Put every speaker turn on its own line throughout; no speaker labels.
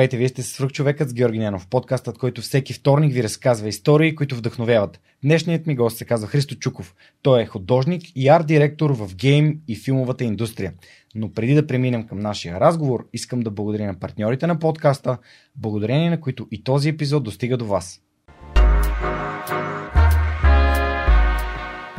Здравейте, вие сте свръх човекът с Георги Нянов, подкастът, който всеки вторник ви разказва истории, които вдъхновяват. Днешният ми гост се казва Христо Чуков. Той е художник и арт-директор в гейм и филмовата индустрия. Но преди да преминем към нашия разговор, искам да благодаря на партньорите на подкаста, благодарение на които и този епизод достига до вас.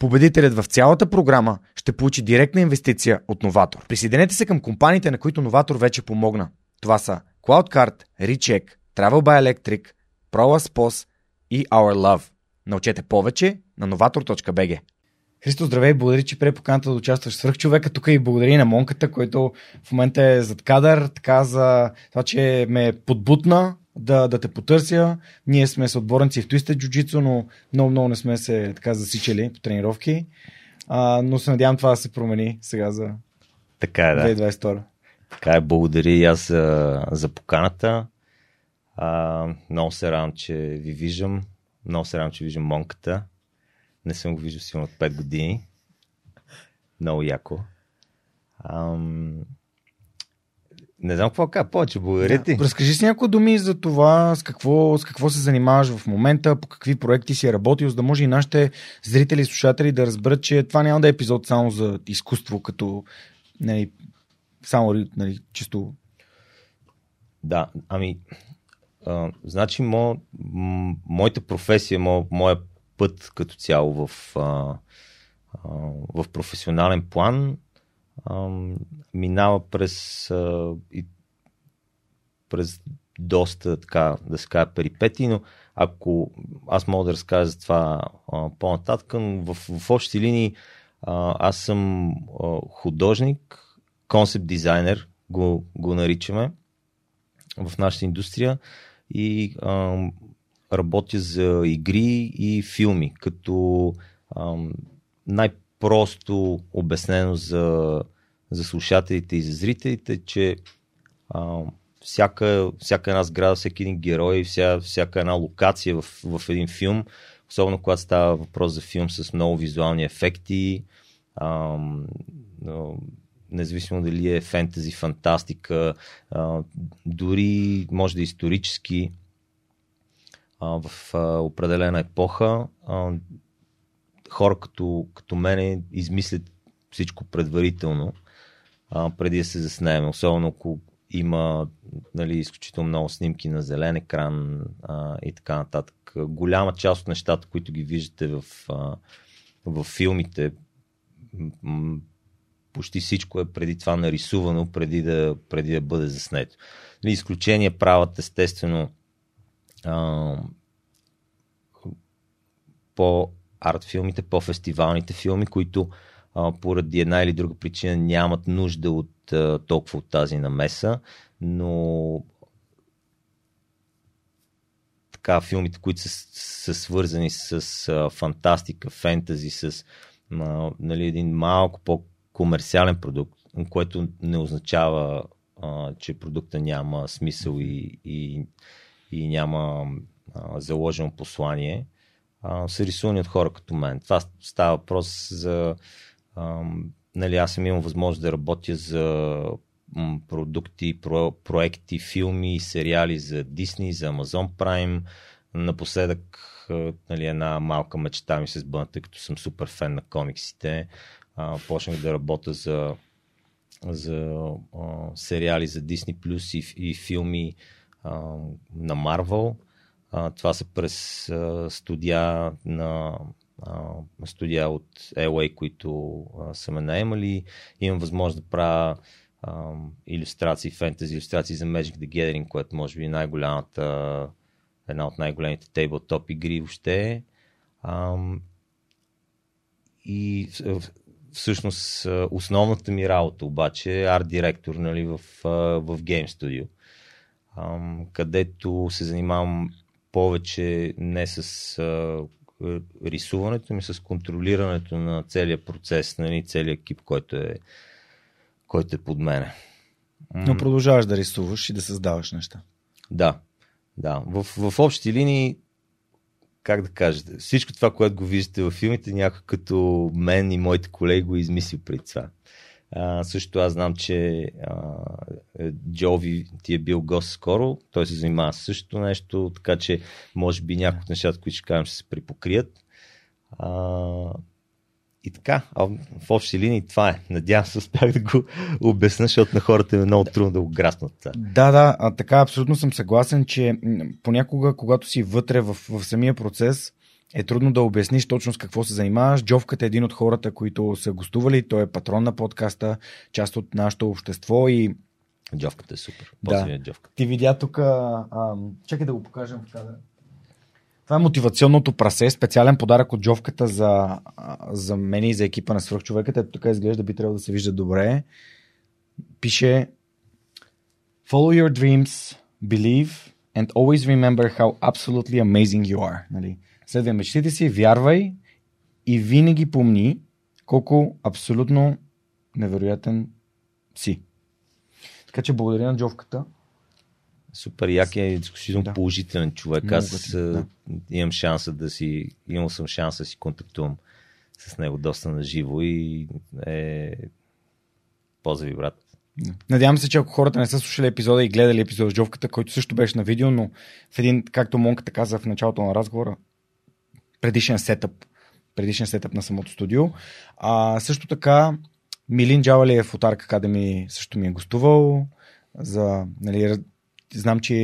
Победителят в цялата програма ще получи директна инвестиция от Новатор. Присъединете се към компаниите, на които Новатор вече помогна. Това са CloudCard, Recheck, Travel by Electric, ProLaspos и Our Love. Научете повече на novator.bg. Христо, здравей, благодаря, че прие поканата да участваш свърх човека. Тук и благодаря на Монката, който в момента е зад кадър, така за това, че ме подбутна да, да те потърся. Ние сме с отборници в Twisted Jiu-Jitsu, но много, много не сме се така засичали по тренировки. А, но се надявам това да се промени сега за
така е, да.
2022.
Така е, благодаря и аз за, за поканата. А, много се радвам, че ви виждам. Много се радвам, че виждам Монката. Не съм го виждал сигурно от 5 години. Много яко. Ам, не знам какво кажа повече, благодаря ти.
Да. Разкажи си някои думи за това, с какво, с какво се занимаваш в момента, по какви проекти си е работил, за да може и нашите зрители и слушатели да разберат, че това няма да е епизод само за изкуство, като нали, само нали, чисто.
Да, ами, а, значи, мо, моята професия, мо, моя път като цяло в, а, а, в професионален план минава през, през доста, така да се кажа, перипети, но ако аз мога да разкажа за това по-нататък, в, в общи линии аз съм художник, концепт дизайнер, го, го наричаме в нашата индустрия и а, работя за игри и филми, като а, най- просто обяснено за, за слушателите и за зрителите, че а, всяка, всяка една сграда, всеки един герой, вся, всяка една локация в, в един филм, особено когато става въпрос за филм с много визуални ефекти, а, независимо дали е фентези, фантастика, а, дори може да е исторически а, в а, определена епоха, а, хора като, като мене измислят всичко предварително, а, преди да се заснеме. Особено ако има нали, изключително много снимки на зелен екран а, и така нататък. Голяма част от нещата, които ги виждате в, а, в филмите, почти всичко е преди това нарисувано, преди да, преди да бъде заснето. Нали, изключение правят естествено а, по арт филмите, по-фестивалните филми, които а, поради една или друга причина нямат нужда от а, толкова от тази намеса, но така филмите, които са, са свързани с а, фантастика, фентази, с а, нали, един малко по-комерциален продукт, което не означава, а, че продукта няма смисъл и, и, и няма а, заложено послание а, са рисувани от хора като мен. Това става въпрос за... А, нали, аз съм имал възможност да работя за продукти, про, проекти, филми, сериали за Disney, за Amazon Prime. Напоследък нали, една малка мечта ми се сбъдна, тъй като съм супер фен на комиксите. а, почнах да работя за, за а, сериали за Disney Plus и, и филми а, на Marvel. А, това са през а, студия на а, студия от LA, които а, са ме наемали. Имам възможност да правя а, иллюстрации, фентези иллюстрации за Magic the Gathering, което може би е най-голямата, една от най-големите тейблтоп игри въобще. А, и всъщност основната ми работа обаче е арт директор нали, в, в Game Studio, където се занимавам повече не с рисуването, ми с контролирането на целият процес, нали, целият екип, който е, който е под мене.
Но продължаваш да рисуваш и да създаваш неща.
Да, да. В, в общи линии как да кажете, всичко това, което го виждате във филмите, някой като мен и моите колеги го измисли преди това. А, също аз знам, че а, е, Джови ти е бил гост скоро, той се занимава с същото нещо, така че може би някои от нещата, които ще кажем, ще се припокрият. А, и така, а в общи линии това е. Надявам се успях да го обясня, защото на хората е много трудно да го граснат.
Да, да, а така абсолютно съм съгласен, че понякога, когато си вътре в, в самия процес, е трудно да обясниш точно с какво се занимаваш. Джовката е един от хората, които са гостували. Той е патрон на подкаста, част от нашето общество и
Джовката е супер.
Да. Джовката. Ти видя тук. Чакай да го покажем в кадър. Това е мотивационното прасе, специален подарък от Джовката за, за мен и за екипа на свръхчовеката. Ето така изглежда, би трябвало да се вижда добре. Пише Follow your dreams, believe and always remember how absolutely amazing you are. Нали? Следвай мечтите си, вярвай и винаги помни колко абсолютно невероятен си. Така че благодаря на Джовката.
Супер, як е изключително да. положителен човек. Много Аз да. имам шанса да си, имал съм шанса да си контактувам с него доста на живо и е позави, брат.
Надявам се, че ако хората не са слушали епизода и гледали епизода с Джовката, който също беше на видео, но в един, както Монката каза в началото на разговора, предишен сетъп, предишен сетъп на самото студио. А, също така, Милин Джавалиев от Arc Academy също ми е гостувал за нали, знам, че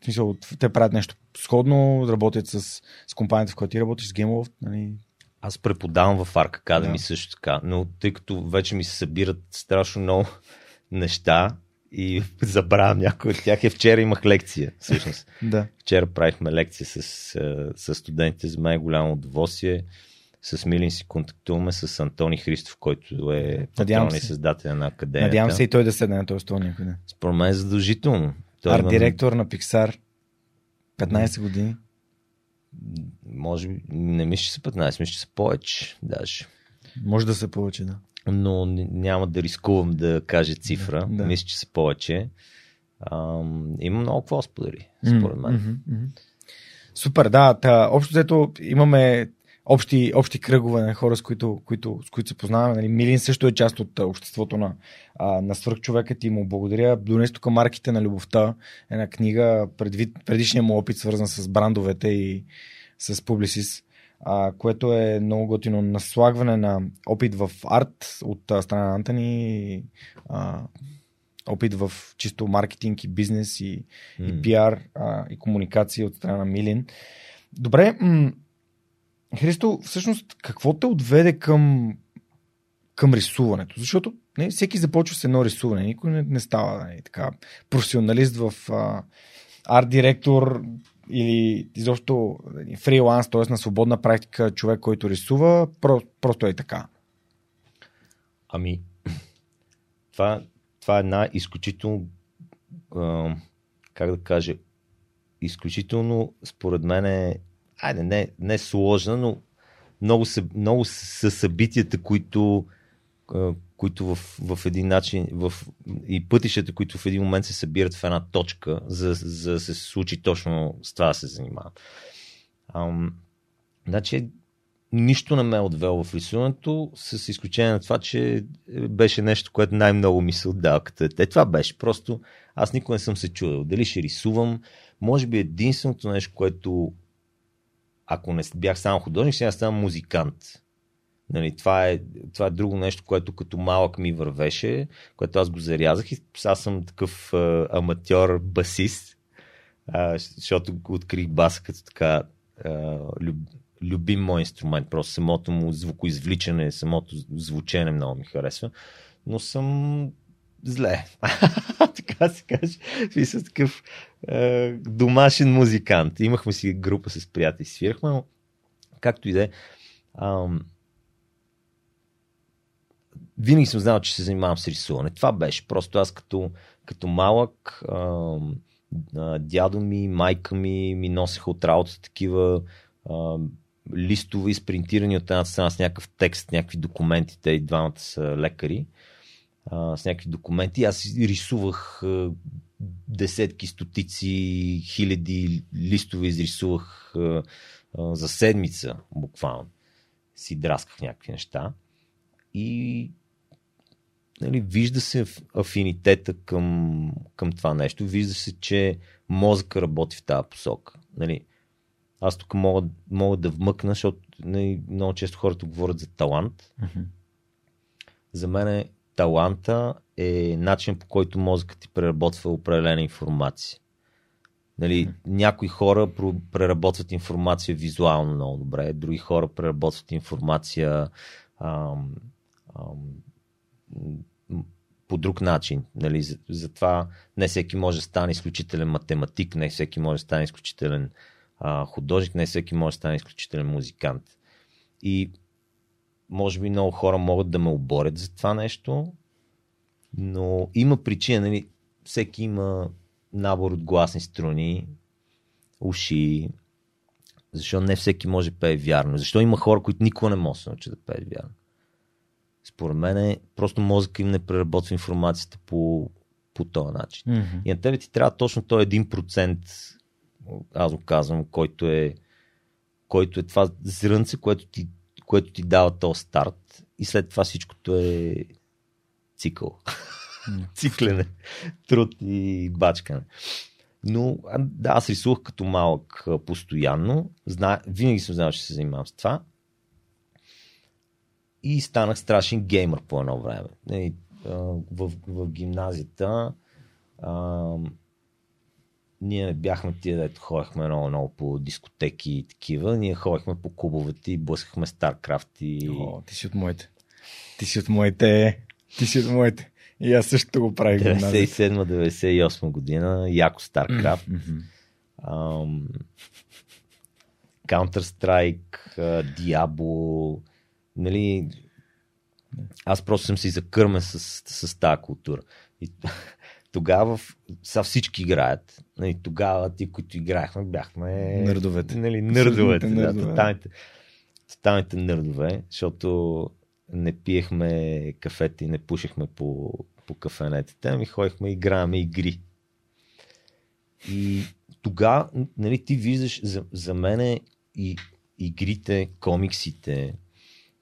в смисъл, те правят нещо сходно, работят с, с компанията, в която ти работиш, с GameLoft. Нали?
Аз преподавам в Arc Academy да. също така, но тъй като вече ми се събират страшно много неща и забравям някой от тях. Е, вчера имах лекция, всъщност.
да.
Вчера правихме лекция с, с студентите, за мен е голямо удоволствие. С Милин си контактуваме с Антони Христов, който е патрон и създател на академията.
Надявам се и той да седне на този стол някъде.
Според мен е задължително.
Той Арт директор на Pixar 15 години.
Може би, не мисля, че са 15, мисля, че са повече даже.
Може да са повече, да.
Но няма да рискувам да кажа цифра. Да. Мисля, че са повече. Ам, има много какво сподели, според мен. Mm-hmm,
Супер, да. Та, общо взето имаме общи, общи кръгове на хора, с които, които, с които се познаваме. Нали, Милин също е част от обществото на, на свърхчовекът и му благодаря. Донес тук марките на любовта, една книга, предвид, предишния му опит, свързан с брандовете и с публисис, а, което е много готино наслагване на опит в арт от а, страна на Антони, а, опит в чисто маркетинг и бизнес и, mm. и пиар а, и комуникация от страна на Милин. Добре, м- Христо, всъщност какво те отведе към, към рисуването? Защото не, всеки започва с едно рисуване. Никой не, не става не, така, професионалист в а, арт-директор или изобщо фриланс, т.е. на свободна практика човек, който рисува, про, просто е така.
Ами, това, това е една изключително, как да кажа, изключително, според мен е айде, не, не сложна, но много са, много са събитията, които, които в, в един начин в, и пътищата, които в един момент се събират в една точка, за, за да се случи точно с това да се занимава. Ам, значи, нищо не ме е отвело в рисуването, с изключение на това, че беше нещо, което най-много ми се отдава като Е, това беше. Просто аз никога не съм се чудил. Дали ще рисувам. Може би единственото нещо, което ако не бях само художник, сега ставам музикант. Нали, това, е, това е друго нещо, което като малък ми вървеше, което аз го зарязах и аз съм такъв а, аматьор басист, а, защото открих бас като така а, люб, любим мой инструмент. Просто самото му звукоизвличане, самото звучене много ми харесва. Но съм зле. така се каже. Съм такъв е, домашен музикант. Имахме си група с приятели, свирахме, но както и да е. Винаги съм знал, че се занимавам с рисуване. Това беше. Просто аз като, като малък ам, дядо ми, майка ми ми носеха от работа такива ам, листове, изпринтирани от едната страна с някакъв текст, някакви документи. Те и двамата са лекари. А, с някакви документи. Аз рисувах а, десетки, стотици, хиляди листове изрисувах а, а, за седмица, буквално. Си драсках някакви неща. И нали, вижда се афинитета към, към това нещо. Вижда се, че мозъка работи в тази посока. Нали, аз тук мога, мога да вмъкна, защото нали, много често хората говорят за талант. Mm-hmm. За мен е, таланта е начин по който мозъкът ти преработва определена информация. Нали, mm-hmm. Някои хора преработват информация визуално много добре, други хора преработват информация ам, ам, по друг начин. Нали? Затова не всеки може да стане изключителен математик, не всеки може да стане изключителен а, художник, не всеки може да стане изключителен музикант. И може би много хора могат да ме оборят за това нещо, но има причина, нали? всеки има набор от гласни струни, уши, защо не всеки може да пее вярно? Защо има хора, които никога не могат да се научат да пеят вярно? Според мен е, просто мозъка им не преработва информацията по, по този начин. Mm-hmm. И на тебе ти трябва точно този 1%, аз го казвам, който е, който е това зрънце, което ти, което ти дава този старт и след това всичкото е цикъл. Mm. Циклене, труд и бачкане. Но да, аз рисувах като малък постоянно. Зна... Винаги съм знал, че се занимавам с това и станах страшен геймър по едно време. И, а, в, в гимназията а, ние не бяхме тия, дето ходихме много, много по дискотеки и такива. Ние ходихме по клубовете и блъскахме StarCraft и...
О, ти си от моите. Ти си от моите. Ти си от моите. И аз също го правих.
97-98 година, яко StarCraft. Mm-hmm. Um, Counter-Strike, Diablo, нали, аз просто съм си закърмен с, с тази култура. И тогава са всички играят. Нали, тогава ти, които играехме, бяхме...
Нърдовете.
Нали, нърдовете, да, тоталните, тоталните нърдове, защото не пиехме кафете и не пушехме по, по кафенетите, ами ходихме и играеме игри. И тогава, нали, ти виждаш, за, за мен и игрите, комиксите,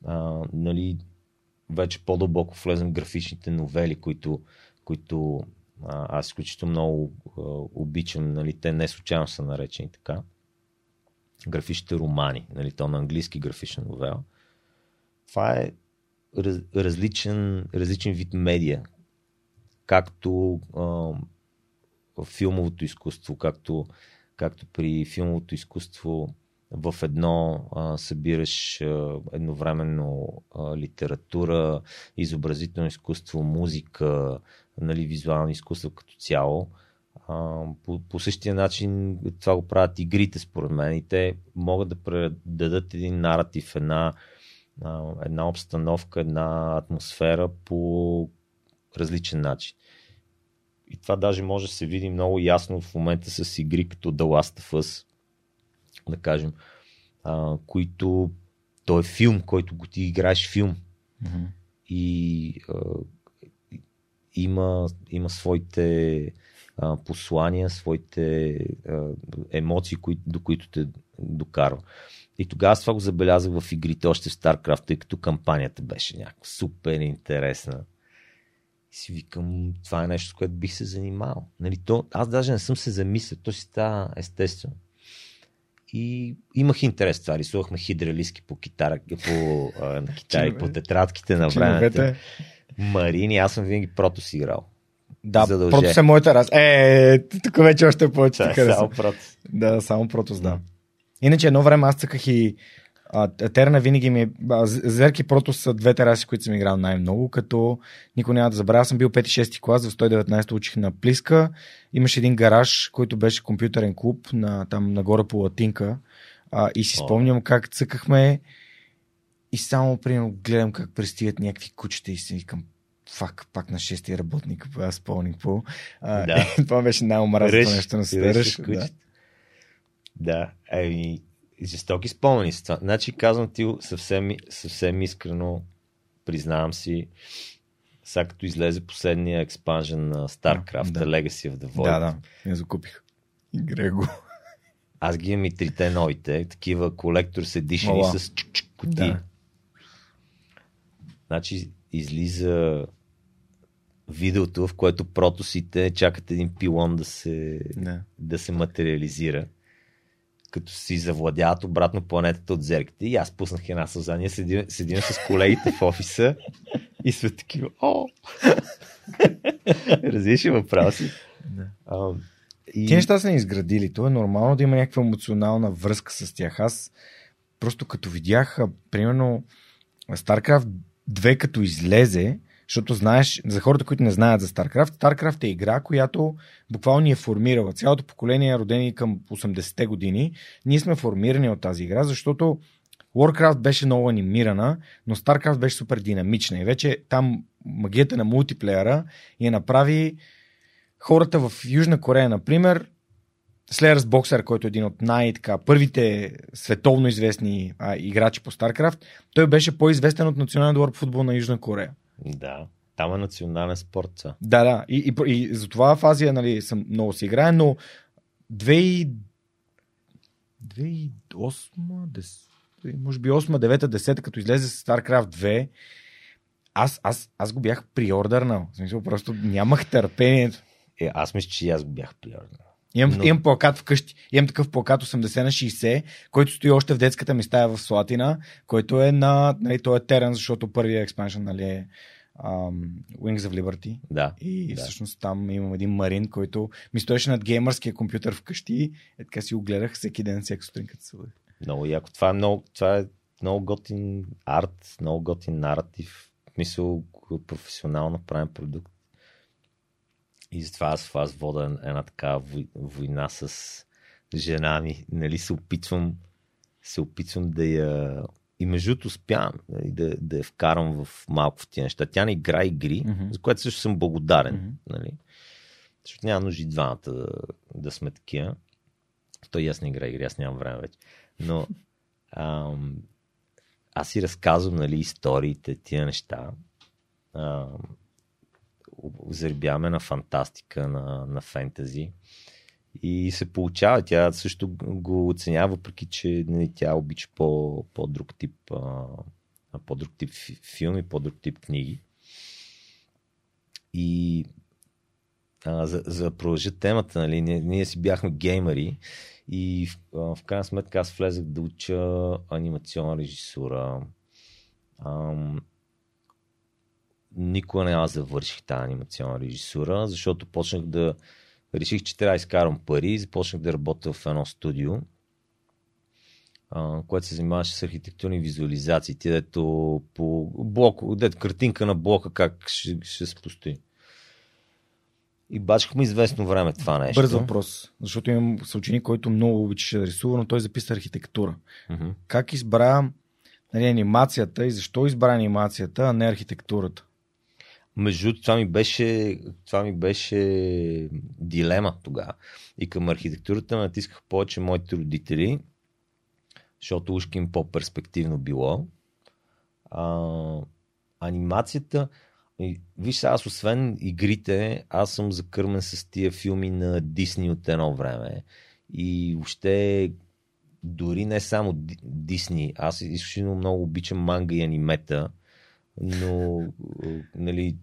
а, нали, вече по-дълбоко влезем в графичните новели, които, които а, аз изключително много а, обичам. Нали, те не случайно са наречени така. Графичните романи, нали, то на английски графична новела. Това е раз, различен, различен вид медия. Както а, филмовото изкуство, както, както при филмовото изкуство в едно а, събираш а, едновременно а, литература, изобразително изкуство, музика, нали, визуално изкуство като цяло. А, по, по същия начин това го правят игрите, според мен, и те могат да предадат един наратив, една, а, една обстановка, една атмосфера по различен начин. И това даже може да се види много ясно в момента с игри като The Last of Us, да кажем, а, които той е филм, който го ти играеш филм. Mm-hmm. И а, има, има своите а, послания, своите а, емоции, кои, до които те докарва. И тогава това го забелязах в игрите още в StarCraft, тъй като кампанията беше някаква супер интересна. И си викам, това е нещо, с което бих се занимавал. Нали, то, аз даже не съм се замислял, то си става естествено. И имах интерес това. Рисувахме хидралиски по китара, по, а, на китари, по тетрадките на времето. Марини, аз съм винаги прото си играл.
Да, прото са моята раз. Е, тук вече още повече.
Да, само прото.
Да, само прото, да. Иначе едно време аз цъках и а, Терна винаги ми е... Зерки Прото са двете раси, които съм играл най-много, като никой няма да забравя. Аз съм бил 5-6 клас, в 119 учих на Плиска. Имаше един гараж, който беше компютърен клуб, на, там нагоре по Латинка. А, и си спомням как цъкахме и само примерно гледам как пристигат някакви кучета и си викам, фак, пак на шестия работник, аз спомних по. Да. това беше най-омразното нещо на свърш. Да.
да, ами, жестоки спомени с това. Значи казвам ти съвсем, съвсем искрено, признавам си, сега като излезе последния експанжен на StarCraft, да. Legacy of the Void.
Да, да, я закупих. Игре го.
Аз ги имам и трите новите, такива колектор с едишени с чук кути. Да. Значи излиза видеото, в което протосите чакат един пилон да се, да. да се материализира като си завладяват обратно планетата от зерките. И аз пуснах една сълза. Ние седим, седим с колегите в офиса и сме такива. О! Разбираш ли въпроси? Да. А,
и... Ти неща са ни изградили. То е нормално да има някаква емоционална връзка с тях. Аз просто като видях, примерно, StarCraft 2 като излезе, защото знаеш, за хората, които не знаят за StarCraft, StarCraft е игра, която буквално ни е формирала. Цялото поколение, родени към 80-те години, ние сме формирани от тази игра, защото Warcraft беше много анимирана, но StarCraft беше супер динамична и вече там магията на мултиплеера я направи хората в Южна Корея, например, Slayers Boxer, който е един от най-така първите световно известни а, играчи по StarCraft, той беше по-известен от националния двор по футбол на Южна Корея.
Да. Там е национален спорт. Са.
Да, да. И, и, и за това в Азия нали, съм много си играе, но 2008, 10, може би 8, 9, 10, като излезе StarCraft 2, аз, аз, аз го бях приордърнал. В смисъл, просто нямах търпението.
Е, аз мисля, че аз го бях приордърнал.
Имам, Но... имам плакат вкъщи. Имам такъв плакат 80 на 60, който стои още в детската ми стая в Слатина, който е на... Нали, той е терен, защото първият експаншън нали, е um, Wings of Liberty.
Да.
И
да.
всъщност там имам един марин, който ми стоеше над геймърския компютър вкъщи. Е така си го гледах всеки ден, всеки сутрин, като се
Много яко. Това е много, това е много готин арт, много готин наратив. Мисъл, професионално правен продукт. И затова аз, аз вода една така война с жена ми. Нали, се опитвам, се опитвам да я и между другото успявам нали, да, да я вкарам в малко в тия неща. Тя не игра игри, mm-hmm. за което също съм благодарен. Mm-hmm. Нали? Защото няма нужди двамата да, да сме такива. Той аз не игра игри, аз нямам време вече. Но ам, аз си разказвам нали, историите, тия неща. Ам, заребяваме на фантастика, на, на фентази. И се получава. Тя също го оценява, въпреки че нали, тя обича по, по-друг тип, а, по-друг тип филми, по-друг тип книги. И а, за, за да продължа темата, нали, ние, ние си бяхме геймери и в, в крайна сметка аз влезах да уча анимационна режисура. Ам, никога не аз завърших тази анимационна режисура, защото почнах да реших, че трябва да изкарам пари и започнах да работя в едно студио, което се занимаваше с архитектурни визуализации, дето по блок, дето картинка на блока как ще, ще се постои. И бачкахме известно време това нещо.
Бърз въпрос, защото имам съученик, който много обичаше да рисува, но той записа архитектура. Uh-huh. Как избра нали, анимацията и защо избра анимацията, а не архитектурата?
Между това ми беше, това ми беше дилема тогава. И към архитектурата натисках повече моите родители, защото ушки им по-перспективно било. А, анимацията, виж аз освен игрите, аз съм закърмен с тия филми на Дисни от едно време. И въобще дори не само Дисни, аз изключително много обичам манга и анимета, но нали,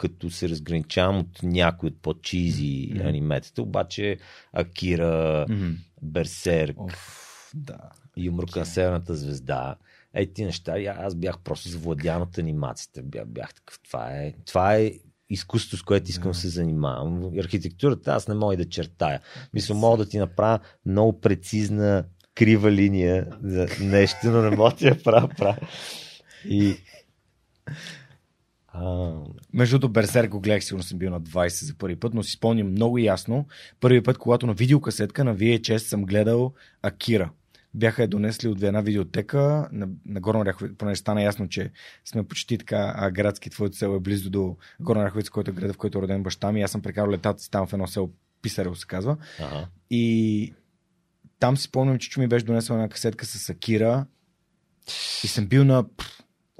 като се разграничавам от някои от по-чизи
Мгм.
аниметата, обаче Акира,
Мгм.
Берсерк,
Оф, да.
Юмрука на Северната звезда, е ти неща, аз бях просто завладян от анимацията. Бях, бях такъв, това е, това е изкуство, с което искам да
Да.
се занимавам. Архитектурата аз не мога да чертая. Мисля, мога да ти направя много прецизна крива линия за нещо, но не мога да я правя прав. И... А,
Между другото, Берсер го гледах, сигурно съм бил на 20 за първи път, но си спомням много ясно. Първи път, когато на видеокасетка на VHS съм гледал Акира. Бяха я донесли от една видеотека на, на Горна Ряховица, понеже стана ясно, че сме почти така а, градски, твоето село е близо до Горна Ряховица, който е града, в който е роден баща ми. Аз съм прекарал летата си там в едно село Писарево се казва.
ага.
И там си спомням, че Чу ми беше донесла една касетка с Акира и съм бил на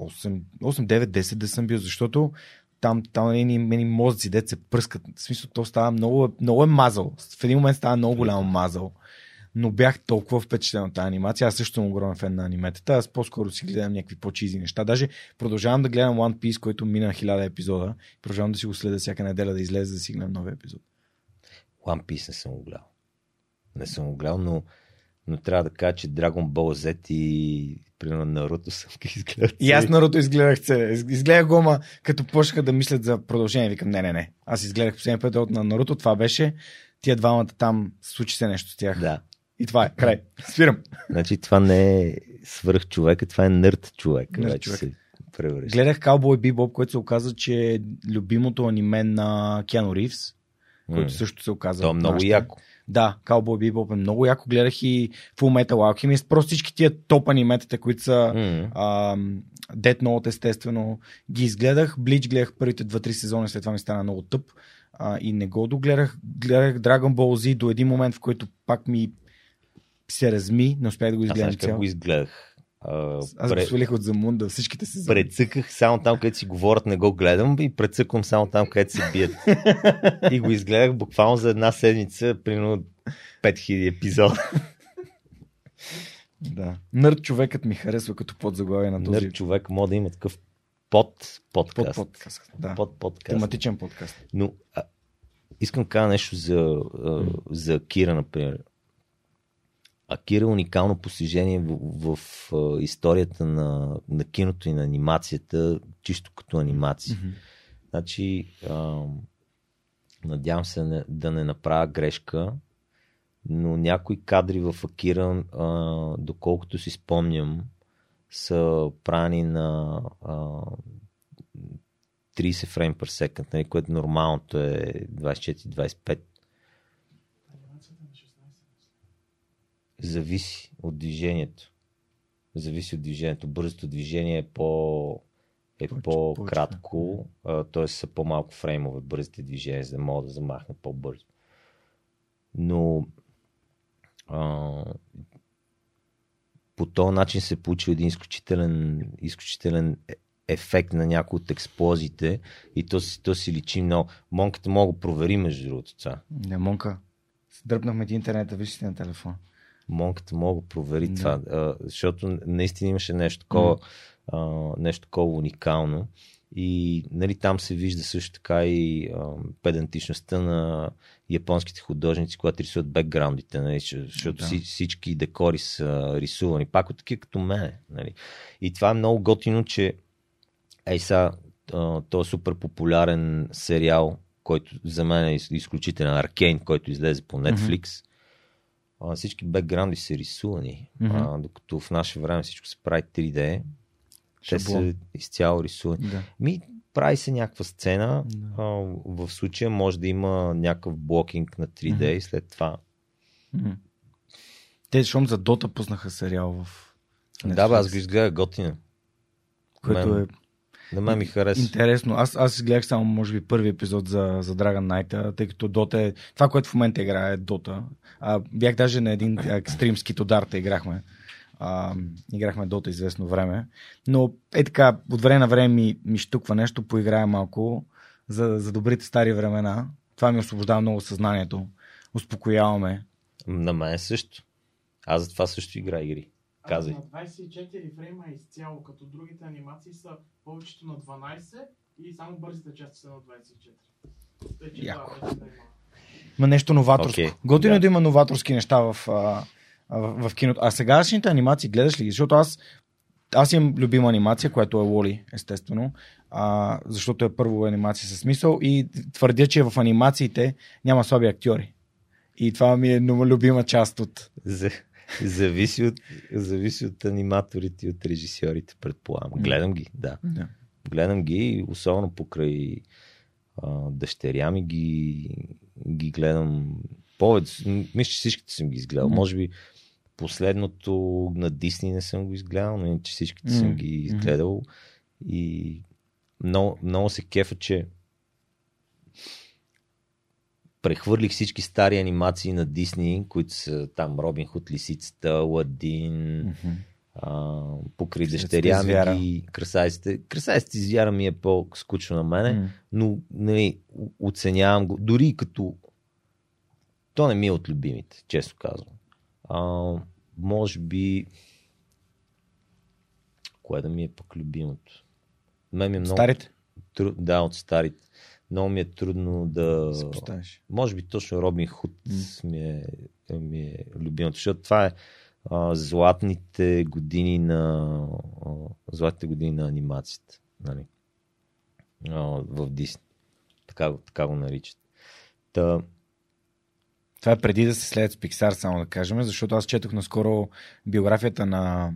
пф, 8, 8 9, 10 да съм бил, защото там, там едни, едни мозъци, дет се пръскат. В смисъл, то става много, много е мазал. В един момент става много голям мазал. Но бях толкова впечатлен от тази анимация. Аз също съм огромен фен на аниметата. Аз по-скоро си гледам някакви по-чизи неща. Даже продължавам да гледам One Piece, който мина хиляда епизода. Продължавам да си го следя всяка неделя да излезе, да си гледам нови епизод.
One Piece не съм го гледал. Не съм го гледал, но, но трябва да кажа, че Dragon Ball Z и примерно Наруто съм ги изгледал.
И аз Наруто изгледах целия. Из- Изгледах го, ама като почнаха да мислят за продължение, викам, не, не, не. Аз изгледах последния път от на Наруто, това беше. Тия двамата там, случи се нещо с тях.
Да.
И това е, край. Спирам.
Значи това не е свърх човека, това е нърд човек.
Нърд човек.
се превръща.
Гледах Cowboy Bebop, който се оказа, че е любимото аниме на Киано Ривз, който също се оказа.
То е много
нашите.
яко.
Да, Cowboy Bebop е много яко. Гледах и Full Metal Alchemist. Просто всички тия топ аниметата, които са
М.
А, Death Note, естествено, ги изгледах. Блич гледах първите 2-3 сезона, след това ми стана много тъп. А, и не го догледах. Гледах Dragon Ball Z до един момент, в който пак ми се разми. Не успях да го
Аз
изгледам цяло.
го изгледах. А,
Аз
пре-
го свалих от Замунда, всичките сезони.
Прецъках само там, където си говорят, не го гледам и прецъквам само там, където се бият. и го изгледах буквално за една седмица, примерно 5000 епизода.
Да. Нърд човекът ми харесва като подзаглавие на този
Нърд човек може да има такъв под
под
подкаст.
подкаст. Да.
Под подкаст.
Тематичен подкаст.
Но а, искам да кажа нещо за, а, за Акира, например. Акира е уникално постижение в, в, в историята на, на киното и на анимацията, чисто като анимация.
Мгм.
Значи, а, надявам се не, да не направя грешка, но някои кадри в Акира, а, доколкото си спомням, са правени на а, 30 фрейм per second, нали, което нормалното е 24-25. Зависи от движението. Зависи от движението. Бързото движение е по е
Повече-
по-кратко, т.е. са по-малко фреймове бързите движения, за да мога да замахна по-бързо. Но а, по този начин се получи един изключителен, изключителен е- ефект на някои от експлозиите и то, то си личи много. Монката мога да провери между другото това.
Не, Монка. Дръпнахме ти интернета, виж си на телефон.
Монката мога да провери
Да.
това, а, защото наистина имаше нещо такова, а, нещо такова уникално. И нали, там се вижда също така и а, педантичността на японските художници, когато рисуват бекграундите, нали, защото
Да.
всички декори са рисувани, пак от такива като мене. Нали. И това е много готино, че ей сега, този супер популярен сериал, който за мен е из- изключителен, Аркейн, който излезе по Netflix, а, всички бекграунди са рисувани,
Мгм.
а, докато в наше време всичко се прави 3D, те
Шаблон.
са изцяло рисувани.
Да.
Ми, прави се някаква сцена,
Да.
а, в случая може да има някакъв блокинг на 3D
Мгм.
и след това.
Мгм. Те, щом за Дота пуснаха сериал в
Да, бе, аз го изгледах готина.
Което
Мен-
е
На мен ми хареса.
Интересно. Аз, аз изгледах само, може би, първи епизод за, за Dragon Knight, тъй като Dota е... Това, което в момента играе е Dota. А, бях даже на един екстрим с Кито Дарта играхме. А, играхме Dota известно време. Но е така, от време на време ми, ми штуква нещо, поиграя малко за, за добрите стари времена. Това ми освобождава много съзнанието. Успокояваме.
На мен също. Аз затова също игра игри. Казай.
Аз на 24 фрейма е изцяло, като другите анимации са повечето на 12 И само бързите части са на 24. Тъй, че
Яко.
това вече не е малко.
Ма нещо новаторско.
Окей,
Готино е
да.
да има новаторски неща в, а, а, в, в киното. А сегашните анимации гледаш ли ги? Защото аз, аз имам любима анимация, която е Лоли, естествено. А, защото е първо анимация със смисъл и твърдя, че в анимациите няма слаби актьори. И това ми е любима част от...
За, зависи, от, зависи от аниматорите и от режисьорите, предполагам. Гледам ги, да.
Да.
Гледам ги, особено покрай а, дъщеря ми ги, ги гледам повече. Мисля, че всичките съм ги изгледал.
Мгм.
Може би последното на Дисни не съм го изгледал, но иначе всичките съм
Мгм.
ги изгледал. И много, много се кефа, че прехвърлих всички стари анимации на Дисни, които са там Робин Худ, Лисицата, Ладин,
Мгм.
а, покрай дъщеря ми ги красавиците. Красавиците и звяра ми е по-скучно на мене,
М.
но нали, оценявам го. Дори като то не ми е от любимите, често казвам. А, може би кое да ми е пък любимото? Мен ми е много
Старите?
Да, от старите. Много ми е трудно да...
Се поставиш.
Може би точно Робин Худ ми, е, ми е любимото, защото това е а, златните години на а, златните години на анимацията. Нали? А, в Дисни. Така, така го наричат. Та,
Това е преди да се следят с Pixar, само да кажем, защото аз четох наскоро биографията на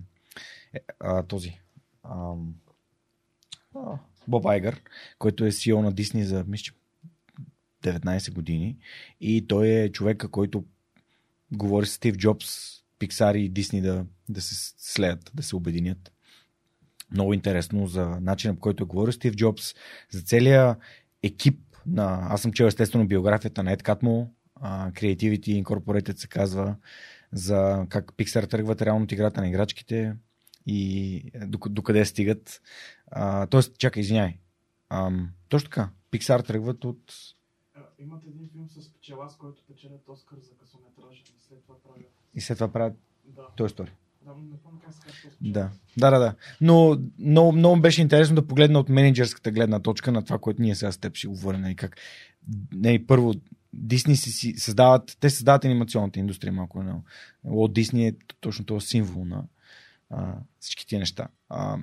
е, а, този ам, а, Боб Айгър, който е CEO на Дисни за мисля, че 19 години. И той е човека, който говори с Стив Джобс, Pixar и Дисни да, да се слеят, да се обединят. Много интересно за начина по който е говорил Стив Джобс, за целия екип на... Аз съм чел естествено биографията на Ед Катмо, Creativity Incorporated се казва, за как Pixar тръгват реално от играта на играчките и док- докъде стигат. А, тоест, чакай, извиняй. Ам, точно така. Pixar тръгват от...
Имат един филм с пчела, с който печелят Оскар за късометражен. И след това правят.
И след това правят
Да.
Той Story.
Да, не
Да. Да, да, да. Но много, много беше интересно да погледна от менеджерската гледна точка на това, което ние сега с теб ще говорим. Нали, как, нали, първо, Дисни си, си създават, те създават анимационната индустрия малко. От Дисни е точно този символ на а, всички тия неща. А,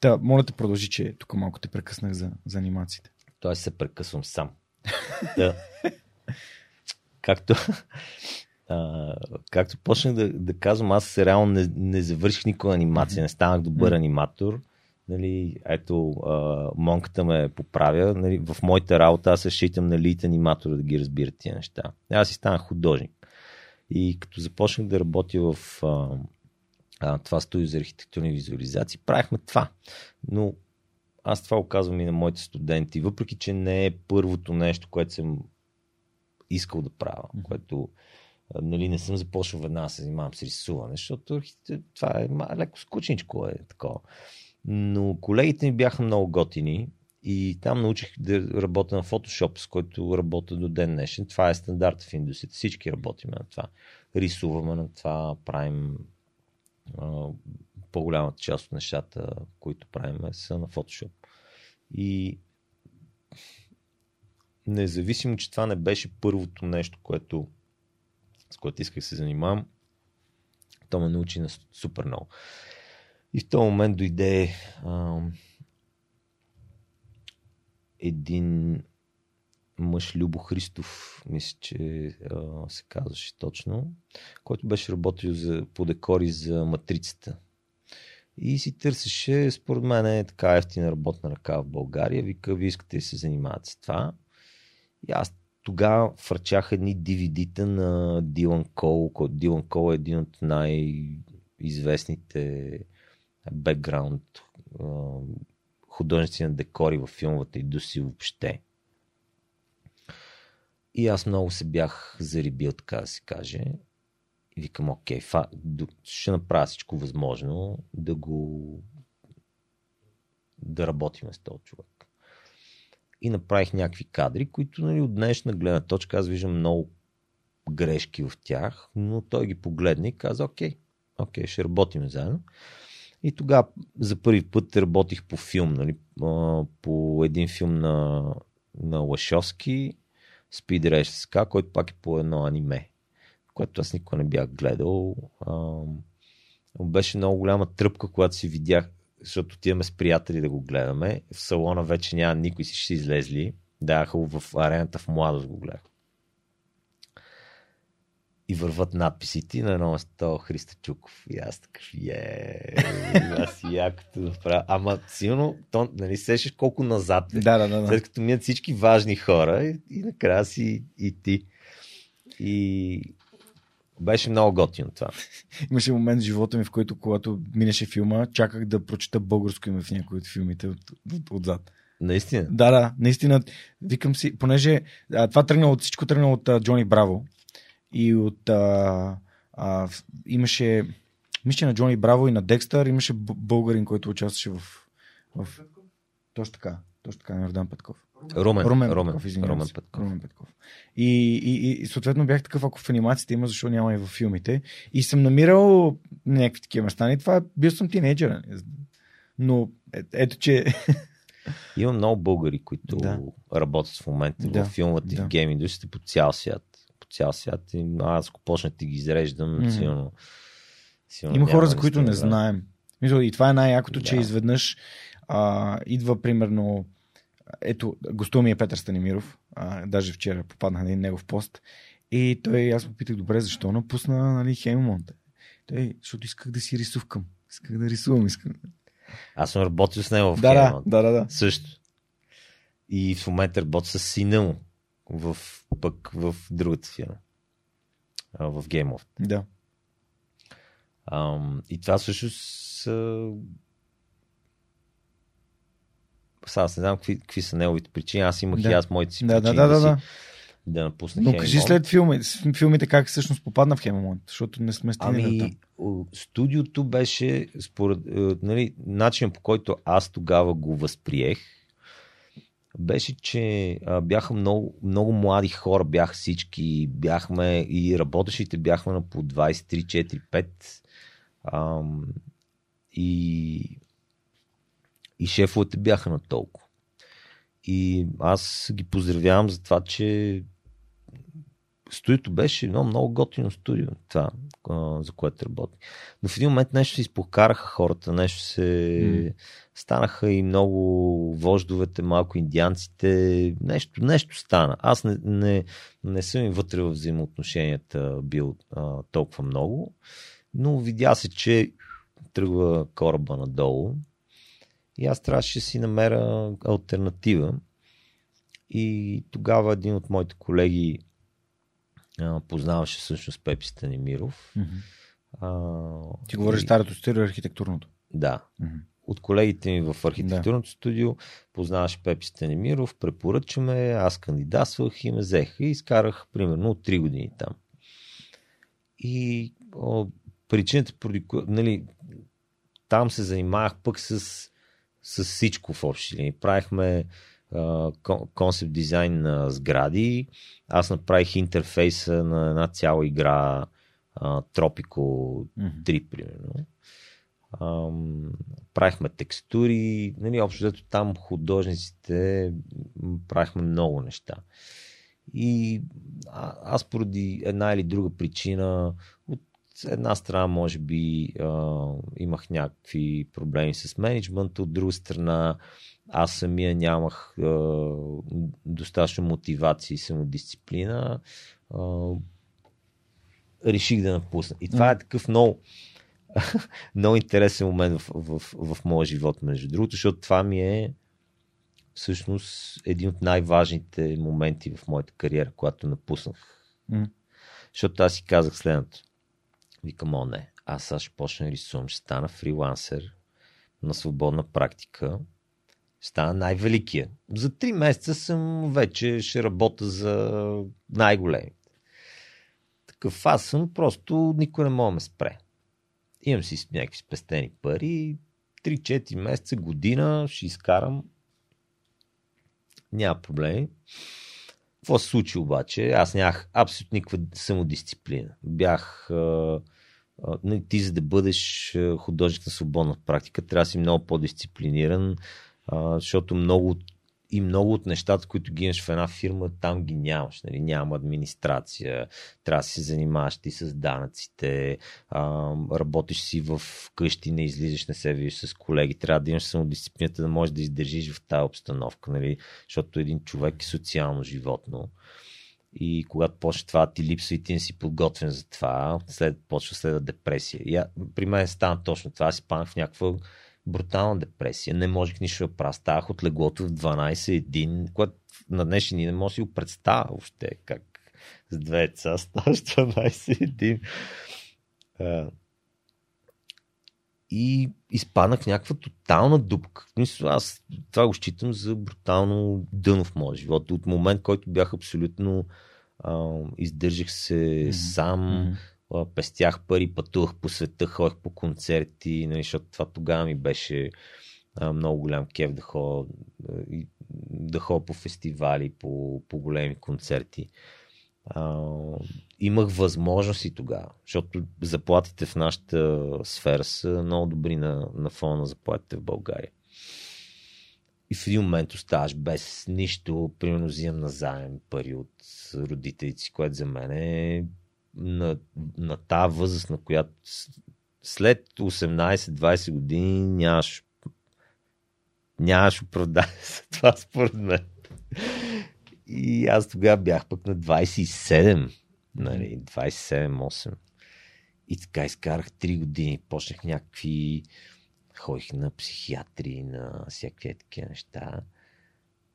да, моля те продължи, че тук малко те прекъснах за, за анимациите.
той се прекъсвам сам. да. Както, а, както почнах да, да казвам, аз реално не, не завърших никога анимация, не станах добър аниматор. Нали, ето, а, монката ме поправя. Нали, в моята работа аз се считам на лид аниматора да ги разбира тия неща. Аз си станах художник. И като започнах да работя в а, а, това студио за архитектурни визуализации, правихме това. Но аз това оказвам и на моите студенти, въпреки че не е първото нещо, което съм искал да правя,
Мгм.
което нали, не съм започнал веднага да се занимавам с рисуване, защото това е леко скучничко е такова. Но колегите ми бяха много готини и там научих да работя на Photoshop, с който работя до ден днешен. Това е стандарт в индустрията. Всички работим на това. Рисуваме на това, правим по-голямата част от нещата, които правим, са на Photoshop. И независимо, че това не беше първото нещо, което, с което исках се занимавам, то ме научи на супер много. И в този момент дойде а, един мъж Любо Христов, мисля, че а, се казваше точно, който беше работил за, по декори за матрицата. И си търсеше, според мен е така ефтина работна ръка в България. Вика, вие искате да се занимавате с това. И аз тогава фърчах едни DVD-та на Дилан Кол, който Дилан Кол е един от най-известните бекграунд художници на декори в филмовата индустрия въобще. И аз много се бях зарибил, така да се каже. И викам, окей, фа, ще направя всичко възможно да го да работим с този човек. И направих някакви кадри, които нали, от днешна гледна точка аз виждам много грешки в тях, но той ги погледна и каза, окей, окей, ще работим заедно. И тогава за първи път работих по филм, нали, по един филм на, на Лашовски, Speed Race SK, който пак е по едно аниме, което аз никога не бях гледал. А, беше много голяма тръпка, когато си видях, защото отиваме с приятели да го гледаме. В салона вече няма никой си ще си излезли. Даха в арената в младост го гледах. И върват надписите на едно место Христо Чуков. И аз такъв, е, аз якото направя. Ама силно, то, нали сещаш колко назад е.
Да, да, да. да.
След като минат всички важни хора и, и накрая си и ти. И беше много готино това.
Имаше момент в живота ми, в който когато минеше филма, чаках да прочета българско име в някои от филмите от, от, отзад.
Наистина.
Да, да, наистина. Викам си, понеже а, това тръгна от всичко тръгна от а, Джони Браво и от а, а, имаше мисля на Джони Браво и на Декстър имаше българин, който участваше в, в... Точно така, точно така, на Йордан Петков.
Румен,
Румен,
Румен,
Петков, извинявам
Румен. Петков.
Румен Петков. И, и, и, съответно бях такъв, ако в анимацията има, защо няма и във филмите. И съм намирал някакви такива места. И това бил съм тинейджър. нали? Но е, ето, че
Има много българи, които
Да.
работят в момента
Да,
в филмата и
да.
в гейм индустрията по цял свят. Цял свят. И аз ако почна да ги изреждам,
Мгм.
силно, силно
има хора, за които не знаем. И това е най-якото, че
Да.
изведнъж а, идва примерно ето, гостува ми е Петър Станимиров, а, даже вчера попаднах на един негов пост и той, аз му питах, добре, защо напусна нали, Хеймонт? Той, защото исках да си рисувкам. Исках да рисувам. Исках...
Аз съм работил с него в
да,
Хеймонт.
да, да, да.
Също. И в момента работя с сина му в, пък в другата фирма. В of.
да.
Ам, и това всъщност а... сега аз не знам какви, какви са неговите причини. Аз имах
Да.
и аз моите си
Да, да,
причини
да, да,
си,
да.
да напусна
Но
Хеймонт.
кажи след филми, филмите как всъщност попадна в Хеймонт, защото не сме стигнали
Ами,
там.
студиото беше, според е, нали, начин по който аз тогава го възприех, беше, че а, бяха много, много млади хора, бяха всички, бяхме и работещите бяхме на по 23, 4, 5. Ам, и, и шефовете бяха на толкова. И аз ги поздравявам за това, че студиото беше едно много готино студио, това, за което работи. Но в един момент нещо се изпокараха хората, нещо се...
М.
Станаха и много вождовете, малко индианците, нещо, нещо стана. Аз не, не, не съм и вътре в взаимоотношенията бил а, толкова много, но видя се, че тръгва кораба надолу и аз трябваше да си намеря альтернатива. И тогава един от моите колеги познаваше всъщност Пепи Станимиров.
Мгм.
А,
Ти говориш
и-
старото студио, архитектурното.
Да.
Мгм.
От колегите ми в архитектурното студио познаваше Пепи Станимиров, препоръчаме, аз кандидатствах и ме взеха и изкарах примерно от 3 години там. И о, причината, поради нали, там се занимавах пък с, с всичко в общи линии. Правихме концепт дизайн на сгради. Аз направих интерфейса на една цяла игра
Мгм.
3, примерно. Ам, правихме текстури, нали, общо взето там художниците правихме много неща. И а, аз поради една или друга причина, от една страна може би а, имах някакви проблеми с менеджмента, от друга страна аз самия нямах а, достатъчно мотивация и самодисциплина. А, реших да напусна. И това е такъв много, много интересен момент в, в, в, в моя живот, между другото, защото това ми е всъщност един от най-важните моменти в моята кариера, когато напуснах.
М.
Защото аз си казах следното. Викам, о не, аз сега ще почна да рисувам, ще стана фрилансер на свободна практика. Стана най-великия. За три месеца съм вече, ще работя за най-големите. Такъв аз съм, просто никой не може да ме спре. Имам си някакви спестени пари, 3-4 месеца, година ще изкарам. Няма проблеми. Какво се случи обаче? Аз нямах абсолютно никаква самодисциплина. Бях нали, ти за да бъдеш художник на свободна практика, трябва да си много по-дисциплиниран, а, защото много и много от нещата, които ги имаш в една фирма, там ги нямаш. Нали? Няма администрация, трябва да се занимаваш ти с данъците, а, работиш си в къщи, не излизаш, не се виждаш с колеги, трябва да имаш самодисциплината да можеш да издържиш в тази обстановка, нали? защото един човек е социално животно. И когато почне това ти липсва и ти не си подготвен за това, след, почва следва депресия. И, при мен стана точно това. Аз си панах в някаква брутална депресия. Не можех нищо да правя. Ставах от леглото в 12-1, което на днешни дни не може да си го представя въобще как с две деца ставаш 12-1. А, И изпаднах в някаква тотална дупка. Аз това го считам за брутално дъно в моя живот. От момент, който бях абсолютно а, издържах се
Мгм.
сам,
Мгм.
Пестях пари, пътувах по света, ходех по концерти, нали, защото това тогава ми беше а, много голям кеф да ходя, да ходя по фестивали, по, по големи концерти. А, имах възможности тогава, защото заплатите в нашата сфера са много добри на, на фона на заплатите в България. И в един момент оставаш без нищо, примерно взимам на заем пари от родителите си, което за мен е на, на тази възраст, на която след 18-20 години нямаш нямаш оправдание за това според мен. И аз тогава бях пък на 27, нали, 27-8. И така изкарах 3 години, почнах някакви ходих на психиатри, на всякакви такива неща.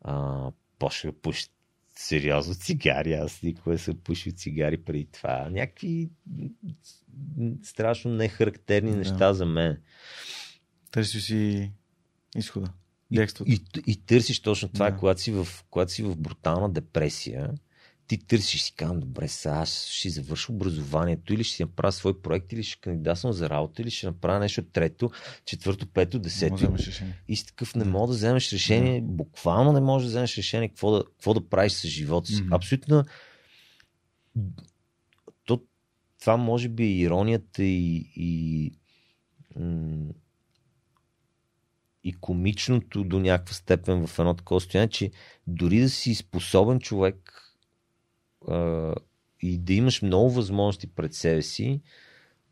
А, почнах да пуша сериозно цигари. Аз никога съм пушил цигари преди това. Някакви страшно нехарактерни
Да.
неща за мен.
Търси си изхода.
И,
Бягството.
и, и търсиш точно това,
да.
когато, си в, когато си в брутална депресия, ти търсиш си казвам, добре, сега аз ще завърша образованието или ще си направя свой проект, или ще кандидатствам за работа, или ще направя нещо трето, четвърто, пето, десето. И си такъв не мога да вземеш решение, буквално не можеш да вземеш решение какво да, какво да правиш с живота си.
Мгм.
Абсолютно. То, това може би е иронията и, и, и комичното до някаква степен в едно такова състояние, че дори да си способен човек а, и да имаш много възможности пред себе си,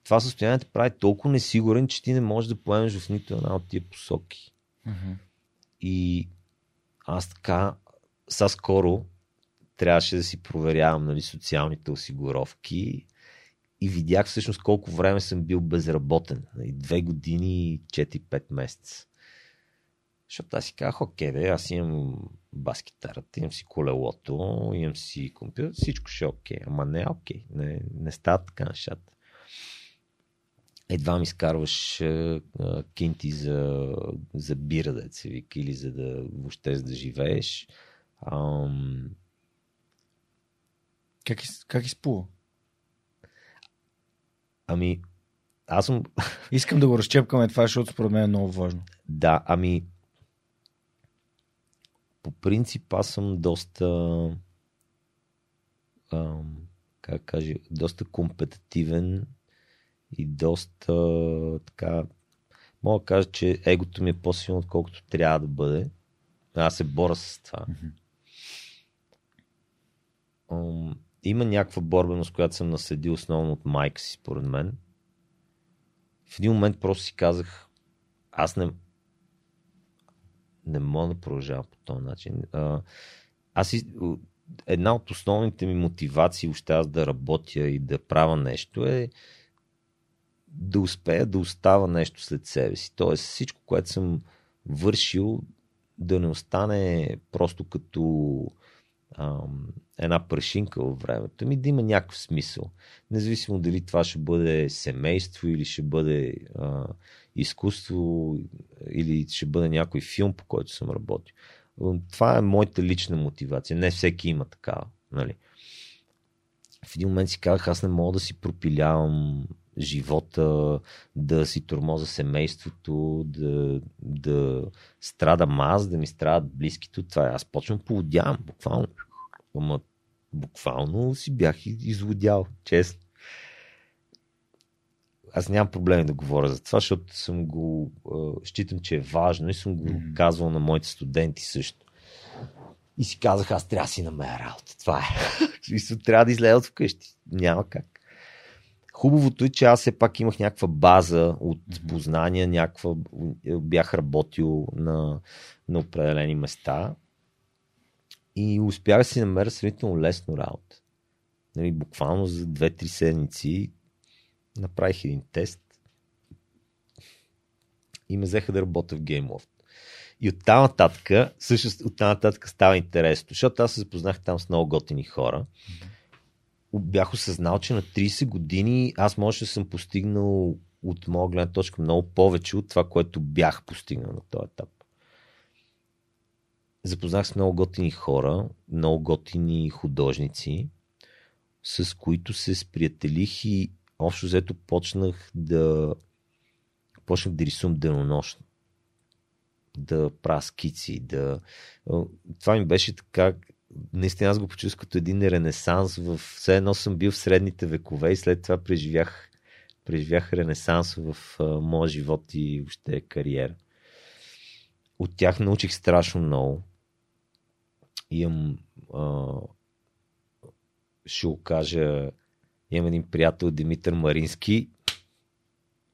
това състояние те прави толкова несигурен, че ти не можеш да поемеш в нито една от тия посоки.
Мгм.
И аз така, са скоро трябваше да си проверявам нали, социалните осигуровки и видях всъщност колко време съм бил безработен. Нали, Две години и 4-5 месеца. Защото аз си казах, окей, бе, аз имам бас-китарата, имам си колелото, имам си компютър, всичко ще е окей. Ама не е окей. Не, не стават така нещата. Едва ми изкарваш а, кинти за, за бира, да се вика, или за да въобще за да живееш. Ам,
Как, как изплува?
ами, аз съм,
Искам да го разчепкаме това, защото според мен е много важно.
Да, ами по принцип аз съм доста ам, как кажа, доста компетитивен и доста така мога да кажа, че егото ми е по-силно, отколкото трябва да бъде. Аз се боря с това. Ам, има някаква борбеност, която съм наследил основно от майка си, според мен. В един момент просто си казах, аз не, не мога да продължавам по този начин. Аз и, една от основните ми мотивации още аз да работя и да правя нещо е да успея да остава нещо след себе си. Тоест всичко, което съм вършил, да не остане просто като ам, една прашинка във времето, ми да има някакъв смисъл. Независимо дали това ще бъде семейство или ще бъде а, изкуство или ще бъде някой филм, по който съм работил. Това е моята лична мотивация. Не всеки има такава. Нали? В един момент си казах, аз не мога да си пропилявам живота, да си тормоза семейството, да, да страдам аз, да ми страдат близките това. Аз почвам поводявам, буквално. Ама буквално си бях излудял, честно. аз нямам проблеми да говоря за това, защото съм го, считам, че е важно и съм го
Мгм.
казвал на моите студенти също. И си казах, аз трябва да си намеря работа. Това е. Трябва да излея от вкъщи. Няма как. Хубавото е, че аз все пак имах някаква база от познания, някаква... бях работил на, на определени места и успях да си намеря сравнително лесно работа. Нали, буквално за 2-3 седмици направих един тест и ме взеха да работя в GameLoft. И оттам нататък, всъщност оттам нататък става интересно, защото аз се запознах там с много готини хора. Бях осъзнал, че на 30 години аз може да съм постигнал от моя гледна точка много повече от това, което бях постигнал на този етап. Запознах с много готини хора, много готини художници, с които се сприятелих и общо взето почнах да почнах да рисувам денонощно. Да правя скици, да... Това ми беше така... Наистина аз го почувствах като един ренесанс. В... Все едно съм бил в средните векове и след това преживях, преживях ренесанс в моя живот и въобще кариера. От тях научих страшно много. Имам а, ще го кажа, имам един приятел Димитър Марински.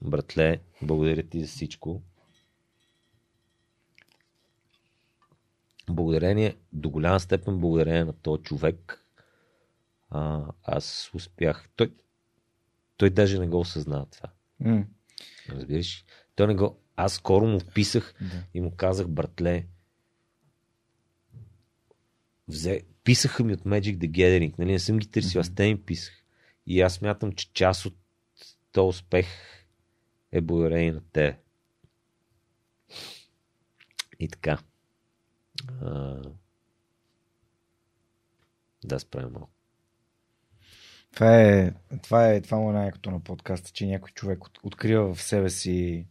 Братле, благодаря ти за всичко. Благодарение, до голяма степен благодарение на този човек, а, аз успях. Той, той даже не го осъзнава това.
М,
Разбираш? Той не го... Аз скоро му писах
да.
и му казах, братле, взе... писаха ми от Magic the Gathering, нали, не съм ги търсил, аз те им писах. И аз смятам, че част от този успех е благодарение на те. И така. А... Да, справим малко.
Това е, това е, това му е най-якото на подкаста, че някой човек от, открива в себе си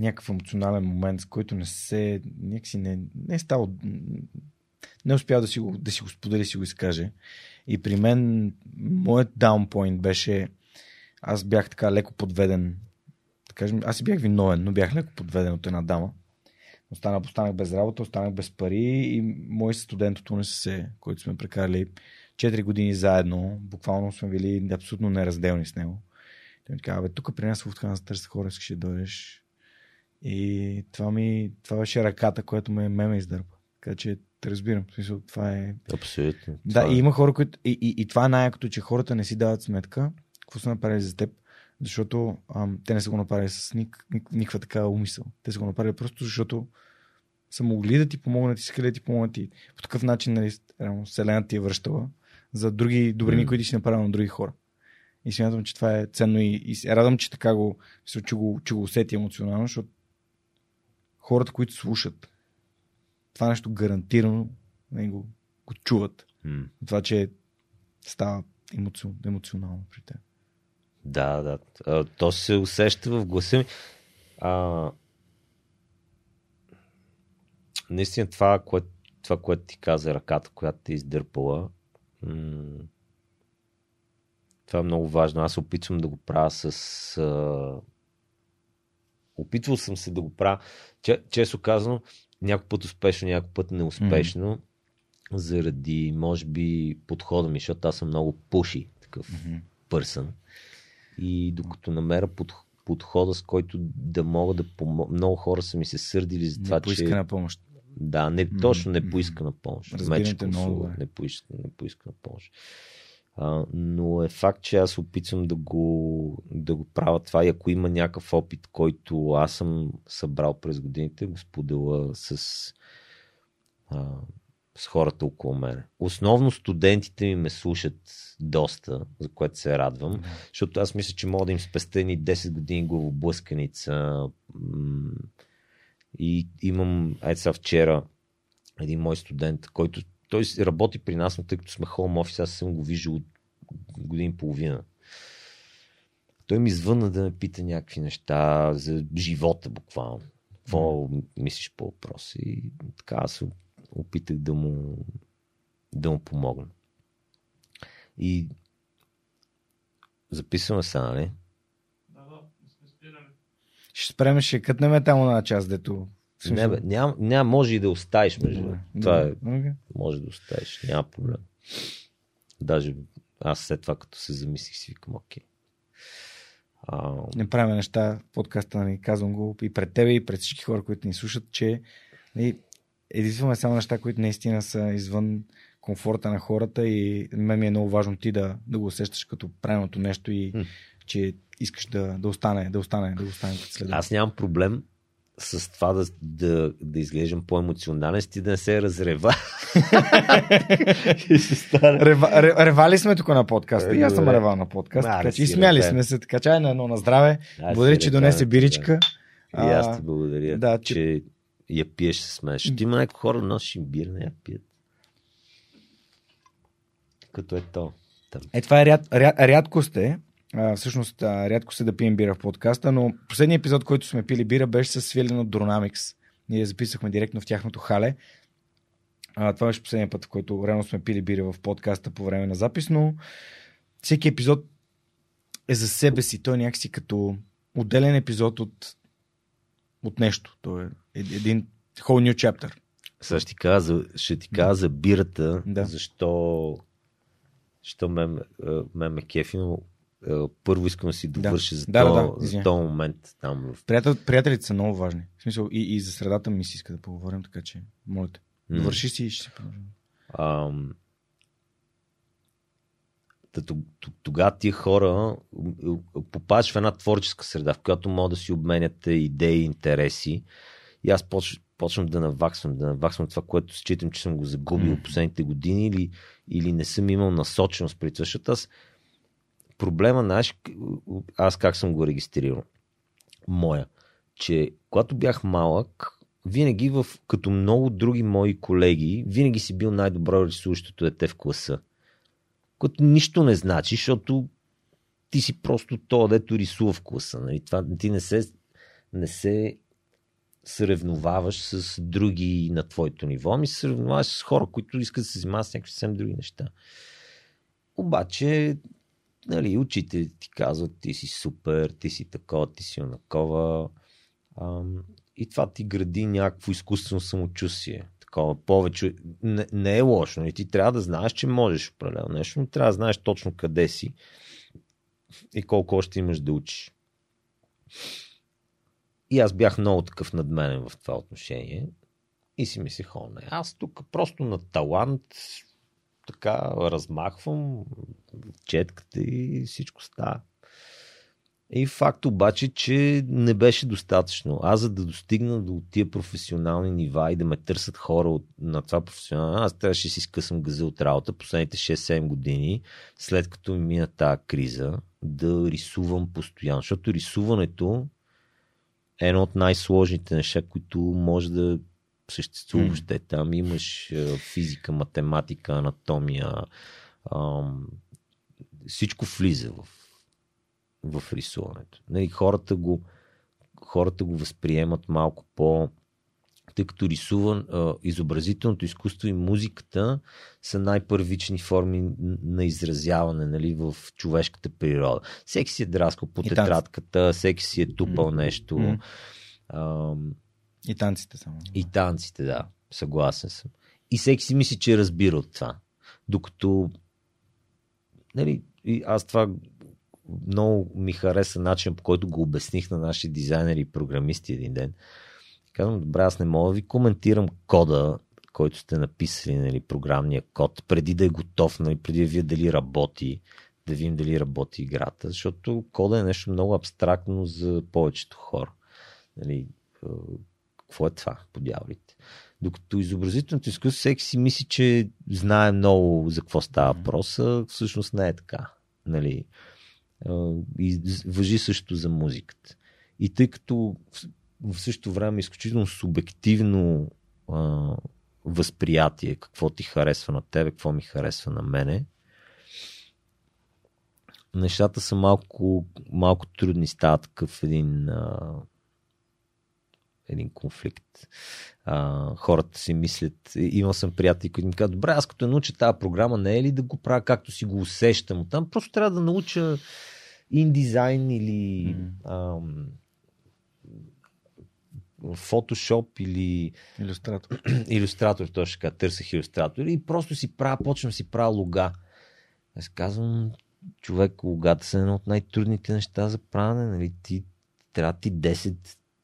някакъв емоционален момент, с който не се, някакси не, не е стал, не успял да си, го, да си го сподели, си го изкаже. И при мен, моят даунпойнт беше, аз бях така леко подведен, да кажем, аз си бях виновен, но бях леко подведен от една дама. Останах, останах без работа, останах без пари и мой студент от УНСС, който сме прекарали 4 години заедно, буквално сме били абсолютно неразделни с него. Той ми каза, бе, тук при нас в Луфтханза търси хора, искаш да дойдеш. И това ми, това беше ръката, която ме, ме, ме издърпа. Така че те разбирам. В смисъл, това е...
Абсолютно.
Да,
Това
и
е.
има хора, които... И, и, и това е най-якото, че хората не си дават сметка какво са направили за теб, защото ам, те не са го направили с ник, ник, никаква такава умисъл. Те са го направили просто защото са могли да ти помогнат, искали да ти помогнат и по такъв начин нали, реално, Вселената ти е връщала за други добрини,
М.
които си направил на други хора. И смятам, че това е ценно и, и радвам, че така го, че го, че го усети емоционално, защото хората, които слушат, това нещо гарантирано не го, го чуват.
М.
Това, че става емоцион, емоционално при теб.
Да, да. А, То се усеща в гласа ми. А, наистина това, което, това, което ти каза, ръката, която те издърпала, м- това е много важно. Аз опитвам да го правя с... А... Опитвал съм се да го правя, че, често казано, някой път успешно, някой път неуспешно, mm-hmm. заради, може би, подхода ми, защото аз съм много пуши такъв
Мгм.
пърсън. И докато намеря под, подхода, с който да мога да помогна. Много хора са ми се сърдили за това, че...
на помощ.
Да, не, точно не поиска на помощ.
Те много
не поиска, не поиска на помощ. А, но е факт, че аз опитвам да го, да го правя това и ако има някакъв опит, който аз съм събрал през годините, го споделя с, а, с хората около мен. Основно студентите ми ме слушат доста, за което се радвам, защото аз мисля, че мога да им спестя ни 10 години главоблъсканица. И имам, ай сега вчера, един мой студент, който той работи при нас, но тъй като сме хоум офис, аз съм го виждал от година и половина. Той ми звънна да ме пита някакви неща за живота буквално. Какво мислиш по въпроса? И така аз се опитах да му, да му помогна. И Записваме се, нали?
Да, да, не сме спирали.
Ще спреме, ще кътнем там на част, дето.
Не, бе, няма, няма, може и да оставиш, между другото. Това е,
Окей.
може да оставиш, няма проблем. Даже аз след това, като се замислих, си викам, окей. А,
Не правим неща подкаста, нали, казвам го и пред тебе, и пред всички хора, които ни слушат, че нали, единствено само неща, които наистина са извън комфорта на хората и мен ми е много важно ти да, да го усещаш като правилното нещо и че искаш да, да остане, да остане, да остане като
аз нямам проблем с това да, да, да изглеждам по-емоционален, ти да не се разрева. И ще стане.
Рева, ре, ревали сме тук на подкаста. И аз съм ревал на подкаст. Така че и смяли сме се. Така че на едно на здраве.
Аз
Благодаря, че донесе
да.
биричка.
И аз ти благодаря,
да, че-
че... я пиеш с мен. Ще има някакви хора, носиш им бира, не я пият. Като е то. Там.
Е, това е ряд, ряд, рядкост е. А, всъщност, а, рядко се да пием бира в подкаста, но последният епизод, който сме пили бира, беше с Свилен от Dronamics. Ние записахме директно в тяхното хале. А, това беше последния път, в който реално сме пили бира в подкаста по време на запис, но всеки епизод е за себе си. Той е някакси като отделен епизод от, от нещо. Той е ед- един whole new chapter.
Сега ще ти кажа за, ще ти кажа за бирата,
Да.
защо, защо мен, а, мен ме кефи, но първо искам да си довърша за,
Да, да,
то,
да,
за
извиняй.
този момент там
Приятел, приятелите са много важни. В смисъл, и, и за средата ми си иска да поговорим, така че, моля те. Довърши си и ще си продължим.
Ам, Тогава тия хора м, попадаш в една творческа среда, в която могат да си обменяте идеи, интереси. И аз поч, почвам да наваксвам, да наваксвам това, което считам, че съм го загубил
М.
последните години или, или не съм имал насоченост при това. Защото аз проблема, знаеш, к- аз как съм го регистрирал? Моя. Че когато бях малък, винаги в, като много други мои колеги, винаги си бил най-добро рисуващото дете в класа. Което нищо не значи, защото ти си просто то, дето рисува в класа. Нали? Това, ти не се, не се съревноваваш с други на твоето ниво, ами се съревноваваш с хора, които искат да се занимават с някакви съвсем други неща. Обаче, нали, учителите ти казват, ти си супер, ти си такова, ти си онакова. И това ти гради някакво изкуствено самочувствие. Такова повече. Не, не е лошо. И ти трябва да знаеш, че можеш определено нещо, но трябва да знаеш точно къде си и колко още имаш да учиш. И аз бях много такъв надменен в това отношение. И си мислех, о, не, аз тук просто на талант така размахвам четката и всичко става. И факт обаче, че не беше достатъчно. Аз за да достигна до тия професионални нива и да ме търсят хора от, на това професионално, аз трябваше да си скъсам газа от работа последните 6-7 години, след като ми мина тази криза, да рисувам постоянно. Защото рисуването е едно от най-сложните неща, които може да съществува въобще. Там имаш е, физика, математика, анатомия. Ам, всичко влиза в, в рисуването. Нали, хората, го, хората го възприемат малко по... Тъй като рисува, а, изобразителното изкуство и музиката са най-първични форми на изразяване нали, в човешката природа. Всеки си е драскал по тетрадката, всеки си е тупал нещо.
М.
Ам,
И танците само.
и танците, да. Съгласен съм. И всеки си мисли, че разбира от това. Докато нали, и аз това много ми хареса начин, по който го обясних на наши дизайнери и програмисти един ден. Казвам, добре, аз не мога да ви коментирам кода, който сте написали, нали, програмния код, преди да е готов, нали, преди да вие дали работи, да видим дали работи играта, защото кода е нещо много абстрактно за повечето хора. Нали, е, какво е това, по дяволите? Докато изобразителното изкуство, всеки си мисли, че знае много за какво става въпрос, а всъщност не е така. Нали? И въжи също за музиката. И тъй като в- същото време е изключително субективно а, възприятие, какво ти харесва на тебе, какво ми харесва на мене, нещата са малко, малко трудни, става такъв един а, един конфликт. А, хората си мислят, имал съм приятели, които ми казват, добре, аз като науча тази програма, не е ли да го правя както си го усещам там, просто трябва да науча индизайн или
Мгм.
ам, фотошоп или
Иллюстратор.
иллюстратор, точно така, търсех иллюстратор и просто си правя, почвам си правя лога. Аз казвам, човек, логата са едно от най-трудните неща за правене, нали? Ти трябва ти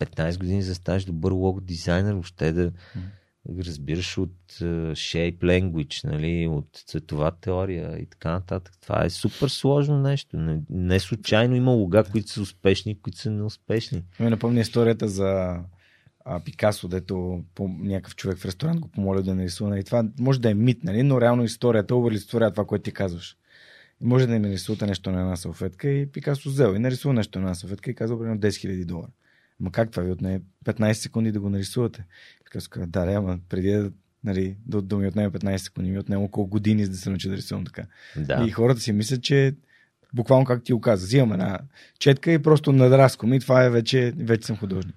10-15 години за да станеш добър лого дизайнер, въобще да, разбираш от uh, shape language, нали, от цветова теория и така нататък. Това е супер сложно нещо. Не, не случайно има лога, които са успешни, които са неуспешни.
Ми напомня историята за а, Пикасо, дето по, някакъв човек в ресторант го помоля да нарисува. Нали? Това може да е мит, нали? но реално историята олицетворява това, което ти казваш. И може да ми нарисувате нещо на една салфетка и Пикасо взел и нарисува нещо на една салфетка и казва примерно 10 000 долара. Ма как това ви отне 15 секунди да го нарисувате? Пикасо казва, да, ама преди да, нали, да, да ми отнеме 15 секунди, ми отнема около години за да се науча да рисувам така.
Да.
И хората си мислят, че буквално как ти го каза, взимам една четка и просто надраскам и това е вече, вече съм художник.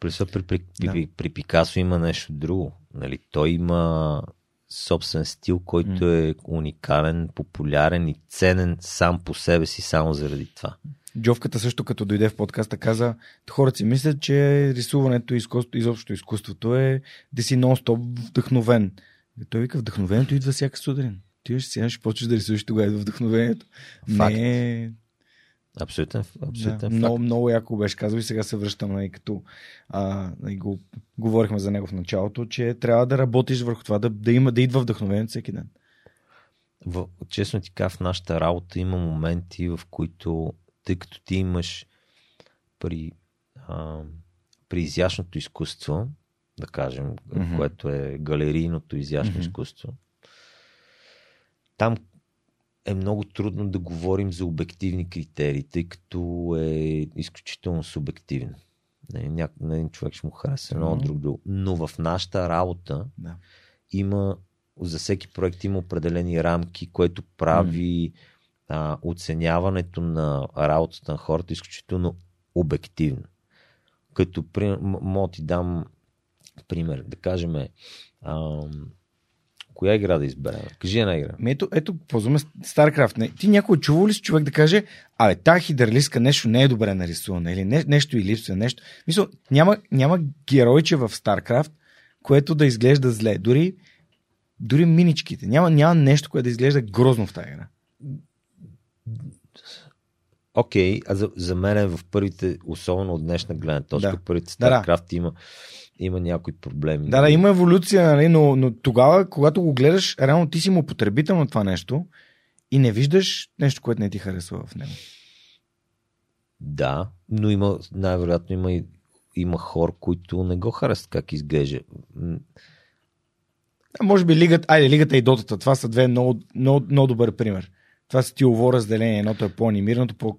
Плюс при, при, при,
Да.
при, при Пикасо има нещо друго. Нали? Той има собствен стил, който е уникален, популярен и ценен сам по себе си, само заради това.
Джовката също като дойде в подкаста каза, хората си мислят, че рисуването и изобщо изкуството е да си нон-стоп вдъхновен. И той вика, вдъхновението идва всяка сутрин. Ти ще сега ще почнеш да рисуваш тогава идва вдъхновението.
Факт.
Не е
Абсолютен,
да,
абсолютен
много,
факт.
много яко беше казал и сега се връщам, нали, като а, нали, го, говорихме за него в началото, че трябва да работиш върху това, да, да, има, да идва вдъхновението всеки ден.
В, честно ти кажа, в нашата работа има моменти, в които, тъй като ти имаш при, а, при изящното изкуство, да кажем,
Мгм.
което е галерийното изящно
Мгм.
изкуство, там е много трудно да говорим за обективни критерии, тъй като е изключително субективно. На един човек ще му хареса едно,
Мгм.
друг друг. Но в нашата работа
Да.
има за всеки проект има определени рамки, което прави а, оценяването на работата на хората изключително обективно. Като пример, мога ти дам пример, да кажем, а, коя игра да изберем? Кажи една игра.
Ами Ето, ето, ползваме StarCraft. Ти някой чувал ли си човек да каже, абе, тази хидърлистка нещо не е добре нарисувана или не, нещо и липсва, нещо. Мисля, няма, няма геройче в StarCraft, което да изглежда зле. Дори, дори миничките. Няма, няма нещо, което да изглежда грозно в тази игра.
Окей, а за, за мен е в първите, особено от днешна гледна точка,
Да.
първите
Да, да.
StarCraft има, има някои проблеми.
Да, да, има еволюция, нали, но, но тогава, когато го гледаш, реално ти си му потребител на това нещо и не виждаш нещо, което не ти харесва в него.
Да, но има, най-вероятно има, има хора, които не го харесват как изглежда.
А, може би лигата, айде, лигата и дотата, това са две много, много, много добър пример. Това са стилово разделение. Едното е по-анимираното, по,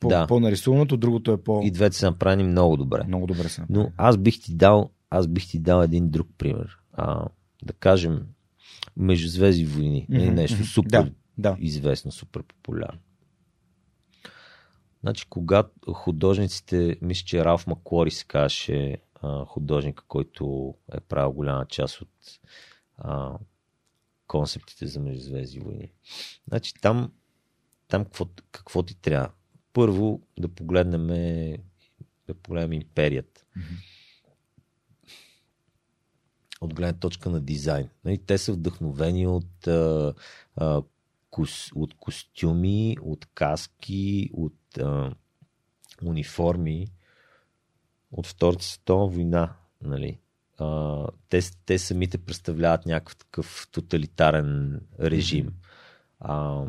по,
Да.
по-нарисуваното, другото е по...
И двете са направени много добре.
Много добре са.
Но аз бих ти дал, аз бих ти дал един друг пример. А, да кажем, Междузвездни войни. Mm-hmm. Нещо супер
Да, да.
известно, супер популярно. Значи, когато художниците, мисля, че Ралф Маклори се казваше художника, който е правил голяма част от а, концептите за Междузвездни войни. Значи, там, там какво, какво ти трябва? Първо да погледнем да погледнем империята. От гледна точка на дизайн. Нали, те са вдъхновени от, а, а, кос, от костюми, от каски, от а, униформи от Втората световна война. Нали. А, те, те самите представляват някакъв такъв тоталитарен режим. А,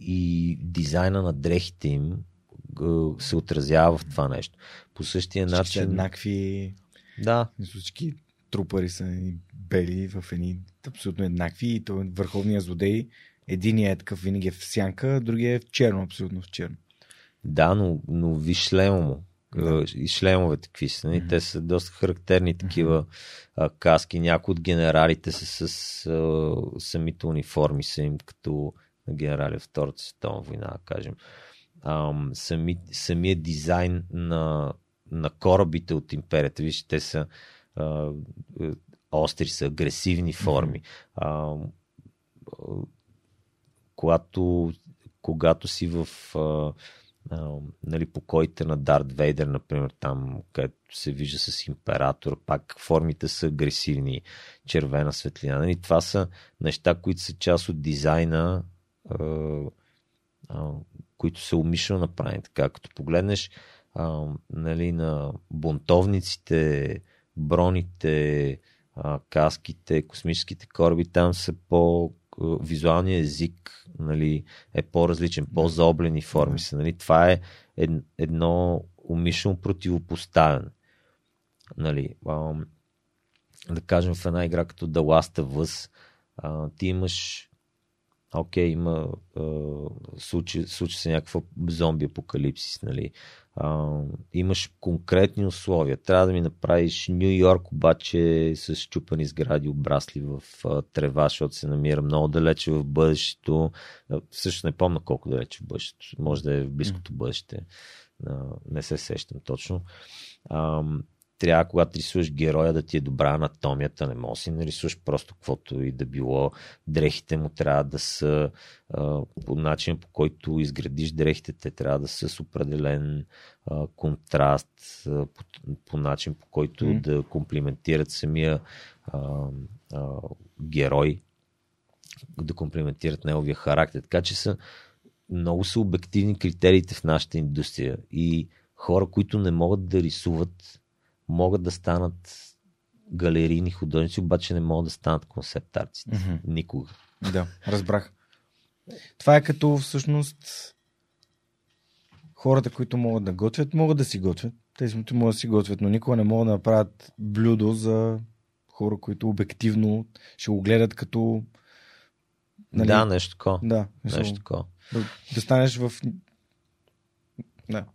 и дизайна на дрехите им се отразява в това нещо. По същия
Всички са
начин.
еднакви.
Да,
Всички трупари са бели в едни абсолютно еднакви. И то върховният злодей. Единият е такъв винаги е в сянка, а другия е в черно, абсолютно в черно.
да, но, но виж шлема му.
Да.
И шлемовете какви са. Нали? Те са доста характерни такива а, каски. Някои от генералите са с а, самите униформи, са им като на генерали Втората световна война, кажем. Ам, сами, самия дизайн на, на корабите от империята, виж, те са а, е, остри, са агресивни форми. А, а, когато когато си в а, нали, покоите на Дарт Вейдер, например, там, където се вижда с император, пак формите са агресивни, червена светлина. Нали, това са неща, които са част от дизайна, а, а, които са умишлено направени. Така, като погледнеш а, нали, на бунтовниците, броните, а, каските, космическите кораби, там са по визуалният език нали, е по-различен, по-заоблени форми са. Нали. Това е едно умишлено противопоставяне. Нали, да кажем в една игра като The Last of Us, ти имаш окей, има случи, случи се някаква зомби апокалипсис, нали. А, имаш конкретни условия. Трябва да ми направиш Нью Йорк, обаче с чупани сгради, обрасли в а, трева, защото се намира много далече в бъдещето. А, също не помня колко далече в бъдещето. Може да е в близкото бъдеще. А, не се сещам точно. А, трябва, когато рисуваш героя, да ти е добра анатомията. Не може да си нарисуваш просто каквото и да било. Дрехите му трябва да са а, по начин, по който изградиш дрехите, те трябва да са с определен а, контраст, а, по, по начин, по който mm. да комплиментират самия а, а, герой, да комплиментират неговия характер. Така че са много са обективни критериите в нашата индустрия и хора, които не могат да рисуват могат да станат галерийни художници, обаче не могат да станат концепт артисти. Mm-hmm. Никога.
Да, разбрах. Това е като всъщност хората, които могат да готвят, могат да си готвят. Тези, които могат да си готвят, но никога не могат да направят блюдо за хора, които обективно ще го гледат като...
Нали... Да, нещо такова.
Да,
нещо такова.
Да, да станеш в... Да.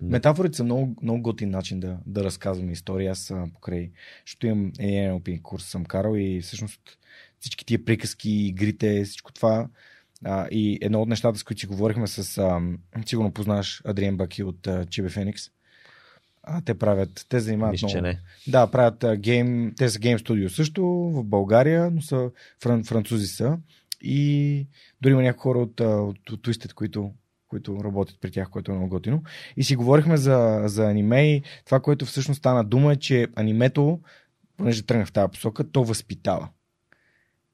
Метафорите са много, много готин начин да, да разказваме истории. Аз покрай, защото имам NLP курс съм карал и всъщност всички тия приказки, игрите, всичко това а, и едно от нещата, с които си говорихме с, а, сигурно познаш Адриен Баки от а, Чибе Феникс. А, те правят, те занимават
Мисля,
много.
не.
Да, правят а, гейм, те са гейм студио също в България, но са фран, французи са. И дори има някои хора от, от, от Twisted, които които работят при тях, което е много готино. И си говорихме за, за аниме и това, което всъщност стана дума е, че анимето, понеже тръгна в тази посока, то възпитава.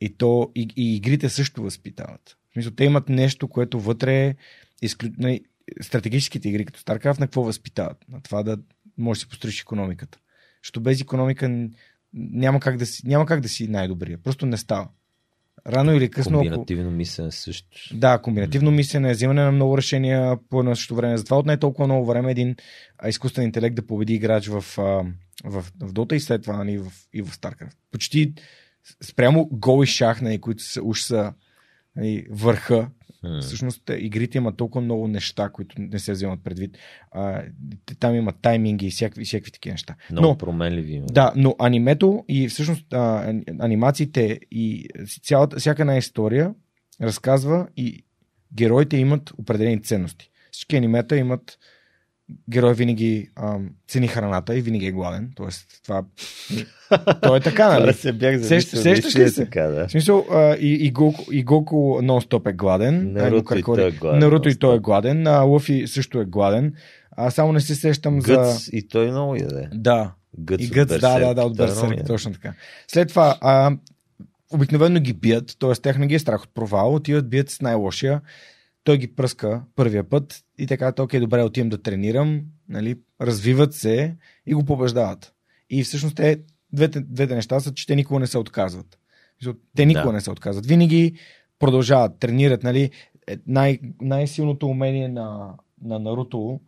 И, то, и, и игрите също възпитават. В смисъл, те имат нещо, което вътре е изклю... Нали, стратегическите игри, като StarCraft, на какво възпитават? На това да може да си построиш економиката. Защото без економика няма как да си, няма как да си най-добрия. Просто не става. Рано или късно.
Комбинативно ако... мислене също.
Да, комбинативно мислене, взимане на много решения по едно същото време. Затова отне толкова много време един изкуствен интелект да победи играч в, в, в, в Dota и след това нали, в, и в StarCraft. Почти спрямо гол и шах, нали, които са, уж са нали, върха Hmm. Всъщност игрите имат толкова много неща, които не се вземат предвид. А, там има тайминги и всякакви, всякакви такива неща.
Много но, променливи.
Има. Да, но анимето и всъщност а, анимациите и цялата, всяка една история разказва и героите имат определени ценности. Всички анимета имат герой винаги ам, цени храната и винаги е гладен. Тоест, това. То е така, нали?
се бях
Сещ, сещаш ли се? Така, да. В смисъл, а, и, и, Гоку, и Гоку нон-стоп е гладен.
Наруто и той е гладен.
Наруто и той е гладен. А Лъфи също е гладен. А само не се сещам
Гъц,
за...
и той много яде.
Да.
Гъц
и Гъц, да, да, да, от Берсерк, точно така. След това, а, обикновено ги бият, т.е. тях не ги е страх от провал, отиват бият с най-лошия той ги пръска първия път и така, окей, добре, отивам да тренирам, нали, развиват се и го побеждават. И всъщност те, двете, двете неща са, че те никога не се отказват. Те никога да. не се отказват. Винаги продължават, тренират, нали, е, най- най-силното умение на, на Наруто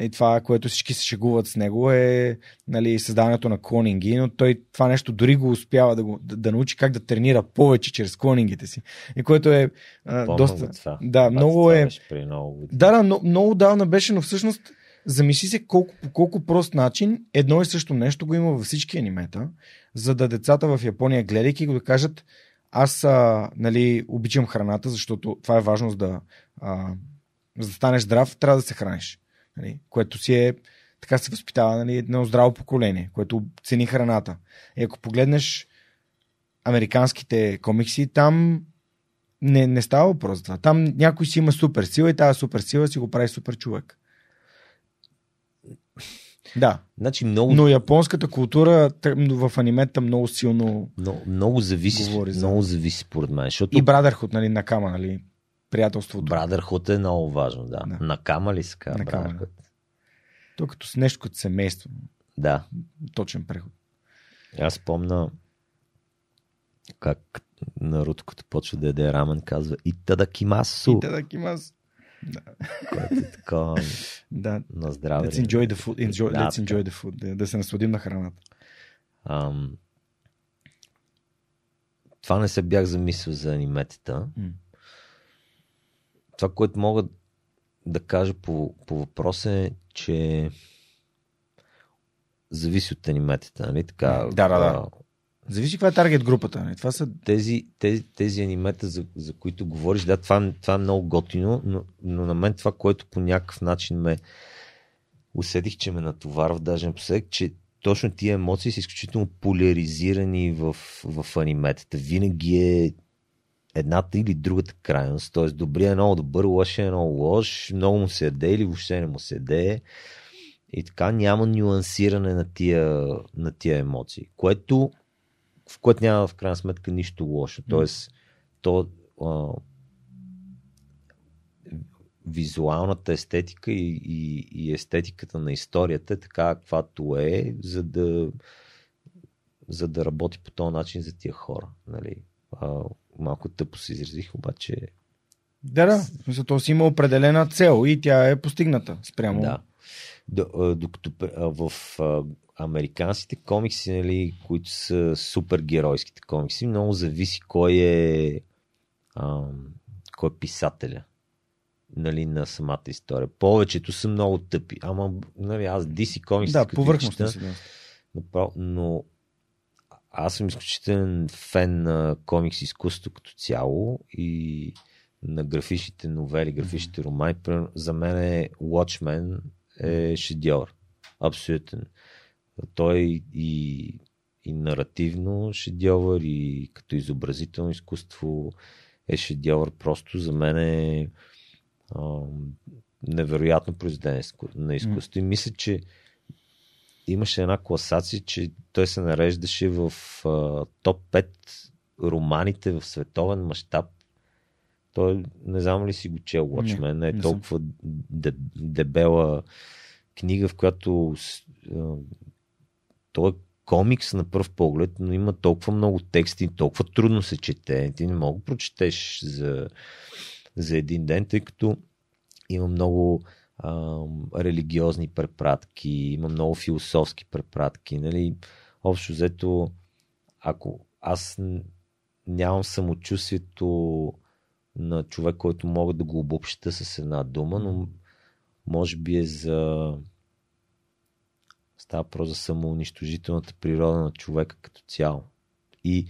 и това, което всички се шегуват с него е нали, създаването на клонинги, но той това нещо дори го успява да, го, да, да научи как да тренира повече чрез клонингите си. И което е а, доста...
Това.
Да, много е...
Много...
Да, да, много, много давна беше, но всъщност замисли се колко, по колко прост начин едно и също нещо го има във всички анимета, за да децата в Япония, гледайки го да кажат аз а, нали, обичам храната, защото това е важно за да, а, за да станеш здрав, трябва да се храниш нали, което си е така се възпитава нали, едно здраво поколение, което цени храната. И ако погледнеш американските комикси, там Не, не става въпрос за това. Там някой си има супер сила и тази супер сила си го прави супер човек. Да,
Значи много,
но японската култура в анимета много силно
много, много зависи,
Говори за-
много зависи според мен, защото
и Брадърхуд, нали, Накама, нали, приятелството.
Брадърхуд е много важно, да.
Да.
Накама ли се казва Brotherhood?
То като с нещо като семейство.
Да.
Точен преход.
Аз помня как Наруто, като почва да яде рамен, казва Итадакимасу,
Итадакимас.
което е така
Да.
на здраве.
Let's enjoy the food. Enjoy,
Да,
let's enjoy the food. Да, да се насладим на храната.
Ам, това не се бях замислил за аниметата.
М.
Това, което мога да кажа по, по въпроса е, че зависи от аниметата, нали? Така,
Да, да, да. Зависи каква е таргет групата. Нали? Това са
тези, тези, тези анимета, за, за които говориш, да, това, това е много готино, но, но на мен това, което по някакъв начин ме усетих, че ме натоварва даже напоследък, че точно тия емоции са изключително поляризирани в, в аниметата. Винаги е едната или другата крайност. Т.е. добрия е много добър, лош е много лош, много му се яде или въобще не му се яде. И така няма нюансиране на тия, на тия емоции, което в което няма в крайна сметка нищо лошо. Тоест, то а, визуалната естетика и, и, и естетиката на историята е така, каквато е, за да, за да работи по този начин за тия хора. Нали? А, малко тъпо се изразих, обаче
Да, да. Смисъл, То си има определена цел и тя е постигната спрямо.
Да. Докато в американските комикси, нали, които са супергеройските комикси, много зависи кой е, а, кой е писателя нали, на самата история. Повечето са много тъпи. Ама, нали, аз DC комикси,
Да,
като ги чета, но аз съм изключителен фен на комикс изкуството като цяло и на графичните новели, графичните романи. За мен е Watchmen е шедьовър. Абсолютен. Той и, и наративно шедьовър, и като изобразително изкуство е шедьовър. Просто за мен е ам, невероятно произведение на изкуство. И мисля, че имаше една класация, че той се нареждаше в а, топ 5 романите в световен мащаб. Той, не знам ли си го чел, Watchmen, не е
не
толкова де, дебела книга, в която а, той е комикс на пръв поглед, но има толкова много тексти, толкова трудно се чете. Ти не мога да прочетеш за, за един ден, тъй като има много религиозни препратки, има много философски препратки. Нали? Общо взето, ако аз нямам самочувствието на човек, който мога да го обобща с една дума, но може би е за става въпрос за самоунищожителната природа на човека като цяло. И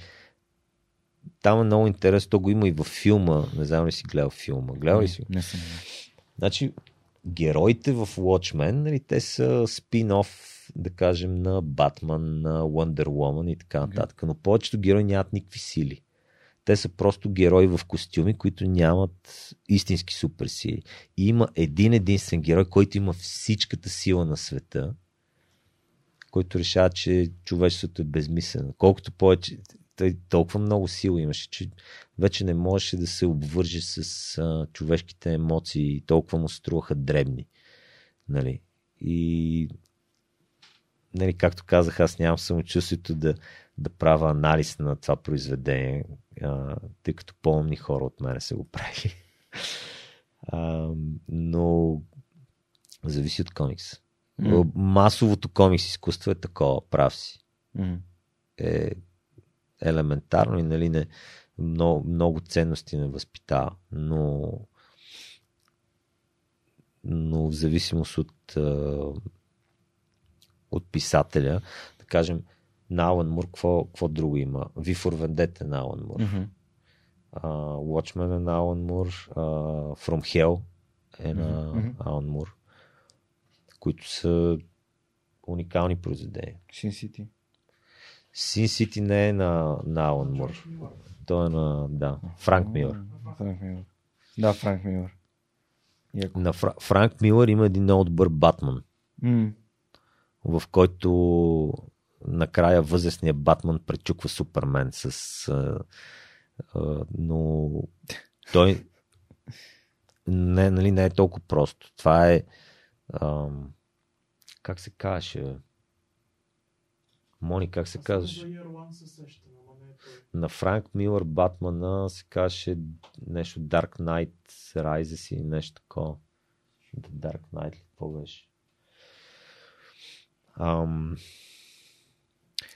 там е много интересно, то го има и във филма, не знам ли си гледал филма. Гледал ли си? го?
Не съм.
Значи, героите в Watchmen, нали, те са спин-оф, да кажем, на Батман, на Wonder Woman и така нататък. Но повечето герои нямат никакви сили. Те са просто герои в костюми, които нямат истински суперсили. И има един единствен герой, който има всичката сила на света, който решава, че човечеството е безмислено. Колкото повече, той толкова много сила имаше, че вече не можеше да се обвърже с а, човешките емоции толкова му струваха дребни. Нали? И нали, както казах, аз нямам самочувствието да, да правя анализ на това произведение, а, тъй като по-умни хора от мене са го правили. А, но зависи от комикса.
М.
Масовото комикс изкуство е такова, прав си.
М.
Е елементарно и нали, не, много, много ценности не възпитава, но но в зависимост от от писателя, да кажем, на Алан Мур, какво, какво друго има? V for Vendetta на Алан Мур. Uh, Watchmen е на Алан Мур, uh, From Hell е на
Мгм.
Алан Мур, които са уникални произведения.
Sin City.
Sin City не е на, на Алан Мур. Той е на, да, Франк Милър.
Франк Милър. Да, Франк Милър. Яко.
На Фра- Франк Милър има един много добър Батман,
М.
в който накрая възрастният Батман пречуква Супермен с... А, а, но той не, нали, не е толкова просто. Това е... Ам, как се казваше? Мони, как се
не е той.
На Франк Милър Батмана се казваше нещо Dark Knight Rises или нещо такова. The Dark Knight ли? Какво беше? Ам...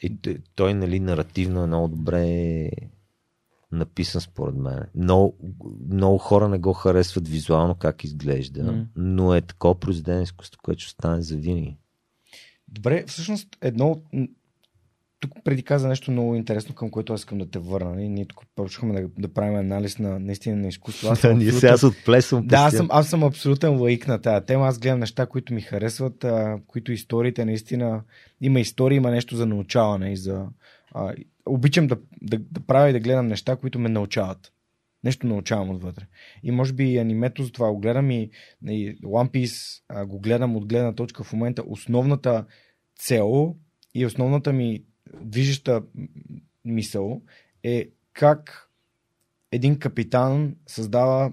И т- той, нали, наративно е много добре написан според мен. Много, много хора не го харесват визуално как изглежда,
М.
но е такова произведение изкуство, което ще остане за винаги.
Добре, всъщност едно от- тук преди каза нещо много интересно, към което аз искам да те върна. нали? Ние тук почнахме да, да правим анализ на наистина на изкуство. Аз
Ние
абсолютен-
сега се отплесвам.
Да, аз съм, аз съм абсолютен лаик на тази тема. Аз гледам неща, които ми харесват, а, които историите наистина... Има история, има нещо за научаване и за... А, обичам да, да, да правя и да гледам неща, които ме научават. Нещо научавам отвътре. И може би и анимето за това го гледам и, и One Piece а, го гледам от гледна точка в момента. Основната цел и основната ми движеща мисъл е как един капитан създава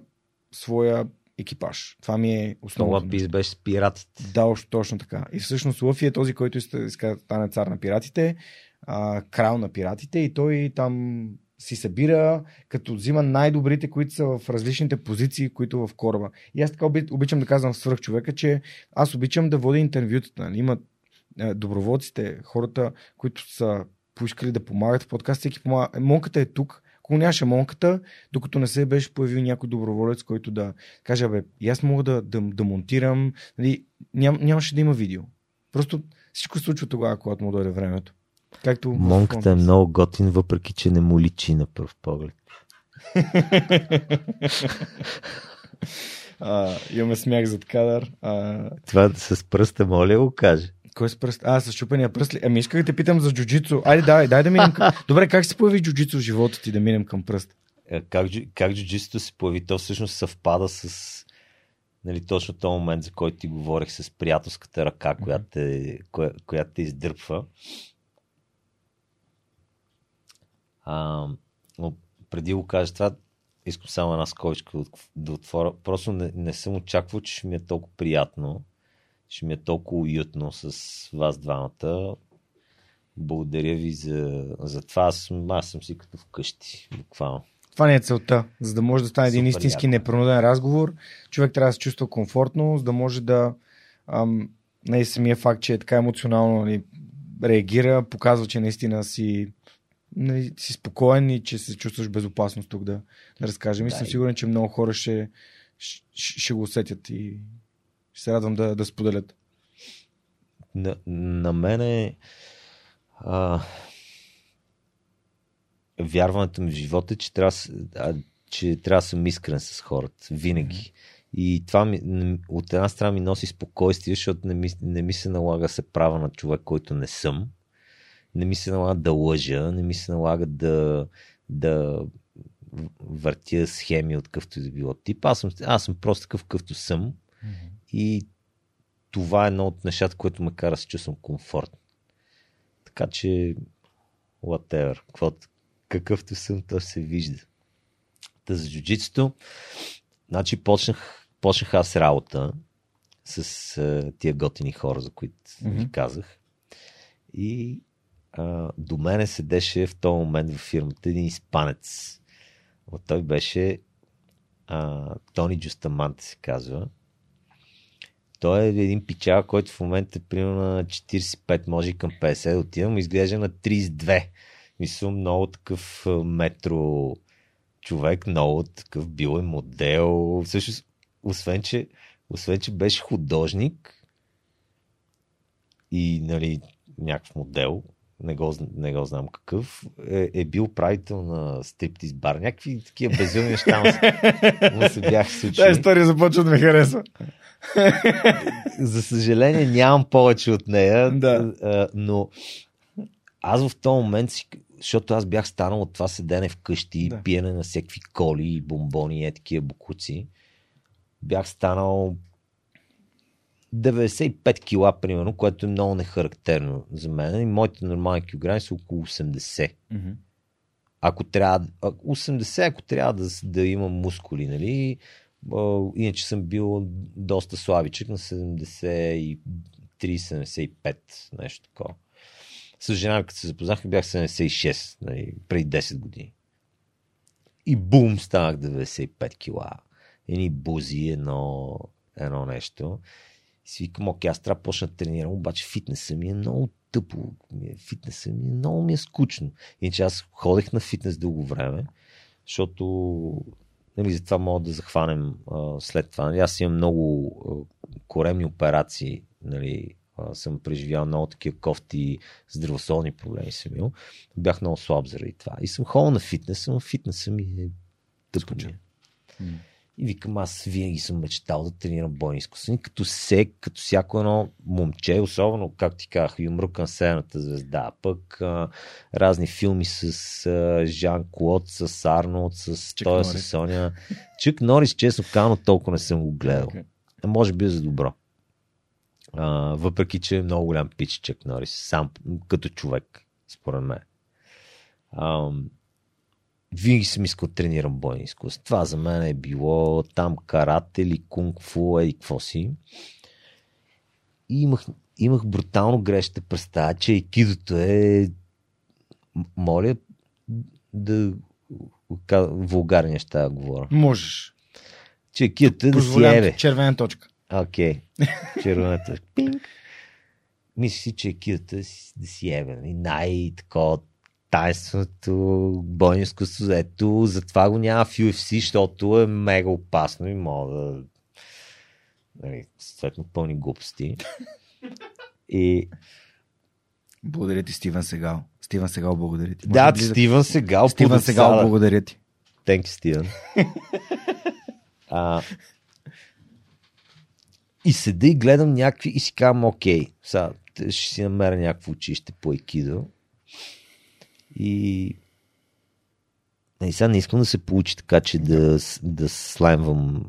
своя екипаж. Това ми е основното.
пис
нещо.
беше с пиратите.
Да, още точно така. И всъщност Лъфи е този, който иска да стане цар на пиратите, а, крал на пиратите и той там си събира, като взима най-добрите, които са в различните позиции, които в кораба. И аз така оби- обичам да казвам свръх човека, че аз обичам да водя интервютата. Нали? Има доброволците, хората, които са поискали да помагат в подкаст, всеки помага. Е, Монката е тук. Ако нямаше монката, докато не се беше появил някой доброволец, който да каже, бе, аз мога да, да, да монтирам, нали, ням, нямаше да има видео. Просто всичко се случва тогава, когато му дойде времето. Както
Монката е много готин, въпреки че не му личи на пръв поглед.
А, имаме смях зад кадър. А,
Това с пръста, моля го каже.
Кой с пръст? А, с щупения пръст ли? Ами исках да те питам за джуджицу. Айде, дай, дай да минем към... Добре, как се появи джуджицу в живота ти да минем към пръст?
Е, Как, как джуджитото се появи? То всъщност съвпада с нали, точно този момент, за който ти говорих с приятелската ръка, която те, коя, която те издърпва. А, но преди го кажа това, искам само една скобичка от- да отворя. Просто не, не съм очаквал, че ще ми е толкова приятно, ще ми е толкова уютно с вас двамата. Благодаря ви за, за това. Аз, аз съм си като вкъщи, буквално.
Това не е целта. За да може да стане един истински
яко.
непринуден разговор, човек трябва да се чувства комфортно, за да може да. Ам, не самия факт, че е така емоционално нали, реагира, показва, че наистина си, нали, си спокоен и че се чувстваш безопасност тук да, да разкажем. И
Да,
съм сигурен, че много хора ще, ще, ще го усетят и ще се радвам да, да споделят.
На, на мене а, вярването ми в живота е, че трябва, а, че трябва да съм искрен с хората. Винаги. И това ми, от една страна ми носи спокойствие, защото не ми, не ми се налага да се правя на човек, който не съм. Не ми се налага да лъжа, не ми се налага да, да въртя схеми от какъвто и да било тип. Аз съм, аз съм просто такъв, какъвто съм. И това е едно от нещата, което ме кара да се чувствам комфортно. Така че, whatever, каквото, какъвто съм, то се вижда. Та за джуджитсото, значи почнах, почнах аз работа с а, тия готини хора, за които mm-hmm. ви казах. И а, до мене седеше в този момент в фирмата един испанец. А той беше а, Тони Джустаманте се казва. Той е един пичал, който в момента е примерно на 45, може към 50 да отивам, изглежда на 32. Мисля, много такъв а, метро човек, много такъв бил е модел. Всъщност, освен че, освен, че беше художник и нали, някакъв модел, не го, не го знам какъв, е, е бил правител на стриптиз бар. Някакви такива безумни неща му се, му се бяха случили.
Тази история започва да ме харесва.
За съжаление нямам повече от нея,
Да.
а, но аз в този момент, си, защото аз бях станал от това седене вкъщи,
Да.
пиене на всеки коли и бомбони и такива букуци, бях станал 95 кила, примерно, което е много нехарактерно за мен. И моите нормални килограми са около 80.
Мгм.
Ако трябва, а, 80, ако трябва да, да имам мускули, нали? Иначе съм бил доста слабичък на 73-75, нещо такова. С жена, като се запознах, бях 76, нали, преди 10 години. И бум, станах 95 кила. Едни бузи, едно, едно нещо. И викам, окей, аз трябва да почна да тренирам, обаче фитнеса ми е много тъпо. Е- Фитнеса ми е много ми е скучно. Иначе аз ходех на фитнес дълго време, защото нали, за това мога да захванем а, след това. Нали, аз имам много а, коремни операции, нали, а, съм преживял много такива кофти здравословни проблеми съм имал. Бях много слаб заради това. И съм ходил на фитнес, но фитнеса ми е тъпо ми е. И викам, аз винаги съм мечтал да тренирам бойни изкуствени, като се, като всяко едно момче, особено, как ти казах, Юмрук на Северната звезда, пък а, разни филми с а, Жан Клод, с Арнолд, с
Чък
той, с Соня. Чък Норис, честно казано, толкова не съм го гледал.
Окей.
А може би за добро. А, въпреки, че е много голям пич Чък Норис, сам като човек, според мен. Ам, винаги съм искал да тренирам бойни изкуства. Това за мен е било там карате или кунг-фу, еди какво си. И имах, имах брутално грешната представа, че екидото е моля да вулгарни неща да говоря.
Можеш.
Че екидото е да си ебе.
червена точка.
Окей. Червената. Пинг. Мисля си, че да си, да си ебе. нали? Най-такова тайнственото бойно изкуство, ето, затова го няма в UFC, защото е мега опасно и мога да нали, съответно пълни глупости. И
Благодаря ти, Стивен Сегал. Стивен Сегал, благодаря ти. Може
да, Стивън Сегал.
Стивен Сегал,
обсада.
благодаря ти.
Thank you, Стивен. а, и седа и гледам някакви и си казвам, окей, сега ще си намеря някакво училище по екидо. И и сега не искам да се получи така, че да, да слаймвам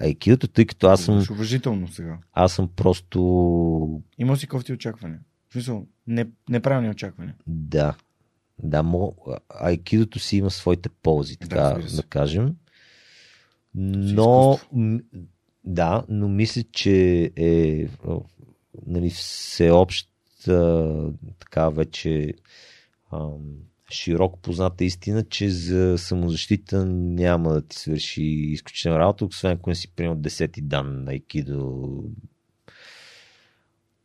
айкидото, тъй като аз съм,
уважително сега.
аз съм просто
Има си кофти очаквания. В смисъл, не, неправилни очаквания.
Да. Да, мо, айкидото си има своите ползи, така
Да,
да, кажем. Но, да, но мисля, че е нали, всеобщ така вече широко позната истина, че за самозащита няма да ти свърши изключителна работа, освен ако не си приемал 10 дан на айкидо.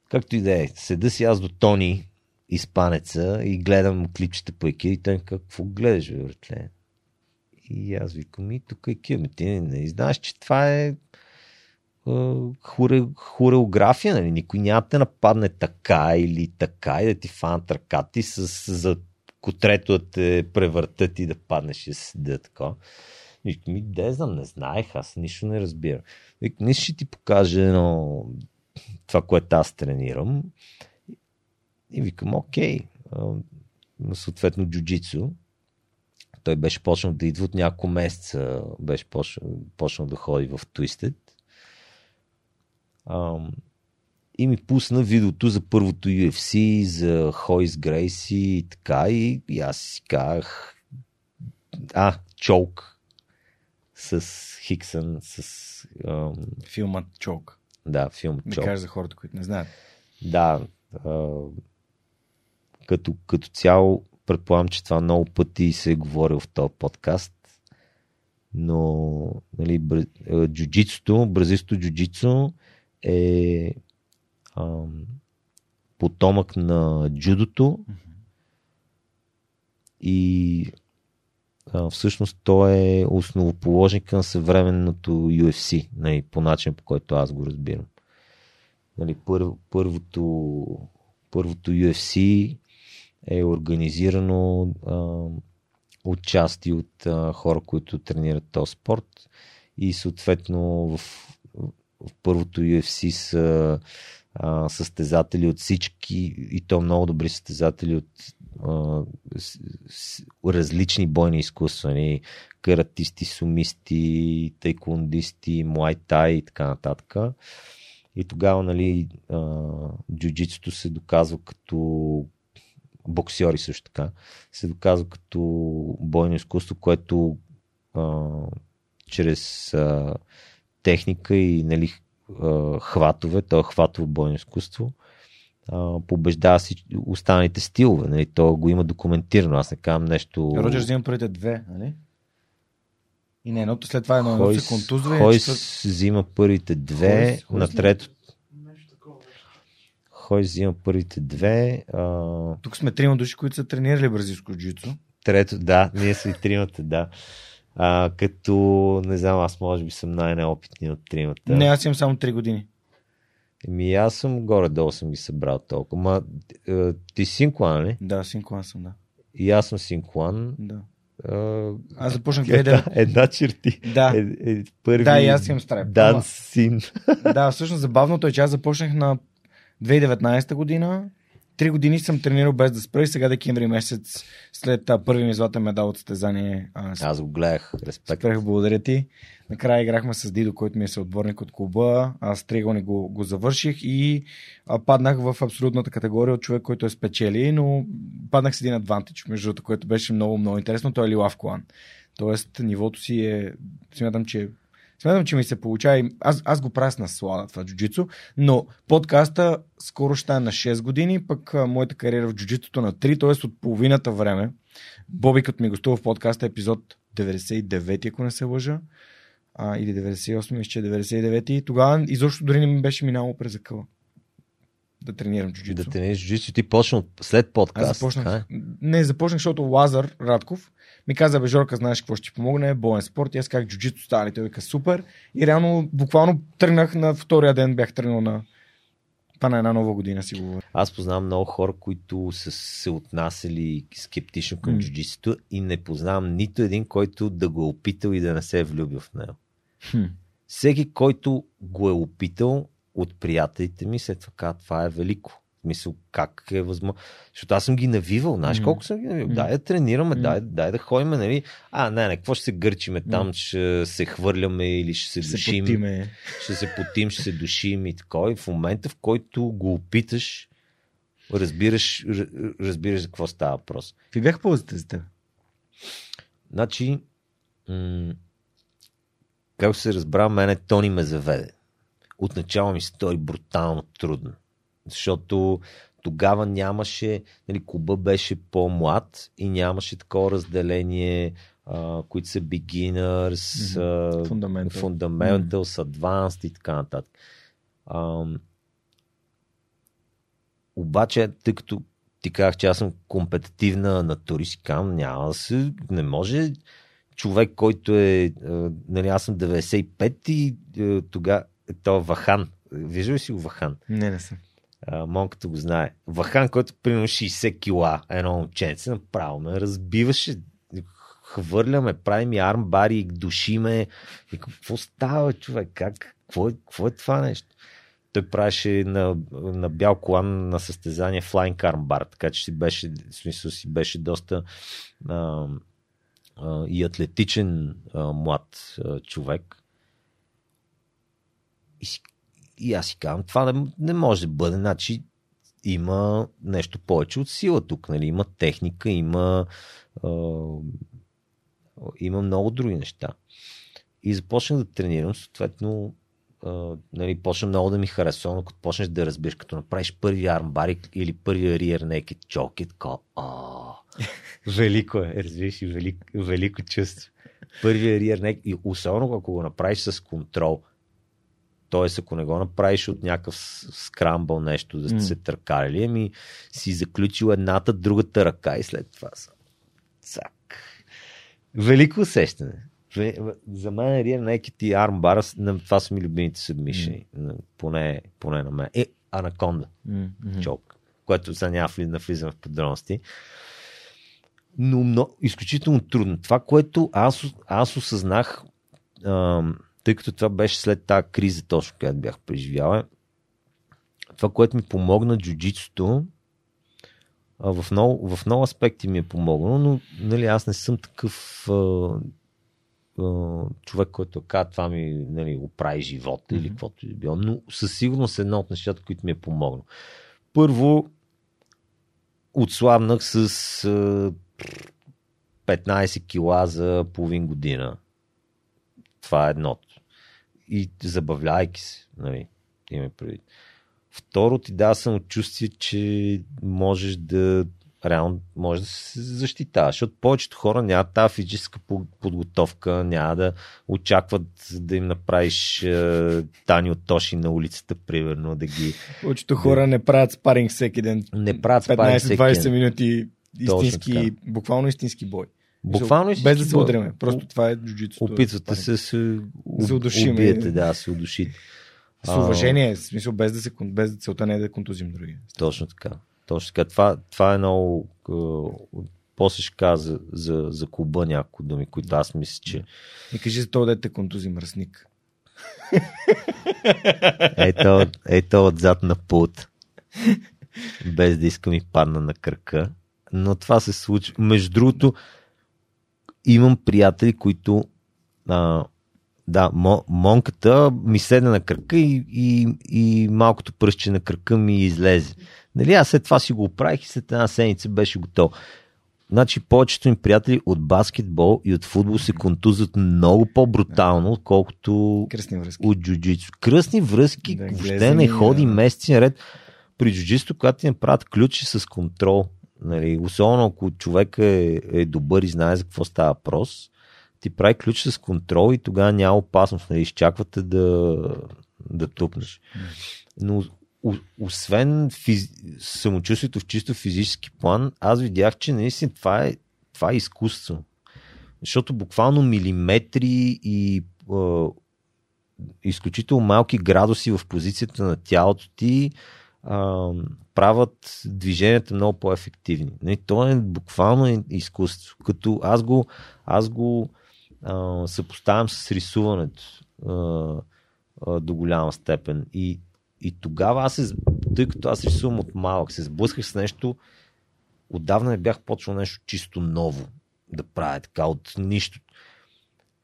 Както и да е, седа си аз до Тони, испанеца, и гледам клипчета по айкидо и той какво гледаш, бе? И аз викам, и тук ким, ти не, не знаеш, че това е хоре, хореография, нали? Никой няма да те нападне така или така и да ти фанат ръката и с, за котрето да те превъртат и да паднеш и да седа така. Викам, ми, де знам, не знаех, аз нищо не разбирам. Нищо ще ти покажа едно това, което аз тренирам. И викам, окей, съответно джуджицу. Той беше почнал да идва от няколко месеца, беше почнал, почнал да ходи в Twisted. Ам, и ми пусна видеото за първото UFC, за Хойс Грейси и така. И, и аз си казах, а, чолк с Хиксън, с ам,
Филмът Чок.
да, филм
Да
Чолк.
кажа за хората, които не знаят.
Да, а, като, като цяло предполагам, че това много пъти се е говорил в този подкаст, но нали, а, джуджитсото, бразилското джуджитсо е ам, потомък на джудото и а, всъщност той е основоположника на съвременното UFC, нали, по начин по който аз го разбирам. Нали, пър, първото, първото UFC е организирано а, от части от а, хора, които тренират този спорт и съответно в, в първото UFC са а, състезатели от всички и то много добри състезатели от а, с, с, различни бойни изкуства, нали, каратисти, сумисти, тайкундисти, муайтай и така нататък. И тогава, нали, джуджитсото се доказва като боксьори също така, се доказва като бойно изкуство, което а, чрез а, техника и нали, хватове, то е хватово бойно изкуство, побеждава си останалите стилове. Нали? То го има документирано. Аз не казвам нещо.
Роджер взима първите две, нали? И не едното след това едно, едно
Хойс,
се контузва
Хойс
четвърт-
взима първите две,
Хойс- Хойс
на трето. Хойс взима първите две, а,
Тук сме трима души, които са тренирали бразилско джуджицу.
трето, да, ние са и тримата, да. А, като, не знам, аз може би съм най-неопитни от тримата.
Не, аз имам само 3 години.
Ми аз съм горе-долу съм ги събрал толкова. Ма, е, ти си синклан, нали?
Да, синклан съм, да.
И аз съм синклан.
да.
Е,
Аз започнах
една,
2009.
една черти.
Да.
Е, е, първи
Да, и аз имам страйп.
Дан син.
да, всъщност забавното е, че аз започнах на 2019 година. Три години съм тренирал без да спра и сега декември месец след а, първи ми златен медал от състезание а, с-
Аз го гледах. Респект.
Спрях, благодаря ти. Накрая играхме с Дидо, който ми е съотборник от клуба. Аз триъгълник го, го завърших и а, паднах в абсолютната категория от човек, който е спечели, но паднах с един адвантич, между другото, което беше много, много интересно. Той е Лилав Колан. Тоест, нивото си е... Смятам, че Смятам, че ми се получава. и Аз, аз го правя с наслада това джуджицу, но подкаста скоро ще е на 6 години, пък а, моята кариера в джуджицуто на 3, т.е. от половината време. Боби, като ми гостува в подкаста епизод 99, ако не се лъжа, а, или 98, мисля, че е 99, тогава изобщо дори не ми беше минало през закъла да тренирам джуджицу.
Да тренираш джуджицу. Ти почна след
Аз
подкаст.
започнах.
така е?
Не, започнах, защото Лазар Радков ми каза, бе, Жорка, знаеш какво ще ти помогне, боен спорт. И аз как джуджито стали. Той вика, супер. И реално, буквално тръгнах на втория ден, бях тръгнал на това на една нова година, си говоря.
Аз познавам много хора, които са се отнасяли скептично към
М.
джуджицуто и не познавам нито един, който да го е опитал и да не се е влюбил в него.
Хм.
Всеки, който го е опитал от приятелите ми, след това казва, това е велико. В Смисъл, как е възможно? Защото аз съм ги навивал, знаеш
М.
колко съм ги навивал?
М.
Дай да тренираме,
М.
дай, дай да ходим, нали? А, не, не, какво ще се гърчиме там, ще се хвърляме или ще се
Ще
душим,
потиме.
ще се потим, ще се душим и така. И в момента, в който го опиташ, разбираш, разбираш за какво става въпрос.
Какви бяха ползите за теб?
Значи, м- както се разбра, мене Тони ме заведе. Отначало ми се стори брутално трудно. Защото тогава нямаше, нали, клуба беше по-млад и нямаше такова разделение, а, които са beginners, а,
Fundamental.
fundamentals, advanced и така нататък. Ам, обаче, тъй като ти казах, че аз съм компетитивна натура, си няма да се, не може човек, който е, а, нали, аз съм 95 и а, тогава, то е Вахан. Виждал ли си го Вахан?
Не, не съм.
Монката го знае. Вахан, който примерно 60 кила, едно момченце, направо ме разбиваше. Хвърляме, правим и армбари, душиме. И какво става, човек? Как? Какво е, какво е това нещо? Той правеше на, на бял колан на състезание Flying Armbar, така че си беше, в смисъл си беше доста а, а, и атлетичен а, млад а, човек. И, си, и аз си казвам, това не, не може да бъде. Значи има нещо повече от сила тук. Нали? Има техника, има, а, има много други неща. И започнах да тренирам, съответно, а, нали, почна много да ми харесва, но като почнеш да разбираш, като направиш първи армбарик или първи rear naked choke, е така, велико е, разбираш, и велик, велико чувство. Първият rear naked, и особено ако го направиш с контрол, т.е. ако не го направиш от някакъв скрамбъл нещо, да сте
М.
се търкали, ами си заключил едната, другата ръка и след това са. Цак. Велико усещане. За мен Rear Naked и на- това са ми любимите събмишени. Поне, поне на мен. Е, Анаконда,
М-м.
чок, което сега няма вли- навлизам в подробности. Но, но изключително трудно. Това, което аз, аз осъзнах, ам, тъй като това беше след тази криза, точно която бях преживял, е, това, което ми помогна джуджитсото, в, много, в много аспекти ми е помогнало, но нали, аз не съм такъв а, а, човек, който казва това ми нали, оправи живота mm-hmm. или каквото и било. Но със сигурност е едно от нещата, които ми е помогнало. Първо, отслабнах с а, 15 кила за половин година. Това е едното. И забавляйки се, нали, имаме предвид. Второ, ти дава самочувствие, че можеш да реално може да се защитаваш, защото повечето хора нямат тази физическа подготовка, няма да очакват да им направиш е, Тани от Тоши на улицата, примерно, да ги...
Повечето хора да... не правят спаринг всеки ден.
Не правят спаринг
15-20 минути истински, буквално истински бой.
Буквално
Без да се удриме. Просто това е джуджитсу.
Опитвате се се, се убиете, да, се удушите.
С уважение, в смисъл без да се, без да целта не е да контузим други.
Точно така. Точно така. Това, това е много... После ще каза за, за клуба някои думи, които аз мисля, че...
И кажи за това дете контузи мръсник.
ето, ето отзад на пут. Без да иска ми падна на кръка. Но това се случва. Между другото, имам приятели, които а, да, монката ми седна на кръка и, и, и малкото пръстче на кръка ми излезе. Нали, аз след това си го оправих и след една седмица беше готов. Значи повечето ми приятели от баскетбол и от футбол се контузват много по-брутално, отколкото
Кръсни връзки.
от джуджицу. Кръсни връзки да, въобще не ходи да. месеци наред. При джуджицу, когато ти направят ключи с контрол, нали, особено ако човек е, е добър и знае за какво става въпрос, ти прави ключ с контрол и тогава няма опасност. Нали, изчаквате да, да тупнеш. Но освен физ... самочувствието в чисто физически план, аз видях, че наистина това е, това е изкуство. Защото буквално милиметри и е, изключително малки градуси в позицията на тялото ти е, правят движенията много по-ефективни. Не, то е буквално изкуство. Като аз го, аз го е, съпоставям с рисуването е, е, до голяма степен. И и тогава аз се, тъй като аз рисувам от малък, се сблъсках с нещо, отдавна не бях почвал нещо чисто ново да правя, така от нищо.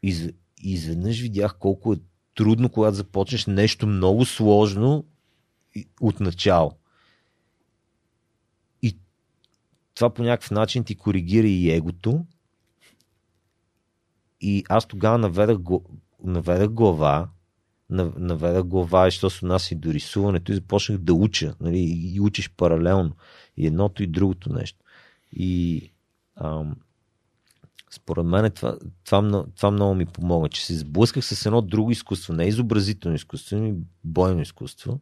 Из, изведнъж видях колко е трудно, когато започнеш нещо много сложно от начало. И това по някакъв начин ти коригира и егото. И аз тогава наведах, наведах глава наведах глава, що се отнася и до рисуването и започнах да уча. Нали, и учиш паралелно. И едното и другото нещо. И ам, според мен това, това, това много ми помогна, че се сблъсках с едно друго изкуство, не изобразително изкуство, ами бойно изкуство,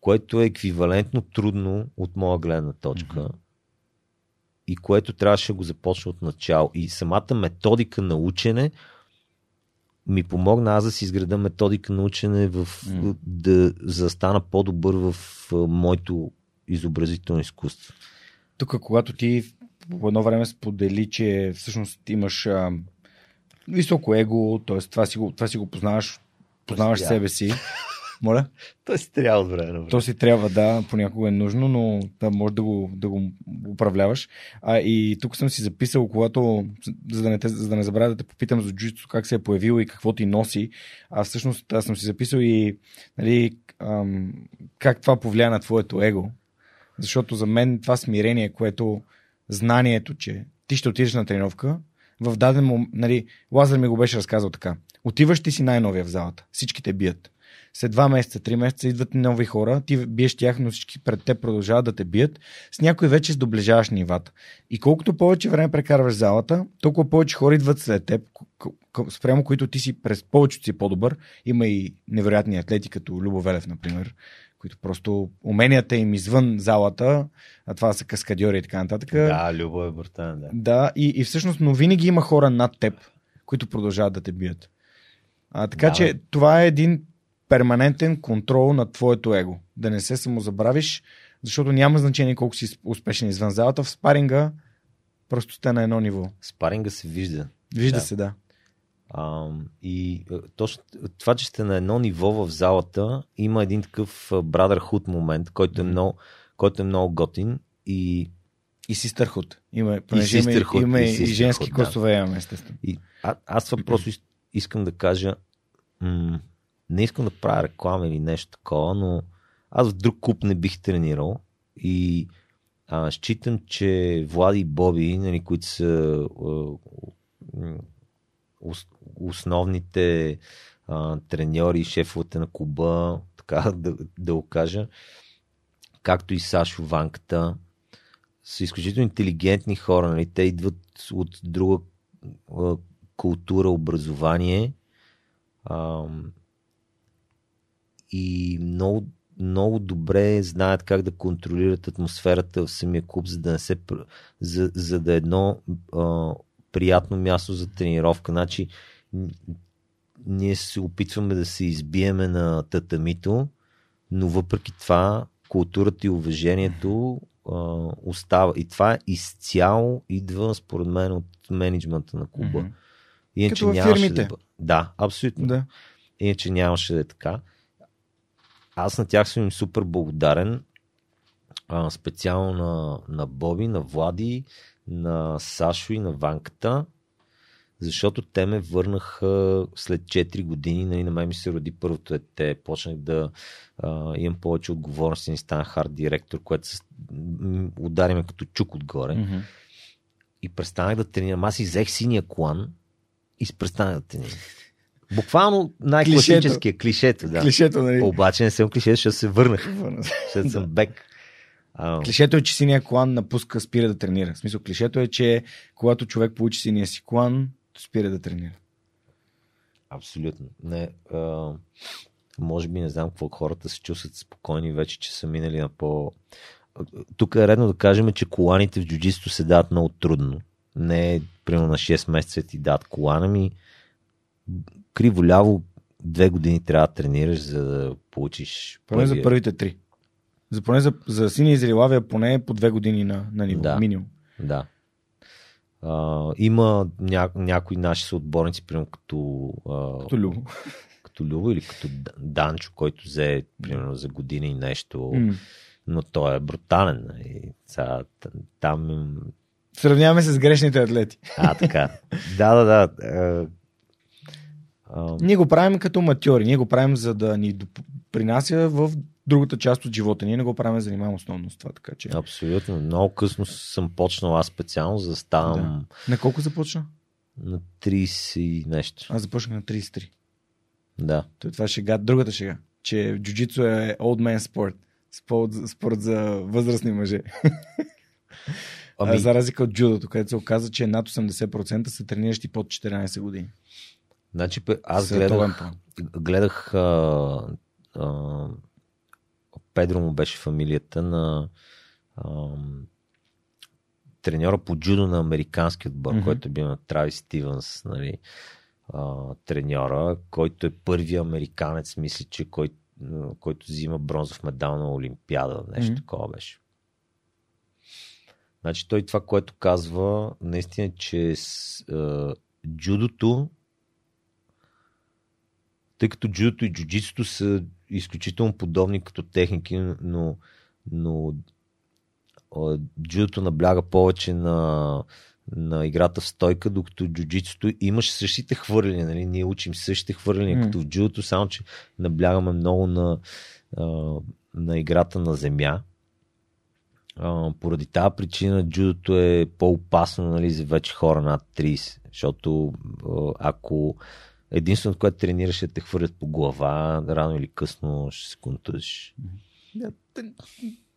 което е еквивалентно трудно от моя гледна точка mm-hmm. И което трябваше да го започна от начало. И самата методика на учене ми помогна аз да си изграда методика на учене, в, mm. да, за да стана по-добър в моето изобразително изкуство.
Тук, когато ти по едно време сподели, че всъщност имаш а, високо его, т.е. Това, си го, това си го познаваш, познаваш себе си. Моля?
То си трябва от време.
То си трябва, да, понякога е нужно, но да, може да го, да го управляваш. А, и тук съм си записал, когато, за да не, те, за да не забравя да те попитам за джуджито, как се е появило и какво ти носи. А всъщност аз съм си записал и нали, ам, как това повлия на твоето его. Защото за мен това смирение, което знанието, че ти ще отидеш на тренировка, в даден момент, нали, Лазар ми го беше разказал така. Отиваш ти си най-новия в залата. Всички те бият след два месеца, три месеца идват нови хора, ти биеш тях, но всички пред те продължават да те бият. С някой вече сдоближаваш нивата. И колкото повече време прекарваш залата, толкова повече хора идват след теб, спрямо които ти си през повечето си по-добър. Има и невероятни атлети, като Любо Велев, например, които просто уменията им извън залата, а това са каскадьори и така нататък.
Да, Любо е бъртан, да.
Да, и, и всъщност, но винаги има хора над теб, които продължават да те бият. А, така да, че това е един перманентен контрол на твоето его. Да не се самозабравиш, защото няма значение колко си успешен извън залата. В спаринга просто сте на едно ниво.
Спаринга се вижда.
Вижда да. се, да.
А, и е, точно това, че сте на едно ниво в залата, има един такъв brotherhood момент, който е много, който е много готин И,
И стърхот. Има, има,
sisterhood,
има
и
и, и
sisterhood,
женски
да.
класове, имаме, естествено.
и а, аз това просто искам да кажа, м- не искам да правя реклама или нещо такова, но аз в друг клуб не бих тренирал и а, считам, че Влади и Боби, нали, които са а, основните а, треньори, шефовете на клуба, така да, да го кажа, както и Сашо Ванката, са изключително интелигентни хора. Нали? Те идват от друга а, култура, образование ам, и много, много добре знаят как да контролират атмосферата в самия клуб, за да не се за, за да е едно а, приятно място за тренировка. Значи, ние се опитваме да се избиеме на татамито, но въпреки това културата и уважението а, остава. И това изцяло идва, според мен, от менеджмента на клуба. Иначе
Като
нямаше
фирмите.
Да, да, абсолютно.
Да.
Иначе нямаше да е така. Аз на тях съм им супер благодарен. А, специално на, на Боби, на Влади, на Сашо и на Ванката, защото те ме върнаха след 4 години. Нали, на мен ми се роди първото дете. Почнах да а, имам повече отговорности и станах хард директор, което се, м, удари ме като чук отгоре.
Мгм.
И престанах да тренирам. Аз изех синия колан и престанах да тренирам. Буквално най-класическия клишето, да.
Клишето, нали?
Обаче не съм клише, защото се върнах. Защото съм бек. А,
Клишето е, че синия колан напуска, спира да тренира. В смисъл, клишето е, че когато човек получи синия си колан, спира да тренира.
абсолютно. Не, а, може би не знам какво хората се чувстват спокойни вече, че са минали на по... Тук е редно да кажем, че коланите в джуджисто се дават много трудно. Не е, примерно на 6 месеца ти дадат колана ми. Криво-ляво две години трябва да тренираш, за да получиш
Поне за
първия-
първите три. За, поне за, за синия и за поне по две години на, на ниво.
Да.
Минимум.
Да. А, има ня, някои наши съотборници, примерно като, а,
Като любо.
като Любо или като Данчо, който взе примерно за година и нещо,
М.
но той е брутален. нали. Сега, т- там...
Сравняваме се с грешните атлети.
А, така. да, да, да. А,
Ние го правим като матьори. Ние го правим за да ни принася в другата част от живота. Ние не го правим да занимаваме основно с това. Така че.
абсолютно. Много късно съм почнал аз специално, за да ставам
На колко започна?
на 30 и нещо.
Аз започнах на 33.
Да.
Той това е шега, другата шега. Че джуджицу е old man sport. Спорт, спорт за възрастни мъже. Ами, За разлика от джудото, където се оказа, че над 80% са трениращи под 14 години.
Значи, аз гледах, гледах а, а, Педро му беше фамилията на а, треньора по джудо на американски отбор, mm-hmm. който е бил на Трави Стивенс, нали, а, треньора, който е първият американец, мисля, че кой, който взима бронзов медал на Олимпиада, нещо
Мгм.
такова беше. Значи той това, което казва, наистина, че с, а, джудото тъй като джудото и джуджитсото са изключително подобни като техники, но, но джудото набляга повече на, на играта в стойка, докато джуджитсото имаш същите хвърляния, нали? Ние учим същите хвърляния, mm. като в джудото, само че наблягаме много на, на играта на земя. Поради тази причина джудото е по-опасно нали, за вече хора над 30, защото ако единственото, което тренираш е да те хвърлят по глава, рано или късно ще се контузиш.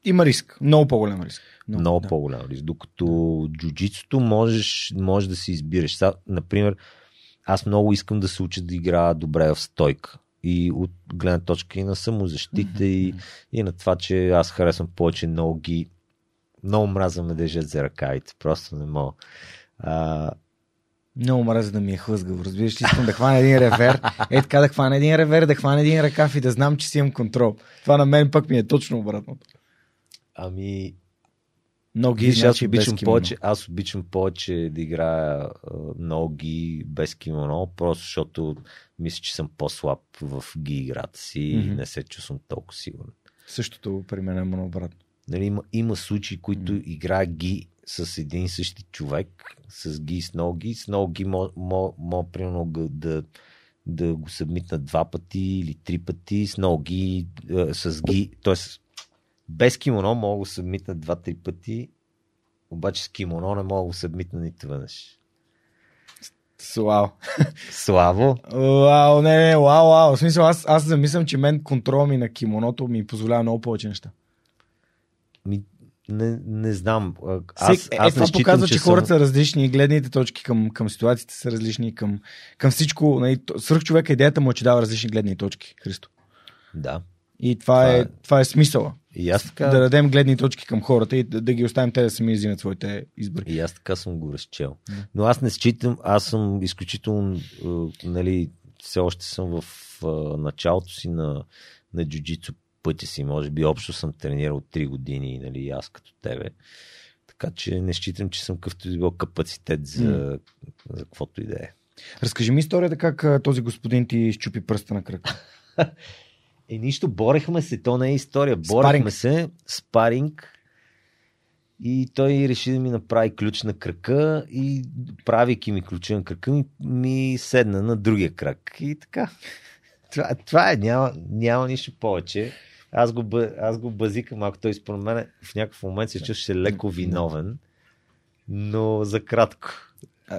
Има риск. Много по-голям риск.
Много, много
да.
по-голям риск. Докато джуджитсото можеш, можеш да си избираш. Са, например, аз много искам да се уча да играя добре в стойка. И от гледна точка и на самозащита, и, и на това, че аз харесвам повече ноги. Много мраза ме държат за ръкавите. Просто не мога. А,
Много мразя да ми е хлъзгаво. Разбираш ли, искам да хвана един ревер. Е така да хвана един ревер, да хвана един ръкав и да знам, че си имам контрол. Това на мен пък ми е точно обратното.
ами,
Ноги,
Виж, аз
значи без
обичам повече, аз обичам повече да играя ноги без кимоно, просто защото мисля, че съм по-слаб в ги играта си
Мгм.
и не се чувствам толкова сигурен.
Същото при мен е наобратно.
Нали, има, има случаи, които
М.
играе ги с един и същи човек, с ги и с ноги. С ноги мога, примерно да, да го събмитна два пъти или три пъти, с ноги, е, с ги, т.е. без кимоно мога да го събмитна два-три пъти, обаче с кимоно не мога да го събмитна нито веднъж.
Вау.
Славо!
Вау, не, не, вау, вау. В смисъл, аз, аз замислям, че мен контрол ми на кимоното ми позволява много повече неща.
Не, не знам. Аз,
Всек- е,
аз
това
не считам,
показва, че,
съм-
хората са различни, гледните точки към, към ситуациите са различни, към, към всичко. Нали, свръх човека, идеята му е, че дава различни гледни точки, Христо.
Да.
И това,
Това
е,
е-
това е смисъла.
И аз така,
Да дадем гледни точки към хората и да, да ги оставим те да сами взимат своите избори.
и аз така съм го разчел. Но аз не считам, аз съм изключително, е, нали, все още съм в е, началото си на, на джуджицу пътя си. Може би общо съм тренирал 3 години, нали, аз като тебе. Така че не считам, че съм къвто и да било капацитет за, за каквото и да е.
Разкажи ми историята как този господин ти щупи пръста на кръг.
Е, нищо, борехме се, то не е история. Борехме
Спаринг.
се, спаринг. И той реши да ми направи ключ на крака и правейки ми ключа на крака ми, ми седна на другия крак. И така. Това, това е, няма, няма нищо повече. Аз го, аз го базикам малко. Той според мен в някакъв момент се чувстваше леко виновен, но за кратко.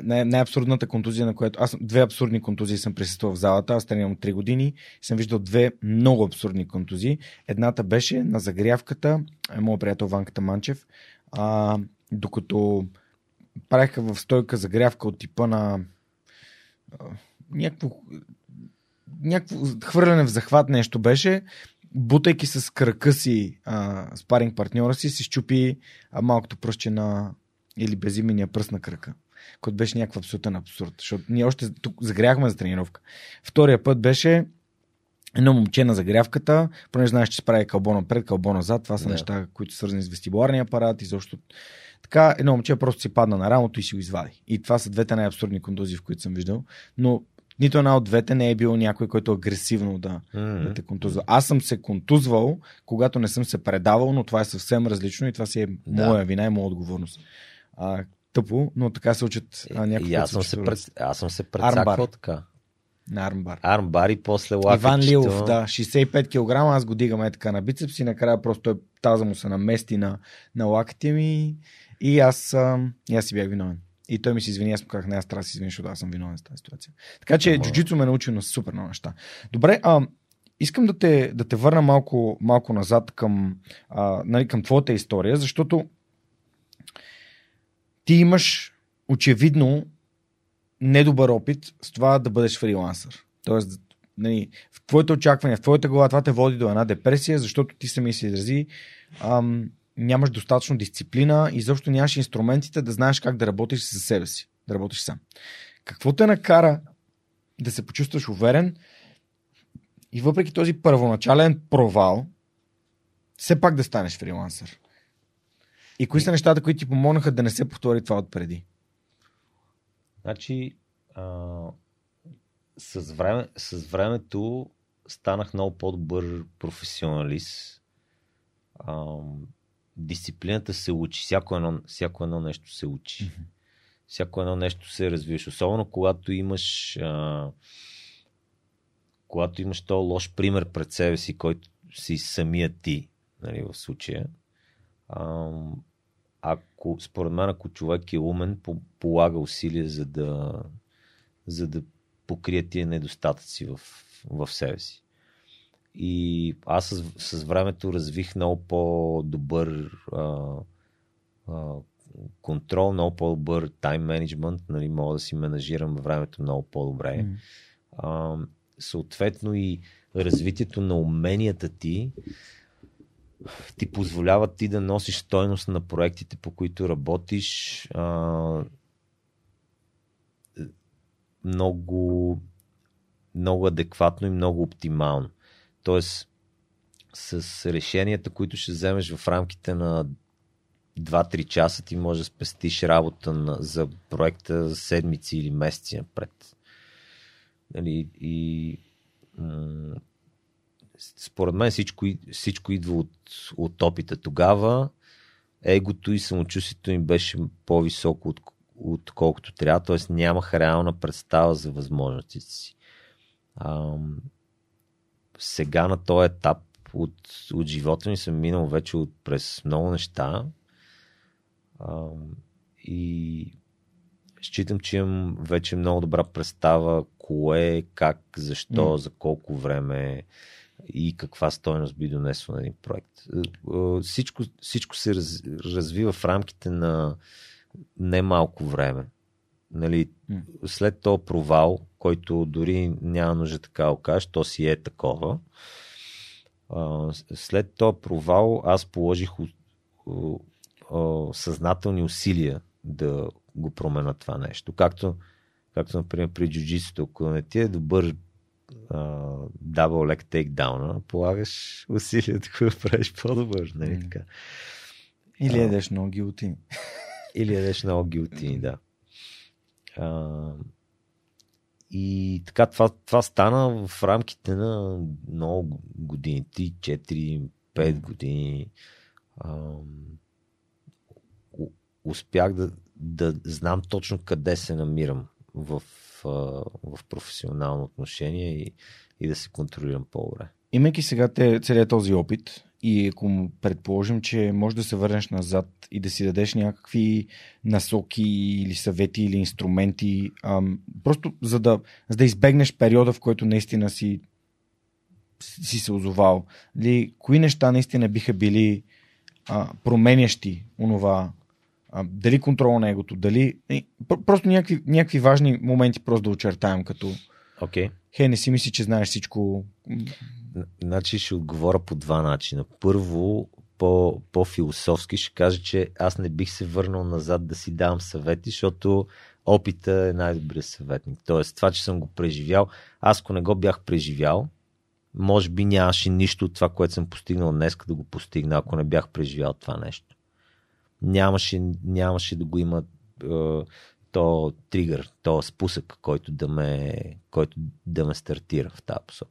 Най- най-абсурдната контузия, на която... Аз две абсурдни контузии съм присъствал в залата. Аз тренирам от 3 години и съм виждал две много абсурдни контузии. Едната беше на загрявката, е моят приятел Ванката Манчев, а, докато правиха в стойка загрявка от типа на някакво, някакво хвърляне в захват нещо беше, бутайки с крака си а, спаринг партньора си, си щупи а, малкото пръстче на или безимения пръст на крака който беше някакъв абсолютен абсурд. Защото ние още тук загряхме за тренировка. Втория път беше едно момче на загрявката, понеже знаеш, че се прави кълбо напред, кълбо назад. Това са
да.
неща, които са свързани с вестибуларния апарат и защо. Така, едно момче просто си падна на рамото и си го извади. И това са двете най-абсурдни контузии, в които съм виждал. Но нито една от двете не е бил някой, който агресивно да, да те контузва. Аз съм се контузвал, когато не съм се предавал, но това е съвсем различно и това си е
Да.
моя вина и моя отговорност. А, тъпо, но така се учат а, някакви
И
пъти
аз съм,
се
пред, аз съм се прецаквал така.
на армбар.
Армбар и после лакъчето.
Иван Лилов, да, 65 кг, аз го дигам е така на бицепс и накрая просто той таза му се намести на, на лакътя ми и аз, а, и аз си бях виновен. И той ми се извини, аз му казах, не, аз трябва да се извиня, защото аз съм виновен за тази ситуация. Така че
Ама-
джуджицу ме научи на супер много неща. Добре, а, искам да те, да те върна малко, малко назад към, а, нали, към твоята история, защото ти имаш очевидно недобър опит с това да бъдеш фрилансър. Тоест, нали, в твоите очаквания, в твоята глава това те води до една депресия, защото ти сами се изрази, ам, нямаш достатъчно дисциплина и защо нямаш инструментите да знаеш как да работиш със себе си, да работиш сам. Какво те накара да се почувстваш уверен и въпреки този първоначален провал, все пак да станеш фрилансър? И кои са нещата, които ти помогнаха да не се повтори това отпреди?
Значи, а, с, време, с времето станах много по-добър професионалист. А, дисциплината се учи. Всяко едно, всяко едно нещо се учи.
Мгм.
Всяко едно нещо се развиваш. Особено когато имаш а, когато имаш то лош пример пред себе си, който си самия ти, нали, в случая. А, ако, според мен, ако човек е умен, по- полага усилия за да, за да покрие тия недостатъци в, в себе си. И аз с, с времето развих много по-добър а, а, контрол, много по-добър тайм менеджмент, нали, мога да си менажирам времето много по-добре.
М.
А, съответно и развитието на уменията ти ти позволяват ти да носиш стойност на проектите, по които работиш а, много, много адекватно и много оптимално. Тоест, с решенията, които ще вземеш в рамките на 2-3 часа, ти може да спестиш работа на, за проекта за седмици или месеци напред. Нали, и м- според мен всичко, всичко идва от, от опита тогава. Егото и самочувствието им беше по-високо от, отколкото трябва, т.е. нямах реална представа за възможностите си. А, сега на този етап от, от живота ми съм минал вече от, през много неща а, и считам, че имам вече много добра представа кое, как, защо, mm. за колко време и каква стойност би донесло на един проект. Всичко, всичко се раз, развива в рамките на немалко време. Нали, mm. След този провал, който дори няма нужда така да кажеш, то си е такова. След този провал аз положих съзнателни усилия да го променя това нещо. Както, както например, при джуджитсото, ако не ти е добър дабл лек тейкдауна, полагаш усилия да го правиш по-добър. Нали, така.
Или едеш много гилотини.
Или едеш много гилотини, да. А, и така, това, това стана в рамките на много години. 3, 4, 5 години. А, успях да, да знам точно къде се намирам в, в професионално отношение и, и да се контролирам по-добре.
Имайки сега те, целият този опит и ако предположим, че можеш да се върнеш назад и да си дадеш някакви насоки или съвети или инструменти, ам, просто за да, за да избегнеш периода, в който наистина си, си се озовал. Ли, кои неща наистина биха били а, променящи онова, а, дали контрола на егото, дали... Просто някакви, някакви важни моменти просто да очертаем, като...
Okay.
Хей, не си мисли, че знаеш всичко.
Значи ще отговоря по два начина. Първо, по, по-философски ще кажа, че аз не бих се върнал назад да си давам съвети, защото опита е най-добрият съветник. Тоест, това, че съм го преживял, аз ако не го бях преживял, може би нямаше нищо от това, което съм постигнал днес, да го постигна, ако не бях преживял това нещо нямаше, нямаше да го има е, то тригър, то спусък, който да ме, който да ме стартира в тази посока.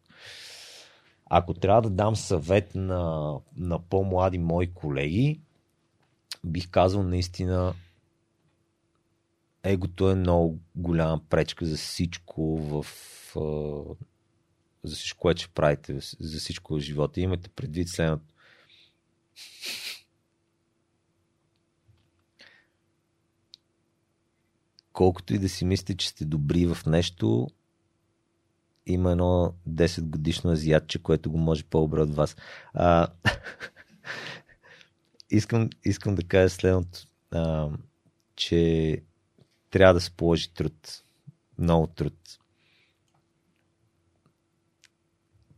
Ако трябва да дам съвет на, на по-млади мои колеги, бих казал наистина егото е много голяма пречка за всичко в за всичко, което правите, за всичко в живота. Имате предвид следното. колкото и да си мислите, че сте добри в нещо, има едно 10 годишно азиатче, което го може по-добре от вас. А, искам, искам да кажа следното, а, че трябва да се положи труд. Много труд.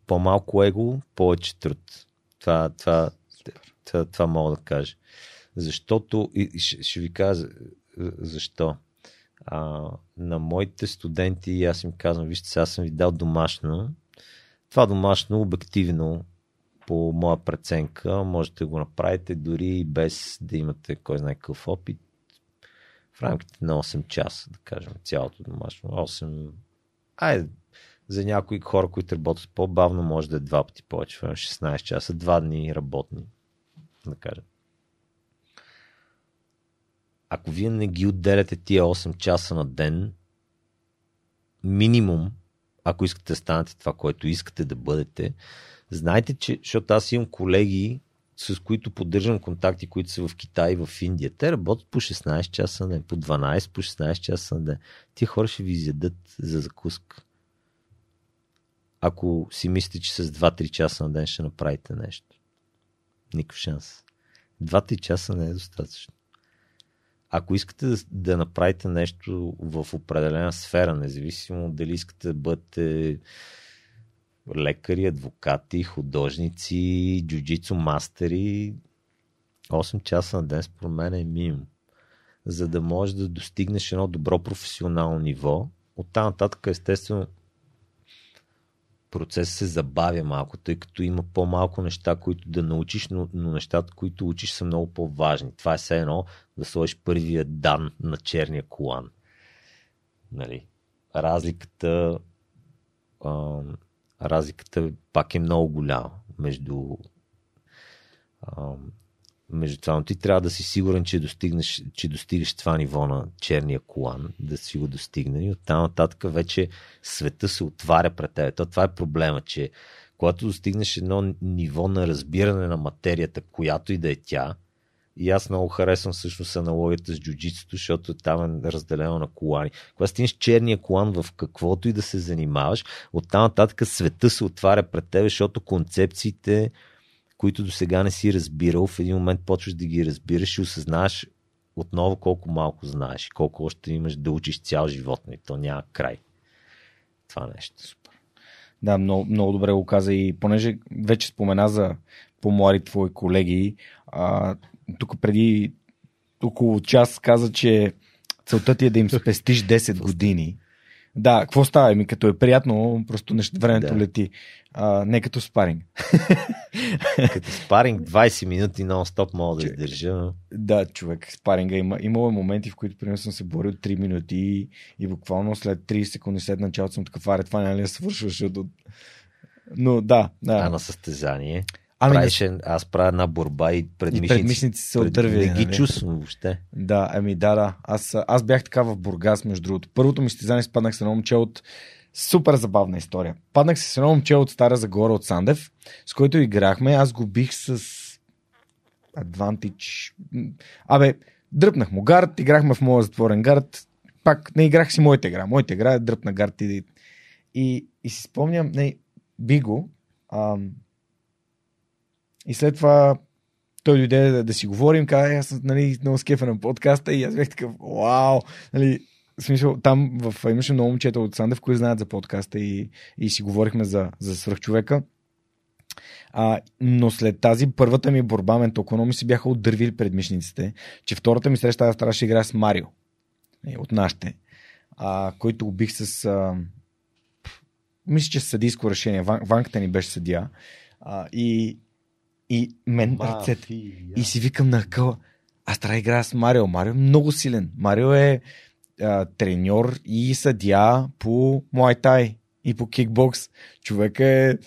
По-малко его, повече труд. Това, това, това, това мога да кажа. Защото, и ще, ще ви кажа защо а, на моите студенти, аз им казвам, вижте, сега съм ви дал домашно. Това домашно, обективно, по моя преценка, можете да го направите дори без да имате кой знае какъв опит. В рамките на 8 часа, да кажем, цялото домашно. 8. Айде, за някои хора, които работят по-бавно, може да е два пъти повече, 16 часа, два дни работни, да кажем ако вие не ги отделяте тия 8 часа на ден, минимум, ако искате да станете това, което искате да бъдете, знайте, че, защото аз имам колеги, с които поддържам контакти, които са в Китай и в Индия. Те работят по 16 часа на ден, по 12, по 16 часа на ден. Тия хора ще ви изядат за закуска. Ако си мислите, че с 2-3 часа на ден ще направите нещо. Никакъв шанс. 2-3 часа не е достатъчно. Ако искате да, направите нещо в определена сфера, независимо дали искате да бъдете лекари, адвокати, художници, джуджицу мастери, 8 часа на ден според мен е минимум. За да можеш да достигнеш едно добро професионално ниво. От там нататък, естествено, процес се забавя малко, тъй като има по-малко неща, които да научиш, но, но нещата, които учиш са много по-важни. Това е все едно да сложиш първия дан на черния колан. Нали? Разликата, а, разликата пак е много голяма между между това, но ти трябва да си сигурен, че, достигнеш, че достигаш това ниво на черния колан, да си го достигне и оттам нататък вече света се отваря пред теб. То, това е проблема, че когато достигнеш едно ниво на разбиране на материята, която и да е тя, и аз много харесвам всъщност аналогията с джуджитсото, защото там е разделено на колани. Когато стигнеш черния колан в каквото и да се занимаваш, оттам нататък света се отваря пред тебе, защото концепциите, които до сега не си разбирал, в един момент почваш да ги разбираш и осъзнаваш отново колко малко знаеш и колко още имаш да учиш цял живот. И то няма край. Това нещо.
Да, много, много добре го каза и понеже вече спомена за по-млади твои колеги, а, тук преди около час каза, че целта ти е да им спестиш 10 години. Да, какво става? Ми като е приятно, просто нещо, времето
Да.
лети. А, не като спаринг.
Като спаринг 20 минути нон-стоп мога да издържа.
Да, човек, спаринга има. Имало е моменти, в които примерно съм се борил 3 минути и, и буквално след 30 секунди след началото съм такъв, аре, това няма ли да свършва, защото... Но да, да.
А на състезание.
Ами,
правиш, ен- аз правя една борба и предмишници.
и предмишници се
пред-
отдърви.
Не ги
нали?
чувствам въобще.
Да, ами да, да. Аз, аз бях така в Бургас, между другото. Първото ми стезание спаднах с едно момче от супер забавна история. Паднах с едно момче от Стара Загора от Сандев, с който играхме. Аз го бих с Advantage. М, Абе, дръпнах му гард, играхме в моя затворен гард. Пак не играх си моята игра. Моята игра е дръпна гард и, и, и си спомням, не, би го. Ам, и след това той дойде да, да си говорим, каза, «Е, аз съм нали, много скефа на подкаста и аз бях такъв, вау, нали, смисъл, там в, имаше много момчета от Сандев, които знаят за подкаста и, и си говорихме за, за свръхчовека. А, но след тази първата ми борба, мен толкова ми се бяха отдървили предмишниците, че втората ми среща аз трябваше да играя с Марио. Е, от нашите. А, който убих с... А, мисля, че съдийско решение. Ван, ванката ни беше съдия. А, и, и мен ръцете. И си викам на къла, аз трябва да играя с Марио. Марио е много силен. Марио е а, треньор и съдия по Муайтай и по кикбокс. Човек е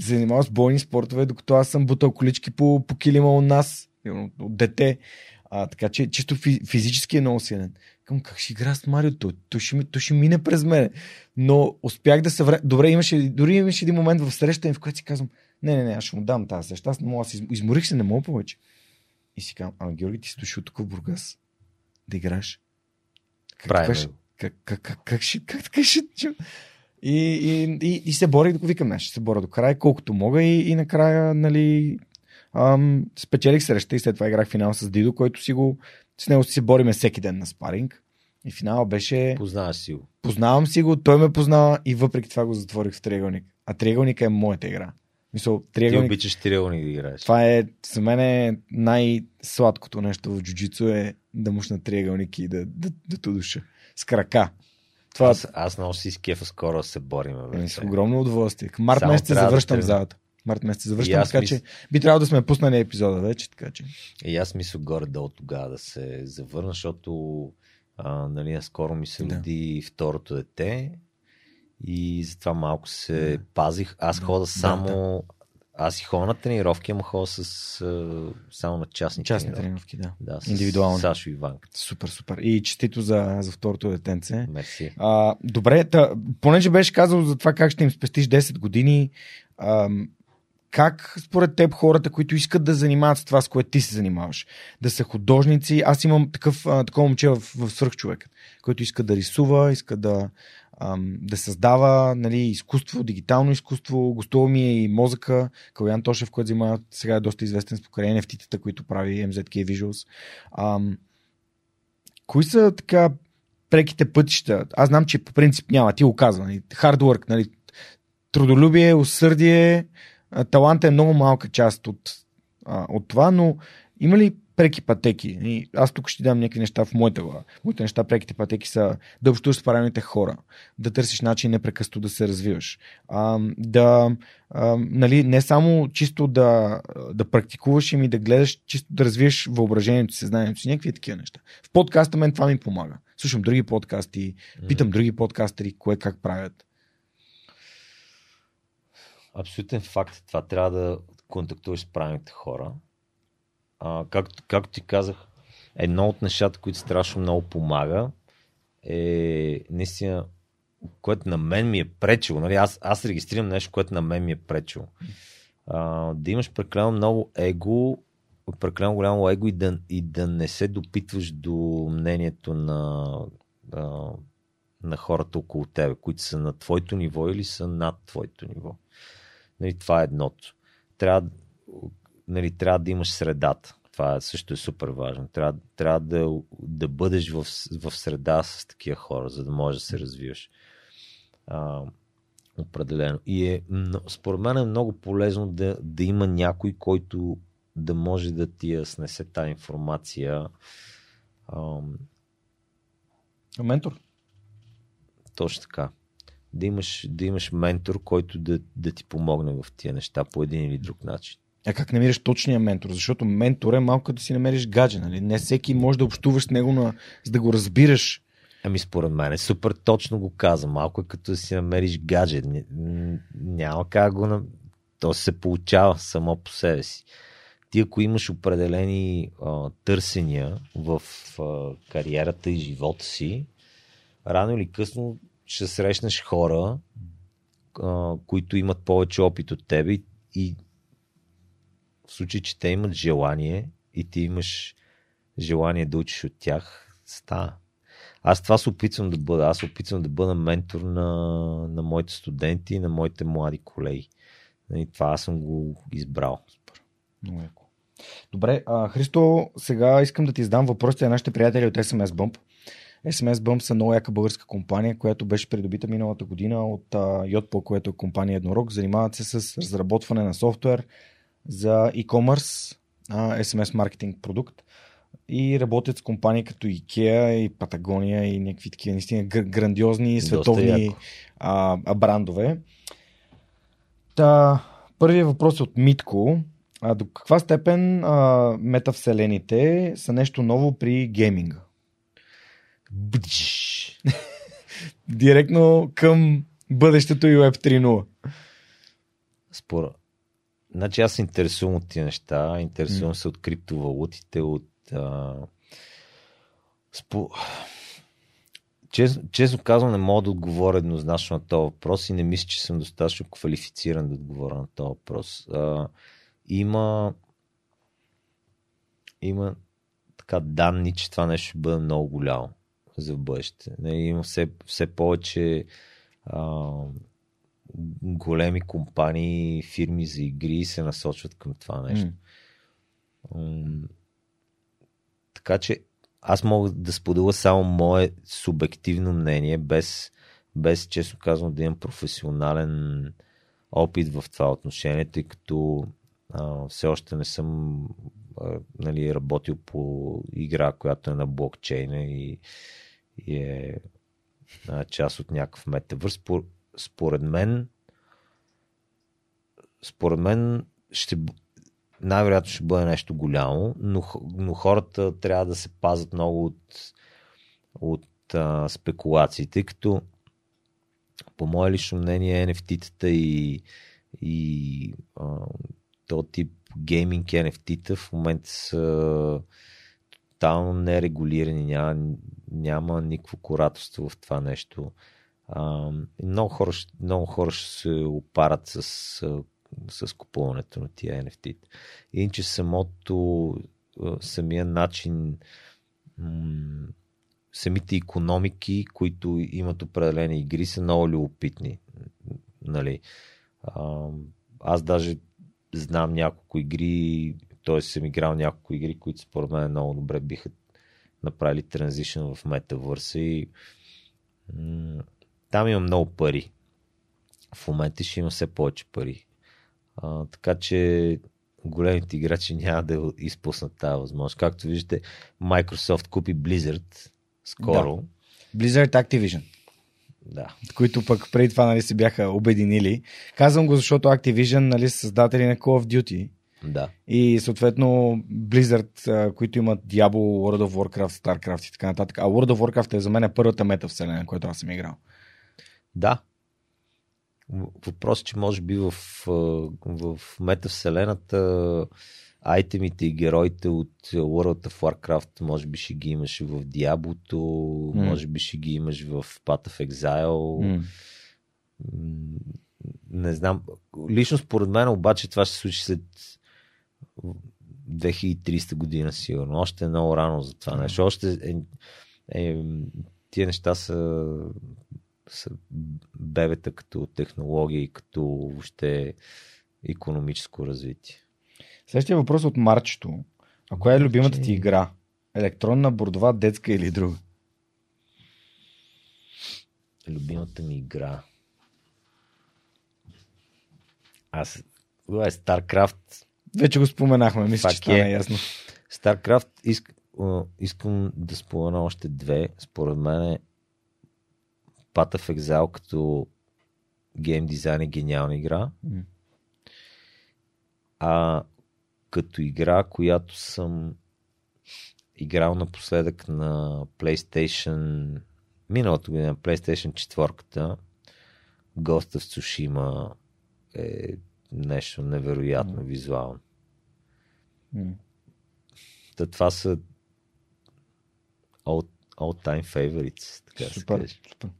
занимавал с бойни спортове, докато аз съм бутал колички по, по килима от нас, от, дете. А, така че чисто фи, физически е много силен. Към как ще игра с Марио? Той, той, ще, той ще мине през мен. Но успях да се вре... Добре, имаше, дори имаше един момент в среща, в който си казвам, не, не, не, аз ще му дам тази среща. Аз не мога, аз из- изморих се, не мога повече. И си казвам, ама Георги, ти си дошъл тук в Бургас да играеш. Как,
Правим го.
как, как, как, как, ще, как така ще... И, и, и, и се борих, викам, не, ще се боря до края, колкото мога и, и накрая, нали, ам, спечелих среща и след това играх финал с Дидо, който си го, с него си се бориме всеки ден на спаринг. И финала беше,
Познаваш си го.
познавам си го, той ме познава и въпреки това го затворих в триъгълник. А триъгълника е моята игра. Мисъл,
Ти
триъгълник,
обичаш триъгълник да играеш.
това е, за мен е най-сладкото нещо в джуджицу е да мушна триъгълник и да, да, да, да душа. С крака. Това
Аз, аз много си скефа скоро да се борим.
е с огромно удоволствие. Към Март месец се
да
завръщам в
тръгна.
залата. Март месец се завръщам, така
мисля-
че би трябвало да сме пуснали епизода вече, така че.
И аз мисля горе-долу тогава да се завърна, защото а, нали, скоро ми се
Да.
роди второто дете и затова малко се
Да.
пазих. Аз
Да,
хода
да,
само... Аз и ходя на тренировки, ама ходя с, а, само на частни,
Частни
тренировки.
тренировки, да.
Да, с
Индивидуални.
Сашо и Ванка.
Супер, супер. И честито за, за второто детенце.
Мерси.
А, добре, та, понеже беше казал за това как ще им спестиш 10 години, ам, как според теб хората, които искат да занимават с това, с което ти се занимаваш, да са художници, аз имам такъв, а, такова момче в, в свърхчовек, който иска да рисува, иска да, да създава нали, изкуство, дигитално изкуство, гостува ми е и мозъка, Калян Тошев, който занимава, сега е доста известен с покрай NFT-тата, които прави MZK Visuals. Ам, кои са така преките пътища? Аз знам, че по принцип няма, ти го казва. Нали? Нали? трудолюбие, усърдие, талант е много малка част от, а, от това, но има ли преки пътеки? И аз тук ще дам някакви неща в моята глава. Моите неща, преките пътеки са да общуваш с правилните хора, да търсиш начин непрекъснато да се развиваш, а, да, а, нали, не само чисто да, да практикуваш им и да гледаш, чисто да развиеш въображението съзнанието си, някакви такива неща. В подкаста мен това ми помага. Слушам други подкасти, питам други подкастери, кое как правят.
абсолютен факт това. Трябва да контактуваш с правилните хора. А, както, както ти казах, едно от нещата, които страшно много помага, е наистина, което на мен ми е пречило. Нали? Аз, аз регистрирам нещо, което на мен ми е пречило. А, да имаш прекалено много его, прекалено голямо его и да, и да не се допитваш до мнението на, а, на хората около тебе, които са на твоето ниво или са над твоето ниво. Нали, това е едното. Трябва, нали, трябва да имаш средата. Това също е супер важно. Трябва, трябва да, да бъдеш в, в среда с такива хора, за да можеш да се развиваш. А, определено. И е, според мен е много полезно да, да има някой, който да може да ти я снесе тази информация. Ам...
Ментор.
Точно така. Да имаш, да имаш ментор, който да, да ти помогне в тия неща по един или друг начин.
А как намираш точния ментор? Защото ментор е малко да си намериш гадже. Нали? Не всеки може да общуваш с него, на... за да го разбираш.
Ами според мен е супер точно го каза. Малко е като да си намериш гадже. Няма как го... То се получава само по себе си. Ти ако имаш определени а, търсения в а, кариерата и живота си, рано или късно ще срещнеш хора, а, които имат повече опит от тебе и в случай, че те имат желание и ти имаш желание да учиш от тях, става. Аз това се опитвам да бъда. Аз опитвам да бъда ментор на, на моите студенти и на моите млади колеги. И това аз съм го избрал.
Много яко. Добре, а, Христо, сега искам да ти задам въпросите на нашите приятели от SMS Bump. SMS Bump са много яка българска компания, която беше придобита миналата година от Yotpo, което е компания Еднорог. Занимават се с разработване на софтуер за e-commerce, SMS маркетинг продукт и работят с компании като IKEA и Патагония и някакви такива наистина грандиозни световни а, брандове. Та, първият въпрос е от Митко. А до каква степен а, метавселените са нещо ново при гейминга? Директно към бъдещето и Web 3.0.
Според. Значи аз интересувам от тези неща. Интересувам mm. се от криптовалутите, от а... Спо... Честно, честно казвам, не мога да отговоря еднозначно на този въпрос и не мисля, че съм достатъчно квалифициран да отговоря на този въпрос. А, има има така данни, че това нещо ще бъде много голямо за бъдеще. Има все, все повече а, големи компании, фирми за игри се насочват към това нещо. Mm. Така че аз мога да споделя само мое субективно мнение, без, без честно казвам да имам професионален опит в това отношение, тъй като а, все още не съм а, нали, работил по игра, която е на блокчейна и, и е а, част от някакъв метавърс. Според мен според мен ще, най-вероятно ще бъде нещо голямо, но, но хората трябва да се пазят много от, от а, спекулациите, като по мое лично мнение NFT-тата и, и а, тип гейминг NFT-та в момента са тотално нерегулирани, няма, няма никакво кураторство в това нещо. А, много, хора, много хора ще се опарат с с купуването на тия NFT. Иначе самото, самия начин, самите економики, които имат определени игри, са много любопитни. Нали? Аз даже знам няколко игри, т.е. съм играл няколко игри, които според мен много добре биха направили транзишън в метавърса и там има много пари. В момента ще има все повече пари. А, така че големите играчи няма да изпуснат тази възможност. Както виждате, Microsoft купи Blizzard скоро.
Да. Blizzard Activision.
Да.
Които пък преди това нали, се бяха обединили. Казвам го, защото Activision нали, са създатели на Call of Duty.
Да.
И съответно Blizzard, които имат Diablo, World of Warcraft, StarCraft и така нататък. А World of Warcraft е за мен първата мета вселена, която аз съм играл.
Да. въпрос е, че може би в, в метавселената айтемите и героите от World of Warcraft може би ще ги имаш в Diablo, mm. може би ще ги имаш в Path of Exile. Mm. Не знам. Лично според мен обаче това ще се случи след 2300 година сигурно. Още е много рано за това нещо. Още е, е, тия неща са, са бебета като технологии, като въобще економическо развитие.
Следващия въпрос от Марчето. А коя е любимата ти игра? Електронна, бордова, детска или друга?
Любимата ми игра. Аз. Това е StarCraft.
Вече го споменахме, мисля, че стана е. ясно.
StarCraft иск, искам да спомена още две. Според мен е Path of Exile като гейм дизайн е гениална игра. Mm. А като игра, която съм играл напоследък на PlayStation миналата година, PlayStation 4 Ghost of Tsushima е нещо невероятно mm. визуално. Mm. Та това са all, all time favorites, така супер, се супер.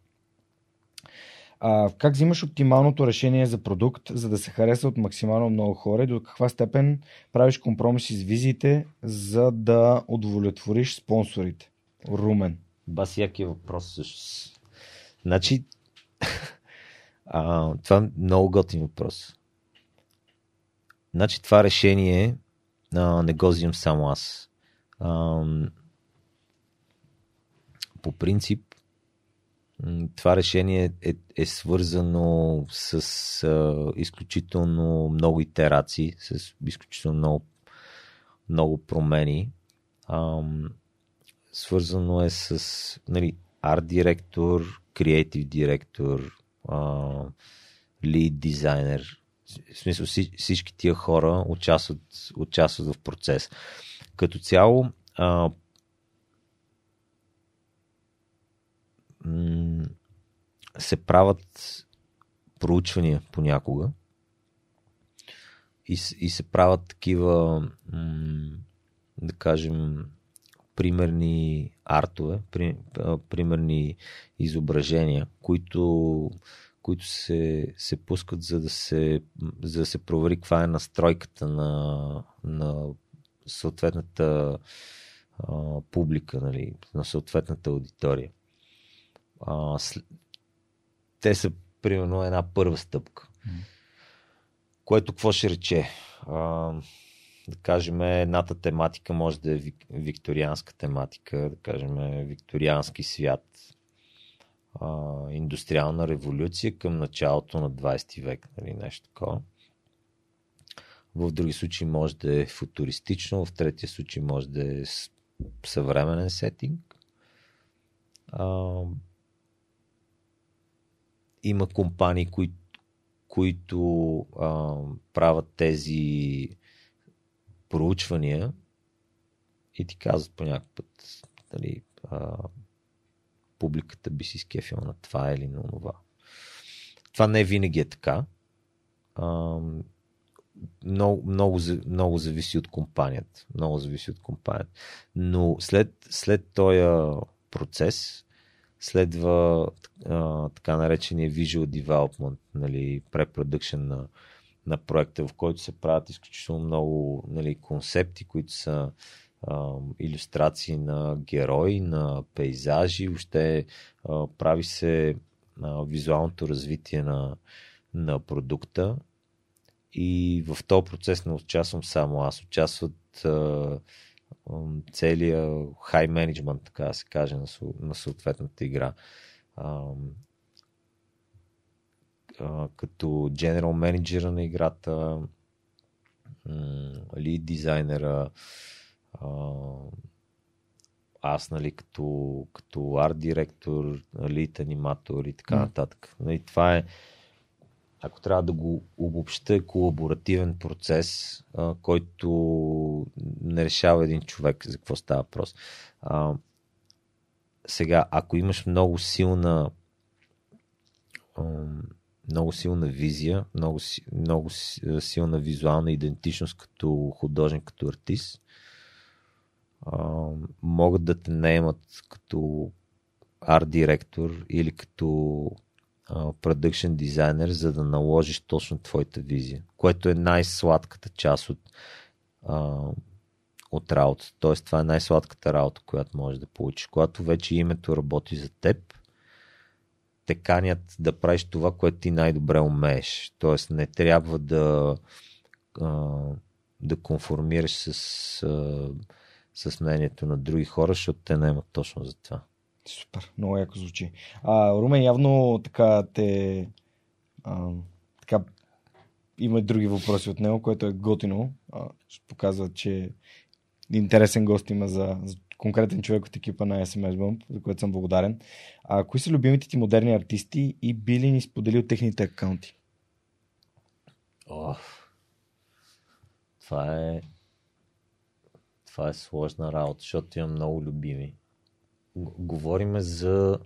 А, как взимаш оптималното решение за продукт, за да се хареса от максимално много хора и до каква степен правиш компромиси с визиите, за да удовлетвориш спонсорите? Румен.
Бас яки въпрос. Значи, а, това е много готин въпрос. Значи това решение а, не го взимам само аз. А, по принцип, това решение е, е свързано с а, изключително много итерации, с изключително много, много промени. А, свързано е с нали, арт директор, креатив директор, лид дизайнер. В смисъл всички тия хора участват, участват в процес. Като цяло, а, се правят проучвания понякога и, и се правят такива, да кажем, примерни артове, при, примерни изображения, които, които се, се пускат за да се, за да се провери каква е настройката на, на съответната а, публика, нали, на съответната аудитория. А, след... Те са примерно една първа стъпка. Mm. Което какво ще рече? А, да кажем, едната тематика може да е викторианска тематика, да кажем, викториански свят, а, индустриална революция към началото на 20 век, нали, нещо такова. В други случаи може да е футуристично, в третия случай може да е съвременен сетинг. А, има компании, които, които а, правят тези проучвания и ти казват по някакъв път, дали, а, публиката би си скефила на това или на това. Това не винаги е така. А, много, много, много зависи от компанията. Много зависи от компанията. Но след, след този процес следва а, така наречения Visual Development, нали, препродъкшн на, на проекта, в който се правят изключително много нали, концепти, които са а, иллюстрации на герои, на пейзажи, въобще а, прави се а, визуалното развитие на, на продукта. И в този процес не участвам само аз, участват а, целият хай менеджмент, така да се каже, на, на съответната игра. А, а, като general менеджера на играта, лид дизайнера, аз, нали, като, като арт директор, лид аниматор и така нататък. Нали, това е ако трябва да го обобща, е колаборативен процес, а, който не решава един човек за какво става въпрос. А, сега, ако имаш много силна много силна визия, много, много си- силна визуална идентичност като художник, като артист. Могат да те наемат като арт директор или като продъкшн дизайнер, за да наложиш точно твоята визия, което е най-сладката част от, а, от работа. Тоест, това е най-сладката работа, която можеш да получиш. Когато вече името работи за теб, те канят да правиш това, което ти най-добре умееш. Тоест, не трябва да, а, да конформираш с, а, с мнението на други хора, защото те не имат точно за това.
Супер, много яко звучи. А, Румен явно така те... А, така, има други въпроси от него, което е готино. А, ще показва, че интересен гост има за, за конкретен човек от екипа на SMS Bump, за което съм благодарен. А, кои са любимите ти модерни артисти и би ли ни споделил техните акаунти?
О, това е това е сложна работа, защото имам много любими. Говориме за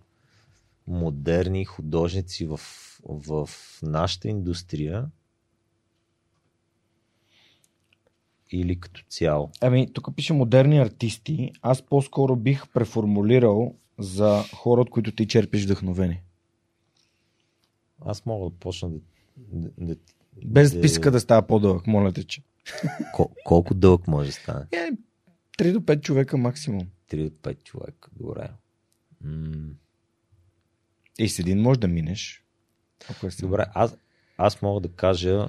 модерни художници в, в нашата индустрия или като цяло.
Ами, тук пише модерни артисти. Аз по-скоро бих преформулирал за хора, от които ти черпиш вдъхновение.
Аз мога да почна да... да, да
Без списъка да става по-дълъг, моля те, че.
Кол- колко дълъг може да стане?
Е, 3 до 5 човека максимум.
3 до 5 човека. Добре. М-
И с един може да минеш. Ако е.
Добре, аз, аз мога да кажа.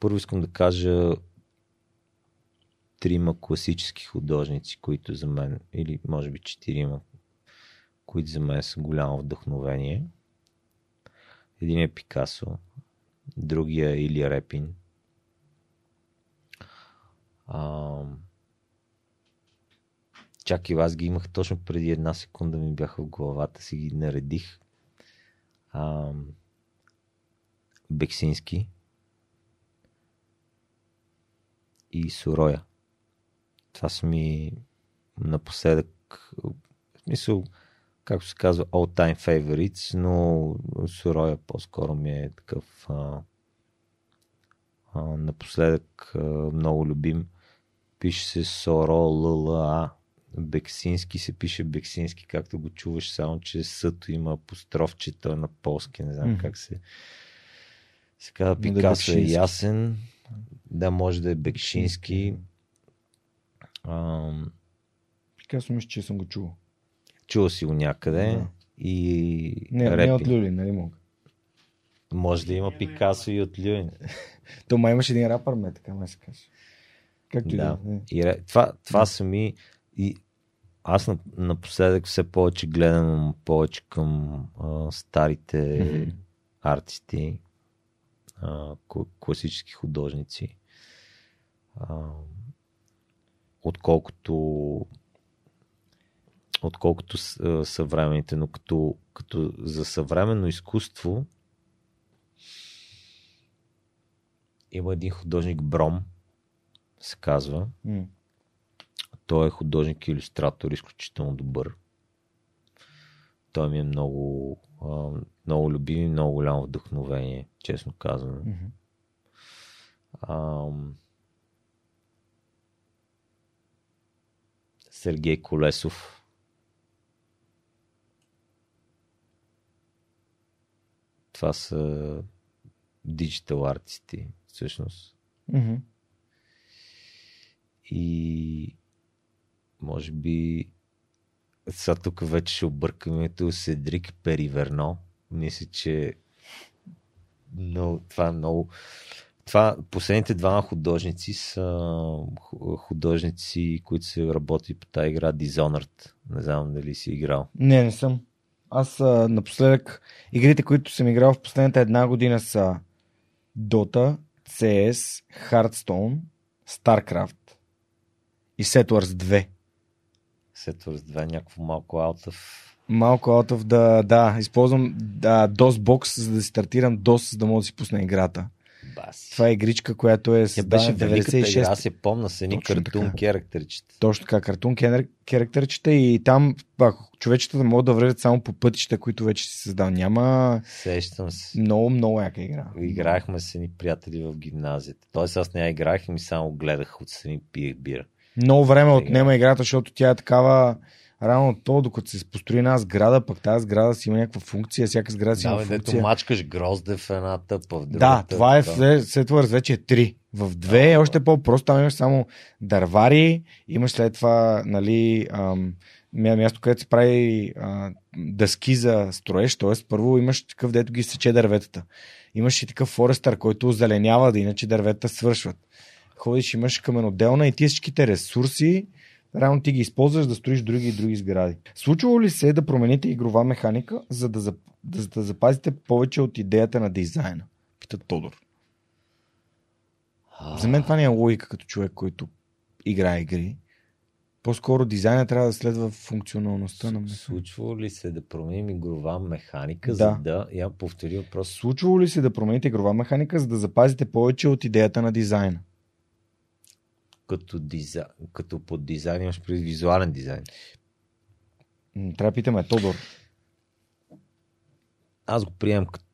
Първо искам да кажа трима класически художници, които за мен, или може би четирима, които за мен са голямо вдъхновение. Един е Пикасо, другия е Илия Репин. А, чак и аз ги имах точно преди една секунда ми бяха в главата, си ги наредих. А, Бексински и Сороя. Това са ми напоследък, в смисъл, както се казва, all time favorites, но Сороя по-скоро ми е такъв а, а, напоследък а, много любим. Пише се Соро ЛЛА. Бексински се пише Бексински, както го чуваш, само че съто има апострофчета на полски, не знам
Мгм.
как се се казва
Но да е
Пикасо е ясен. Да, може да е Бекшински. Ам,
Пикасо мисля, че съм го чувал.
чувал си го някъде.
Да.
И
Не, не
Репин.
от Люли, нали мога.
Може да има Пикасо и от Люин.
То май имаше един рапър, ме така ме се казва. Както и да.
Да.
е.
И, това, това са ми. И аз на- напоследък все повече гледам повече към а, старите
Мгм.
артисти, а, класически художници. А, отколкото отколкото съвременните, но като, като за съвременно изкуство има един художник Бром, се казва.
М.
Той е художник и иллюстратор, изключително добър. Той ми е много, много любим и много голямо вдъхновение, честно казано. Ам, Сергей Колесов. Това са диджитал артисти, всъщност.
Мгм.
И може би сега тук вече ще объркам името Седрик Периверно. Мисля, че но, това е много... Това, последните двама художници са ху- художници, които са работили по тази игра Dishonored. Не знам дали си играл.
Не, не съм. Аз напоследък игрите, които съм играл в последната една година са Dota, CS, Hearthstone, StarCraft и Settlers 2.
Settlers 2 някакво малко out of...
Малко out of the... Да, използвам да, DOSBox, за да стартирам DOS, за да мога да си пусна играта.
Баси.
Това е игричка, която е
Тя
създадена
беше
в
великата игра,
96
аз я помня с едни картун керактерчета.
Точно така, картун керактерчета и там пак, човечетата могат да врежат само по пътища, които вече си създал. Няма
Сещам се.
много, много яка игра.
Играехме с едни приятели в гимназията. Тоест аз не я играх и ми само гледах отстрани пиех бира.
Много време отнема играта, защото тя е такава рано то, докато се построи една сграда, пък тази сграда си има някаква функция, всяка сграда си
Да,
има
бе, дето
функция.
мачкаш грозде в едната, в другата.
Да, това е
да.
след това вече е 3. В 2 е
Да,
още по-просто, там имаш само дървари, имаш след това, нали, ам, мя- място, където се прави а, дъски за строеж, т.е. първо имаш такъв, дето ги сече дърветата. Имаш и такъв форестър, който озеленява, да иначе дърветата свършват. Ходиш, имаш каменоделна и ти всичките ресурси, реално ти ги използваш да строиш други и други сгради. Случвало ли се е да промените игрова механика, за да, зап- да, да запазите повече от идеята на дизайна? Пита Тодор. За мен това не е логика като човек, който играе игри. По-скоро дизайна трябва да следва функционалността на механика.
Случва ли се да променим игрова механика,
Да.
за да... Я повтори въпрос.
Случвало ли се да промените игрова механика, за да запазите повече от идеята на дизайна?
Като, дизайн, като под дизайн имаш при визуален дизайн.
Трябва да питаме Тодор.
Аз го приемам като,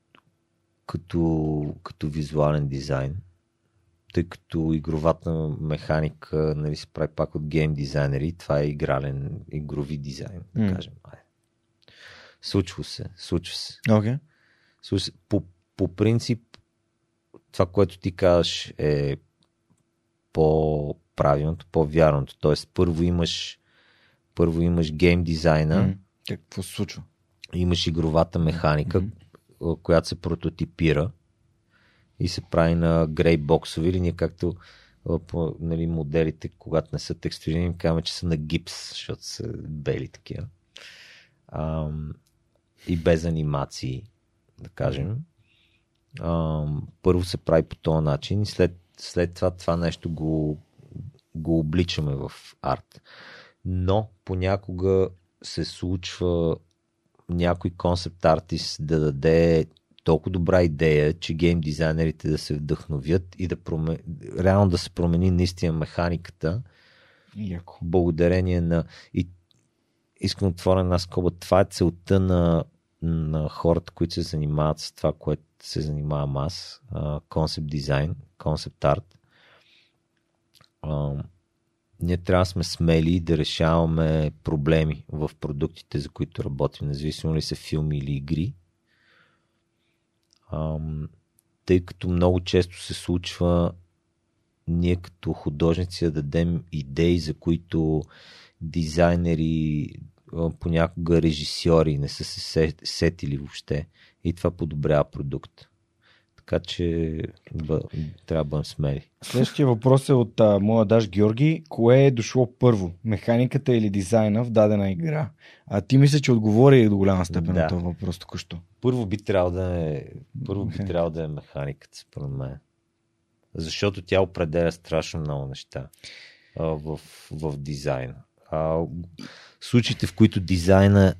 като, като визуален дизайн, тъй като игровата механика нали, се прави пак от гейм дизайнери. Това е игрален, игрови дизайн, да
М.
кажем. Ай. Случва се, случва се.
Okay.
Случва се. По, по принцип, това, което ти казваш е по-правилното, по-вярното. Тоест, първо имаш първо имаш гейм дизайна,
Какво се случва?
имаш игровата механика, а, която се прототипира и се прави на грей боксови или ние както а, по, нали, моделите, когато не са текстурирани, им казваме, че са на гипс, защото са бели такива. Ам, и без анимации, да кажем. Ам, първо се прави по този начин и след, след това това нещо го, го обличаме в арт. Но понякога се случва някой концепт артист да даде толкова добра идея, че гейм дизайнерите да се вдъхновят и да проме... реално да се промени наистина механиката,
Яко.
благодарение на... И искам да отворя една скоба. Това е целта на, на хората, които се занимават с това, което се занимавам аз. Концепт дизайн, концепт арт. Ние трябва да сме смели да решаваме проблеми в продуктите, за които работим, независимо ли са филми или игри. Ам, тъй като много често се случва ние като художници да дадем идеи, за които дизайнери, а, понякога режисьори не са се- сетили въобще. И това подобрява продукт. Така че бъ, трябва да бъдем смели.
Следващия въпрос е от а, моя Даш Георги. Кое е дошло първо? Механиката или дизайна в дадена игра? А ти мисля, че отговори до голяма степен
Да.
на този въпрос току-що.
Първо би трябвало да е, първо би трябвало да е механиката, според мен. Защото тя определя страшно много неща а, в, в дизайна. А, случаите, в които дизайна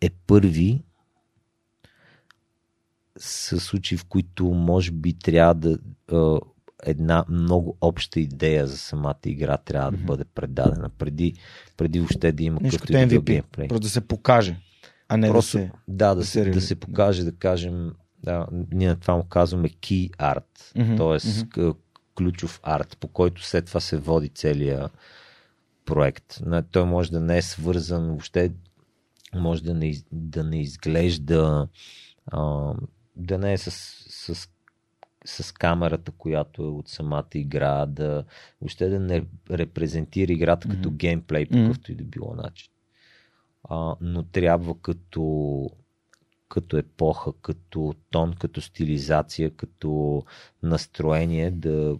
е първи, са случаи, в които може би трябва да а, една много обща идея за самата игра трябва да бъде предадена преди, преди въобще да има
Нещо като MVP.
геймплей.
Просто да се покаже, а не
Просто,
да се...
да, да,
да
се, да се покаже, да кажем, да, ние на това му казваме key art,
Мгм,
т.е.
мгм.
ключов арт, по който след това се води целият проект. Той може да не е свързан, въобще може да не, да не изглежда, а, да не е с, с, с камерата, която е от самата игра, да въобще да не репрезентира играта като
Мгм.
геймплей, по какъвто и да било начин. А, но трябва като като епоха, като тон, като стилизация, като настроение да,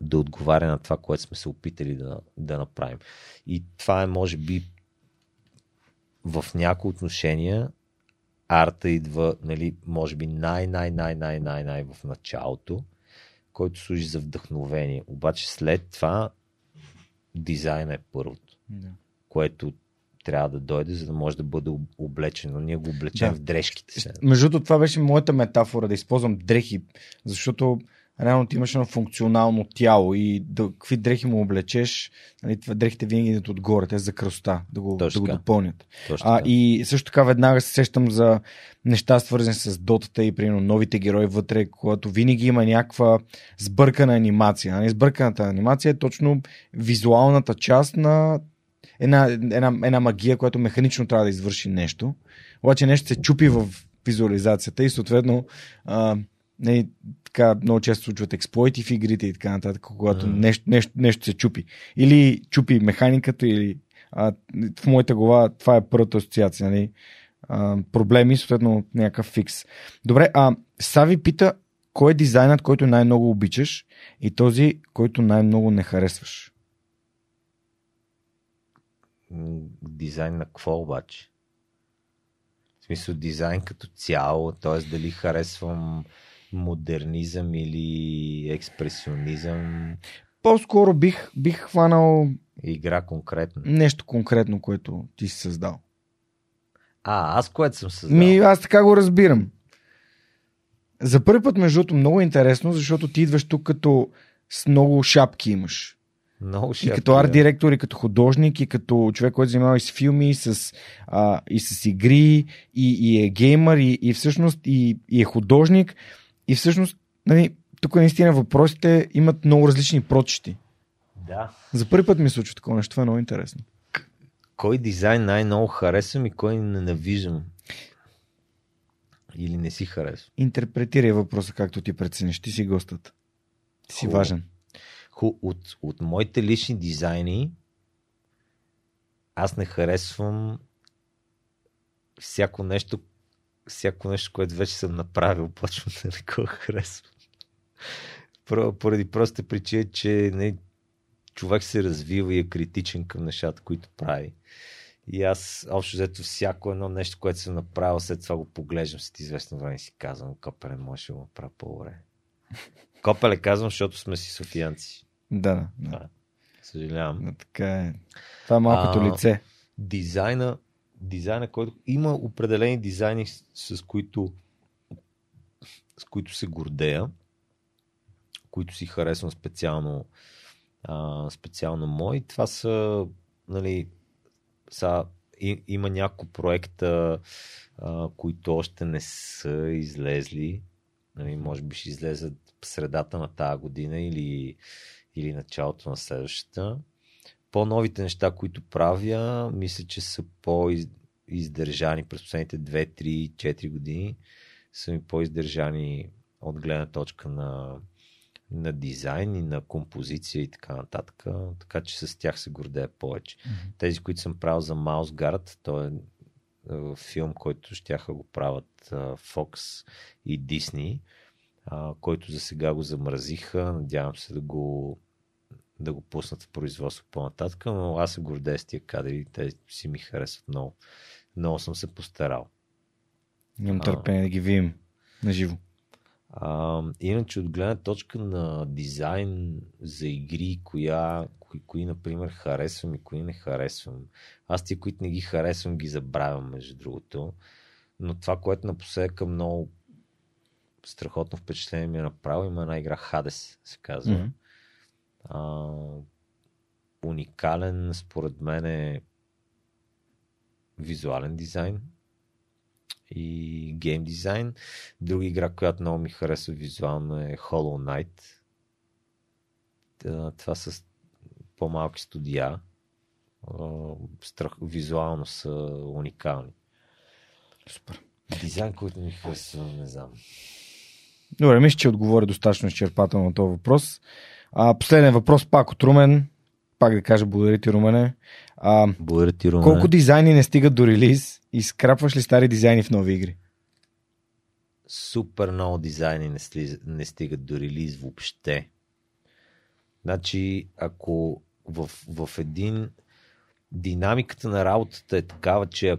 да отговаря на това, което сме се опитали да, да направим. И това е, може би, в някои отношения арта идва, нали, може би най-най-най-най-най-най в началото, който служи за вдъхновение. Обаче след това дизайна е първото,
Да.
което трябва да дойде, за да може да бъде об- облечено. Ние го облечем
Да.
в дрежките.
Между другото, това беше моята метафора, да използвам дрехи, защото реално ти имаш едно функционално тяло и да, какви дрехи му облечеш, нали, това, дрехите винаги идват отгоре, те за красота, да го,
Точно
да го допълнят.
Точно
А, и също така веднага се сещам за неща свързани с дотата и примерно новите герои вътре, когато винаги има някаква сбъркана анимация. Нали? Сбърканата анимация е точно визуалната част на една, една, една магия, която механично трябва да извърши нещо. Обаче нещо се чупи в визуализацията и съответно а, не, така много често случват експлойти в игрите и така нататък, когато
Мгм.
нещо, нещо, нещо се чупи. Или чупи механиката, или а, в моята глава това е първата асоциация. Нали? А, проблеми, съответно някакъв фикс. Добре, а Сави пита, кой е дизайнът, който най-много обичаш и този, който най-много не харесваш?
Дизайн на какво обаче? В смисъл дизайн като цяло, т.е. дали харесвам модернизъм или експресионизъм,
По-скоро бих, бих хванал
игра конкретно.
нещо конкретно, което ти си създал.
А, аз което съм създал.
Ми, аз така го разбирам. За първи път, между другото, много е интересно, защото ти идваш тук като с много шапки имаш.
Много
И
шапки,
като арт директор, и като художник, и като човек, който се занимава и с филми, и с, а, и с игри, и, и е геймър, и, и всъщност и, и е художник. И всъщност, нали, тук наистина въпросите имат много различни прочити.
Да.
За първи път ми се случва такова нещо, това е много интересно.
Кой дизайн най-много харесвам и кой ненавиждам? Или не си харесвам?
Интерпретирай въпроса както ти прецениш. Ти си гостът. Ти си
Хубаво.
важен.
Ху, от, от моите лични дизайни аз не харесвам всяко нещо, всяко нещо, което вече съм направил, почвам да не го харесвам. Поради простата причина, че не, човек се развива и е критичен към нещата, които прави. И аз, общо взето, всяко едно нещо, което съм направил, след това го поглеждам след известно време и си казвам, копеле, може да го направя по-добре. Копеле казвам, защото сме си софиянци.
Да, да. да.
Да. Съжалявам.
да така е. Това е малкото
А,
лице.
Дизайна, дизайна, който има определени дизайни, с, които с които се гордея, които си харесвам специално а, специално мои. Това са нали, са, и, има няколко проекта, а, които още не са излезли. Нали, може би ще излезат в средата на тази година или, или началото на следващата. По-новите неща, които правя, мисля, че са по-издържани през последните 2, 3, 4 години. Са ми по-издържани от гледна точка на, на дизайн и на композиция и така нататък. Така че с тях се гордея повече. Тези, които съм правил за Маусгард, то е е, филм, който щяха го правят е, Fox и Disney, който за сега го замразиха. Надявам се да го да го пуснат в производство по-нататък, но аз се гордея с тия кадри, те си ми харесват много. Много съм се постарал.
Имам
А.
търпение да ги видим на живо.
А, иначе от гледна точка на дизайн за игри, коя, кои, кои, например, харесвам и кои не харесвам. Аз тия, които не ги харесвам, ги забравям, между другото. Но това, което напоследък много страхотно впечатление ми е направил, има една игра Hades, се казва.
Мгм.
А, уникален, според мен е визуален дизайн и гейм дизайн. Друга игра, която много ми харесва визуално е Hollow Knight. Това са по-малки студия. Страх, визуално са уникални.
Супер.
Дизайн, който ми харесва, не знам.
Добре, мисля, че отговоря достатъчно изчерпателно на този въпрос. А, последен въпрос пак от Румен. Пак да кажа благодаря ти, Румене. А,
Благодаря ти, Румен.
колко дизайни не стигат до релиз и скрапваш ли стари дизайни в нови игри?
супер много дизайни не, слиз, не стигат до релиз въобще. Значи, ако в, в един динамиката на работата е такава, че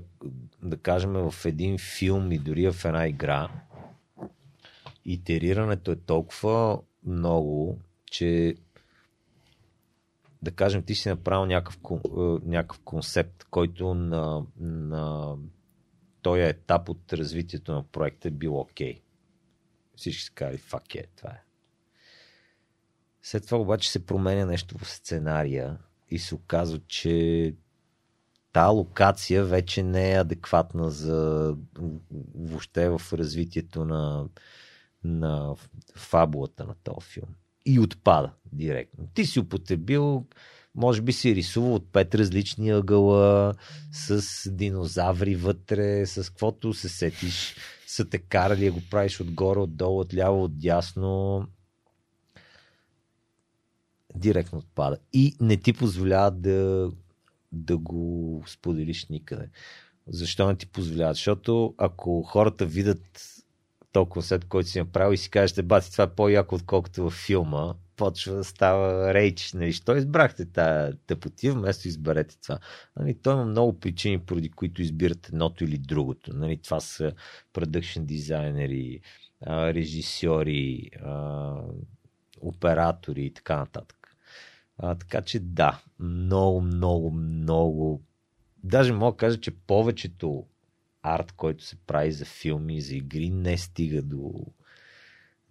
да кажем в един филм и дори в една игра, итерирането е толкова много, че да кажем, ти си направил някакъв, е, някакъв концепт, който на, на този етап от развитието на проекта е бил окей. Всички са казали, фак е, това е. След това обаче се променя нещо в сценария и се оказва, че та локация вече не е адекватна за въобще в развитието на, на фабулата на този филм. И отпада директно. Ти си употребил, може би си рисувал от пет различни ъгъла, с динозаври вътре, с каквото се сетиш, са те карали, го правиш отгоре, отдолу, отляво, отдясно. Директно отпада. И не ти позволява да да го споделиш никъде. Защо не ти позволяват? Защото ако хората видят толкова след който си направил и си кажете, бати, това е по-яко, отколкото във филма, почва да става рейч. Нали? Що избрахте тази тъпотия, вместо изберете това? Нали, той има много причини, поради които избирате едното или другото. Нали, това са продъкшн дизайнери, режисьори, оператори и така нататък. А, така че да, много, много, много. Даже мога да кажа, че повечето арт, който се прави за филми, за игри, не стига до,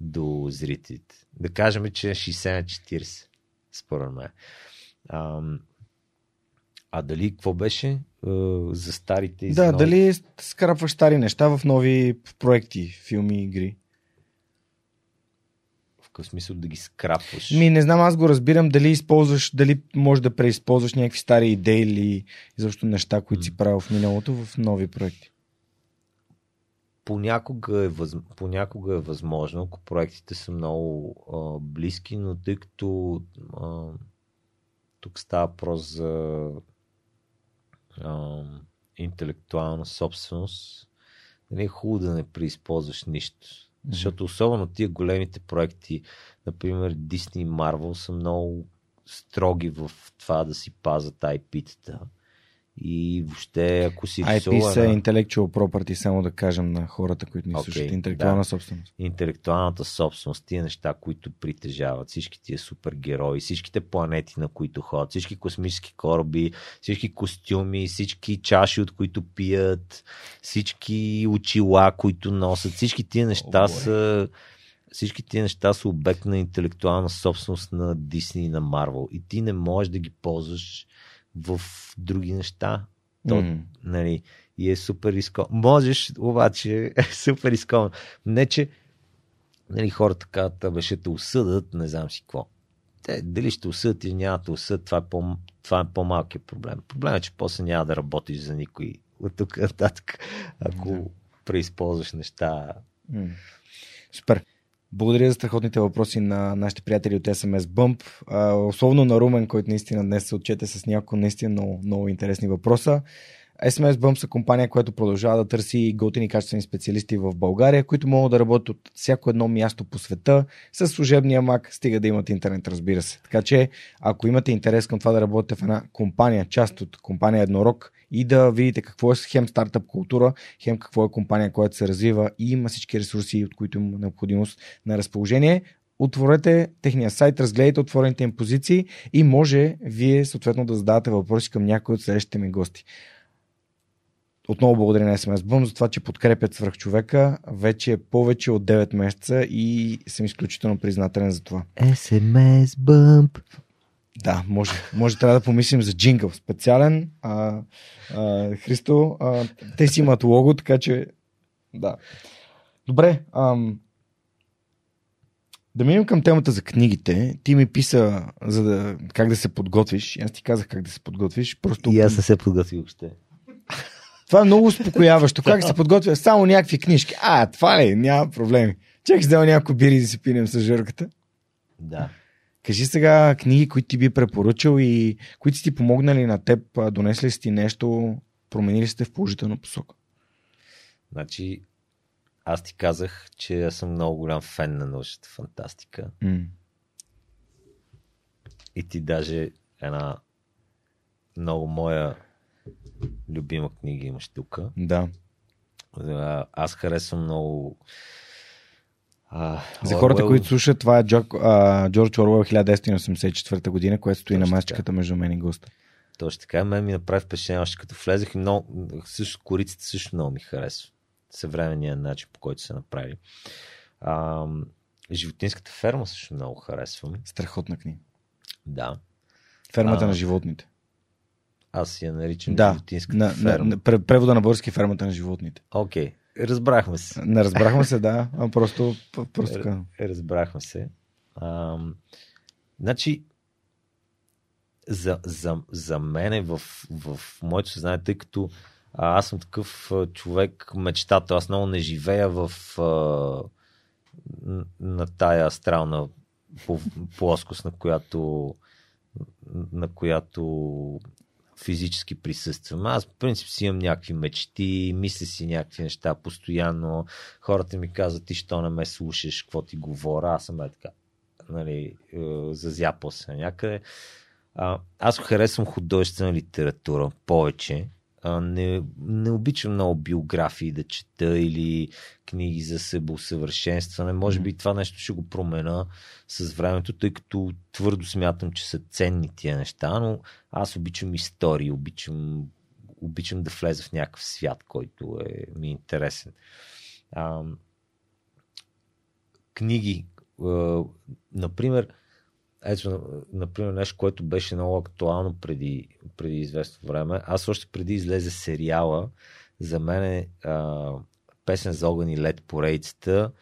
до зрителите. Да кажем, че е 60 на 40, според мен. А, а дали какво беше за старите и
Да,
за нови...
дали скрапваш стари неща в нови проекти, филми, игри?
какъв смисъл да ги скрапваш?
Ми, не знам, аз го разбирам дали използваш, дали можеш да преизползваш някакви стари идеи или изобщо неща, които си правил в миналото в нови проекти.
Понякога е, въз... Понякога е възможно, ако проектите са много а, близки, но тъй като а, тук става въпрос за а, интелектуална собственост, не е хубаво да не преизползваш нищо. Защото особено тия големите проекти, например Disney и Marvel, са много строги в това да си пазят IP-тата. И въобще, ако си
IP
рисува...
са intellectual property, само да кажем на хората, които ни слушат.
Окей,
интелектуална
да.
собственост.
интелектуалната собственост, тия неща, които притежават, всички тия супергерои, всичките планети, на които ходят, всички космически кораби, всички костюми, всички чаши, от които пият, всички очила, които носят, всички тия неща
О,
са всички тия неща са обект на интелектуална собственост на Дисни и на Марвел. И ти не можеш да ги ползваш в други неща. То,
М.
нали, и е супер рисковано. Можеш, обаче е супер рисковано. Не, че нали, хората казват, абе ще те осъдат, не знам си какво. Те, дали ще осъдат или няма да те осъдат, това е, по, това е по-малкият проблем. Проблемът е, че после няма да работиш за никой от тук нататък, ако
Да.
преизползваш неща.
М. Супер. Благодаря за страхотните въпроси на нашите приятели от SMS Bump. Особено на Румен, който наистина днес се отчете с няколко наистина много, много интересни въпроса. SMS Bump са компания, която продължава да търси готини качествени специалисти в България, които могат да работят от всяко едно място по света с служебния мак, стига да имат интернет, разбира се. Така че, ако имате интерес към това да работите в една компания, част от компания Еднорог и да видите какво е хем стартъп култура, хем какво е компания, която се развива и има всички ресурси, от които има необходимост на разположение, отворете техния сайт, разгледайте отворените им позиции и може вие съответно да задавате въпроси към някои от следващите ми гости. Отново благодаря на SMS Bump за това, че подкрепят свръхчовека. Вече е повече от 9 месеца и съм изключително признателен за това.
SMS Bump.
Да, може, може трябва да помислим за джингъл специален. А, а, Христо, а, те си имат лого, така че да. Добре, ам, да минем към темата за книгите. Ти ми писа за да, как да се подготвиш. Аз ти казах как да се подготвиш. Просто
И аз не се подготвих въобще.
Това е много успокояващо. Как се подготвя? Само някакви книжки. А, това ли? Няма проблеми. Чакай, взема няколко бири да си пинем с жърката.
Да.
Кажи сега книги, които ти би препоръчал и които си ти помогнали на теб, донесли си ти нещо, променили сте в положителна посока.
Значи, аз ти казах, че аз съм много голям фен на научната фантастика.
М.
И ти даже една много моя любима книга имаш тук.
Да.
А, Аз харесвам много А,
За хората, които слушат, това е Джок, а, Джордж Оруел 1984 година, което стои на масичката между мен и госта.
Точно така, мен ми направи впечатление, още като влезах и много, също кориците също много ми харесва. Съвременният начин, по който се направи. А, животинската ферма също много харесвам.
Страхотна книга.
Да.
Фермата
А,
на животните.
Аз я наричам
Да,
животинската
на, на,
ферма.
на, пре- превода на български е фермата на животните.
Окей, разбрахме се.
Не разбрахме се, да, а просто, просто
Р-
казвам.
Разбрахме се. А, значи, за, за, за мен в, в моето съзнание, тъй като а, аз съм такъв човек, мечтател, аз много не живея в а, на тая астрална плоскост, на която на която физически присъствам. Аз, в принцип, си имам някакви мечти, мисля си някакви неща постоянно. Хората ми казват, ти що не ме слушаш, какво ти говоря. Аз съм е така, нали, е, зазяпал се някъде. А, аз харесвам художествена литература повече. Не, не обичам много биографии да чета или книги за себеусъвършенстване. Може би това нещо ще го промена с времето, тъй като твърдо смятам, че са ценни тия неща, но аз обичам истории, обичам, обичам да влеза в някакъв свят, който е, ми е интересен. А, книги, а, например, ето, например, нещо, което беше много актуално преди, преди известно време. Аз още преди излезе сериала, за мен е а, песен за огън и лед поредицата.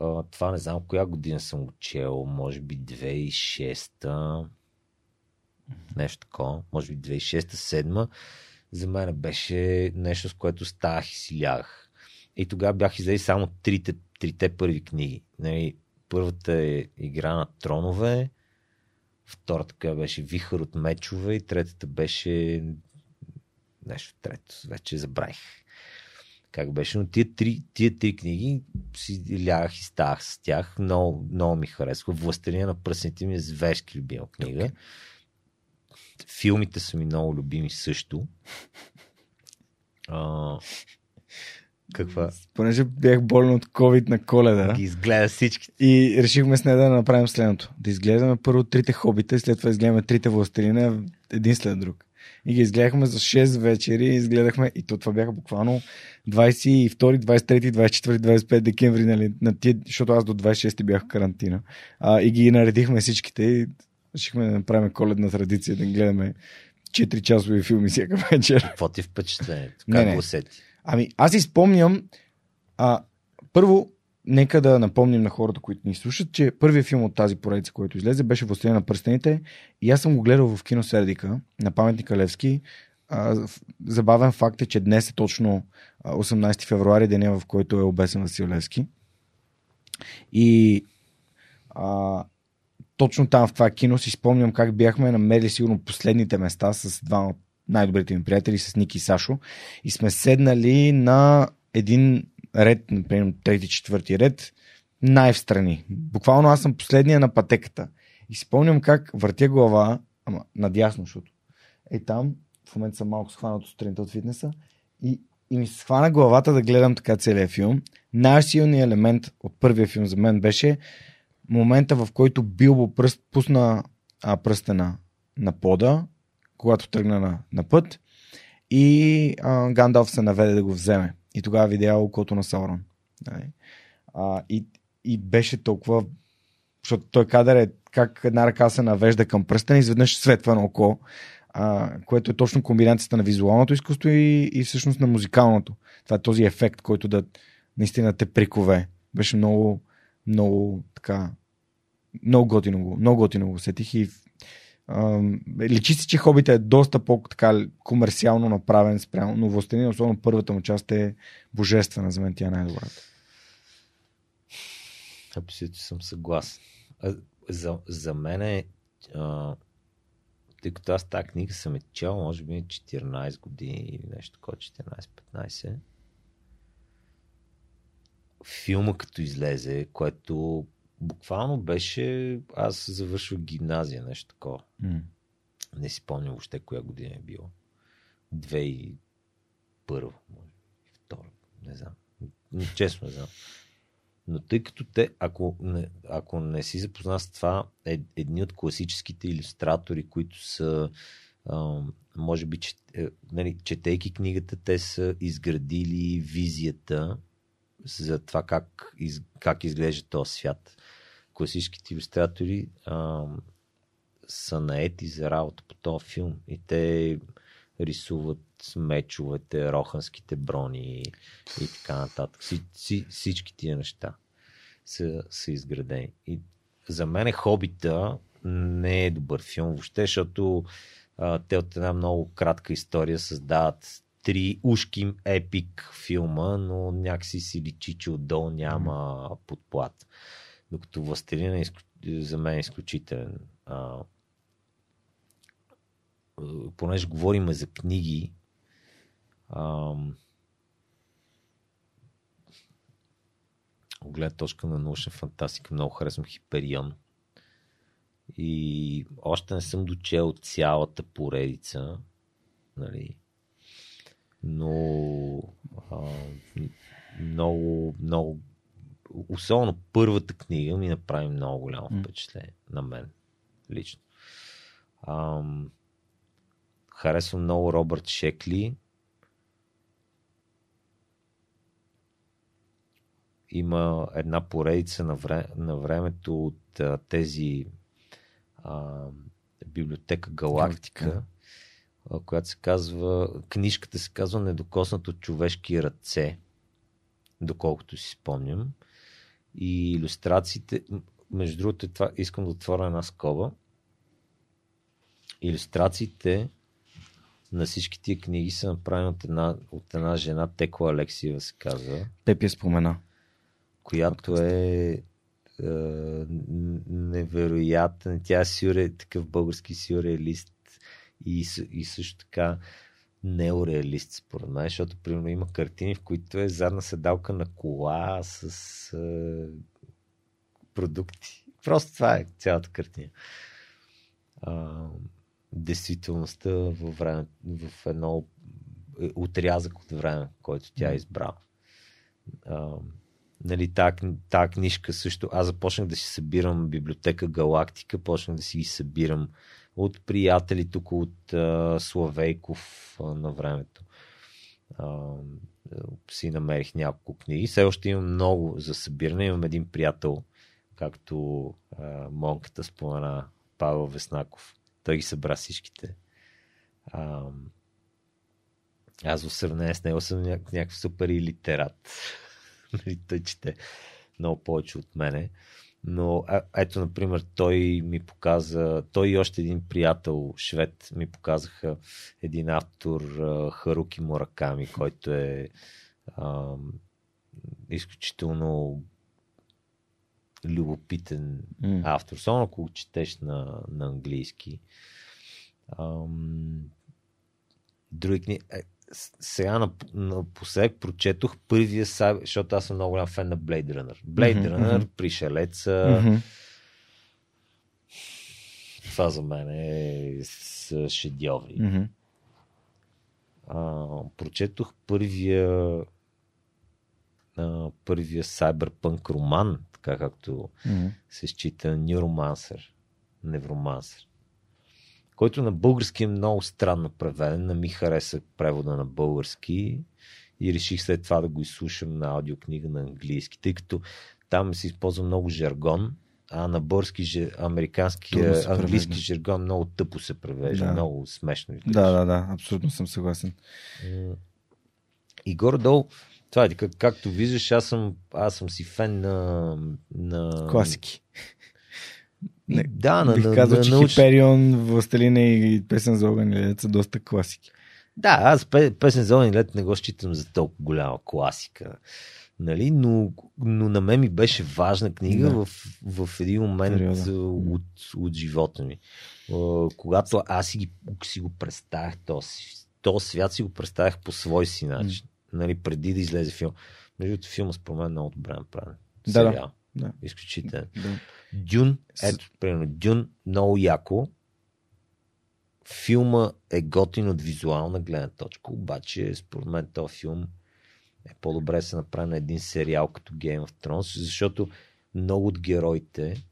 А, това не знам коя година съм го чел, може би 2006 нещо такова, може би 2006-2007 за мен беше нещо, с което ставах и си лягах. И тогава бях излезли само трите, трите първи книги. Нали, първата е Игра на тронове, втората коя беше Вихър от мечове и третата беше нещо трето, вече забравих как беше, но тия три, тия три книги си лягах и ставах с тях. Много, много ми харесва. Властелина на пръсните ми е зверски любима книга. Филмите са ми много любими също. А, каква?
Понеже бях болен от COVID на коледа
Ги изгледа всички.
и решихме с нея да направим следното. Да изгледаме първо трите хобита след това изгледаме трите властелина един след друг. И ги изгледахме за 6 вечери, изгледахме и то това бяха буквално 22, 23, 24, 25 декември, нали, на тия, защото аз до 26 бях в карантина. А, и ги наредихме всичките и решихме да направим коледна традиция, да гледаме 4 часови филми всяка вечер.
Какво ти?
Не,
Как
не.
го усети?
Ами, аз си спомням, а, първо, нека да напомним на хората, които ни слушат, че първият филм от тази поредица, който излезе, беше Властелина на пръстените и аз съм го гледал в кино Сердика на паметника Левски. А, забавен факт е, че днес е точно а, 18 февруари, деня в който е обесен Васил Левски. И а, точно там в това кино си спомням как бяхме намерили сигурно последните места с два от най-добрите ми приятели, с Ники и Сашо. И сме седнали на един ред, например, трети, четвърти ред, най-встрани. Буквално аз съм последния на пътеката. И си спомням как въртя глава, ама надясно, защото е там, в момента съм малко схванат сутринта от фитнеса, и, и ми се схвана главата да гледам така целият филм. Най-силният елемент от първия филм за мен беше момента, в който Билбо пръст, пусна а, пръста на, на пода, когато тръгна на, на път и а, Гандалф се наведе да го вземе. И тогава видя окото на Саурон. Нали? А, и, и беше толкова... Защото той кадър е как една ръка се навежда към пръстен и изведнъж светва на око, а, което е точно комбинацията на визуалното изкуство и, и всъщност на музикалното. Това е този ефект, който да наистина те прикове. Беше много, много така много готино го, много готино го усетих и личи се, че Хобита е доста по-така комерциално направен спрямо, но Властелин, особено първата му част е божествена, за мен тя е най-добрата.
Абсолютно съм съгласен. За, за мен е, тъй като аз тази книга съм е чел, може би 14 години или нещо такова, 14-15. Филма като излезе, което буквално беше, аз завършвах гимназия, нещо такова.
М.
Не си помня въобще коя година е било. 2001, може би, втора, не знам. Честно не знам. Но тъй като те, ако не, ако не си запознат с това, е, едни от класическите иллюстратори, които са, а, може би, че, е, нали, четейки книгата, те са изградили визията за това как, из, как изглежда този свят. Класическите иллюстратори а, са наети за работа по този филм и те рисуват мечовете, роханските брони и така нататък. Си, си, всички тия неща са, са изградени. И за мен е Хобита не е добър филм въобще, защото а, те от една много кратка история създават три ушки епик филма, но някакси си личи, че отдолу няма подплат. Докато Властелина е за мен е изключителен. А, понеже говорим за книги, а, от гледна точка на научна фантастика много харесвам Хиперион. И още не съм дочел цялата поредица. Нали? Но а, много, много особено първата книга ми направи много голямо впечатление на мен лично. Ам, харесвам много Робърт Шекли. Има една поредица на, вре, на времето от а, тези а, библиотека Галактика, а, която се казва, книжката се казва Недокоснат от човешки ръце, доколкото си спомням. И иллюстрациите, между другото, това искам да отворя една скоба. Иллюстрациите на всички тия книги са направени от една, от една жена, Текла Алексиева се казва.
Пепи спомена.
Която е, е невероятен. Тя е сюре, такъв български сюрреалист и, и също така неореалист, според мен, защото примерно има картини, в които е задна седалка на кола с е, продукти. Просто това е цялата картина. А, действителността във време, в едно е, отрязък от време, който тя е избрала. А, нали, тази, тази книжка също, аз започнах да си събирам библиотека Галактика, почнах да си ги събирам от приятели тук от а, Славейков а, на времето. А, си намерих няколко книги. Все още имам много за събиране. Имам един приятел, както а, монката спомена, Павел Веснаков. Той ги събра всичките. А, аз в сравнение с него съм някакъв, супер и литерат. Нали, той чете много повече от мене. Но а, ето, например, той ми показа, той и още един приятел, швед, ми показаха един автор, Харуки Мураками, който е а, изключително любопитен mm. автор, само ако четеш на, на английски. Ам, други книги. Сега на, напоследък прочетох първия сайбер, защото аз съм много голям фен на Blade Runner. Blade mm-hmm, Runner, mm-hmm. Пришелеца. Mm-hmm. Това за мен е с шедьоври. Mm-hmm. А, прочетох първия а, първия сайберпънк роман, така както mm-hmm. се счита Neuromancer, Невромансер който на български е много странно преведен. Не ми хареса превода на български и реших след това да го изслушам на аудиокнига на английски, тъй като там се използва много жаргон, а на български, американски, английски жаргон много тъпо се превежда, да. много смешно.
Да, да, да, абсолютно съм съгласен.
И горе-долу, това е, как, както виждаш, аз съм, аз съм си фен на, на...
Класики.
Не, да, на,
бих
на,
казал,
на,
че
науч...
Хиперион, Властелина и Песен за огън и лед са доста класики.
Да, аз Песен за огън и лед не го считам за толкова голяма класика. Нали? Но, но на мен ми беше важна книга да. в, в един момент от, от живота ми. Когато аз си, ги, си го представях, този, този свят си го представях по свой си начин. Mm. Нали, преди да излезе филм. Между филма според мен е много добре направен.
Да, Сериал. Да.
Изключително. Да. Дюн, ето, примерно, Дюн, много яко. Филма е готин от визуална гледна точка, обаче според мен този филм е по-добре да се направи на един сериал като Game of Thrones, защото много от героите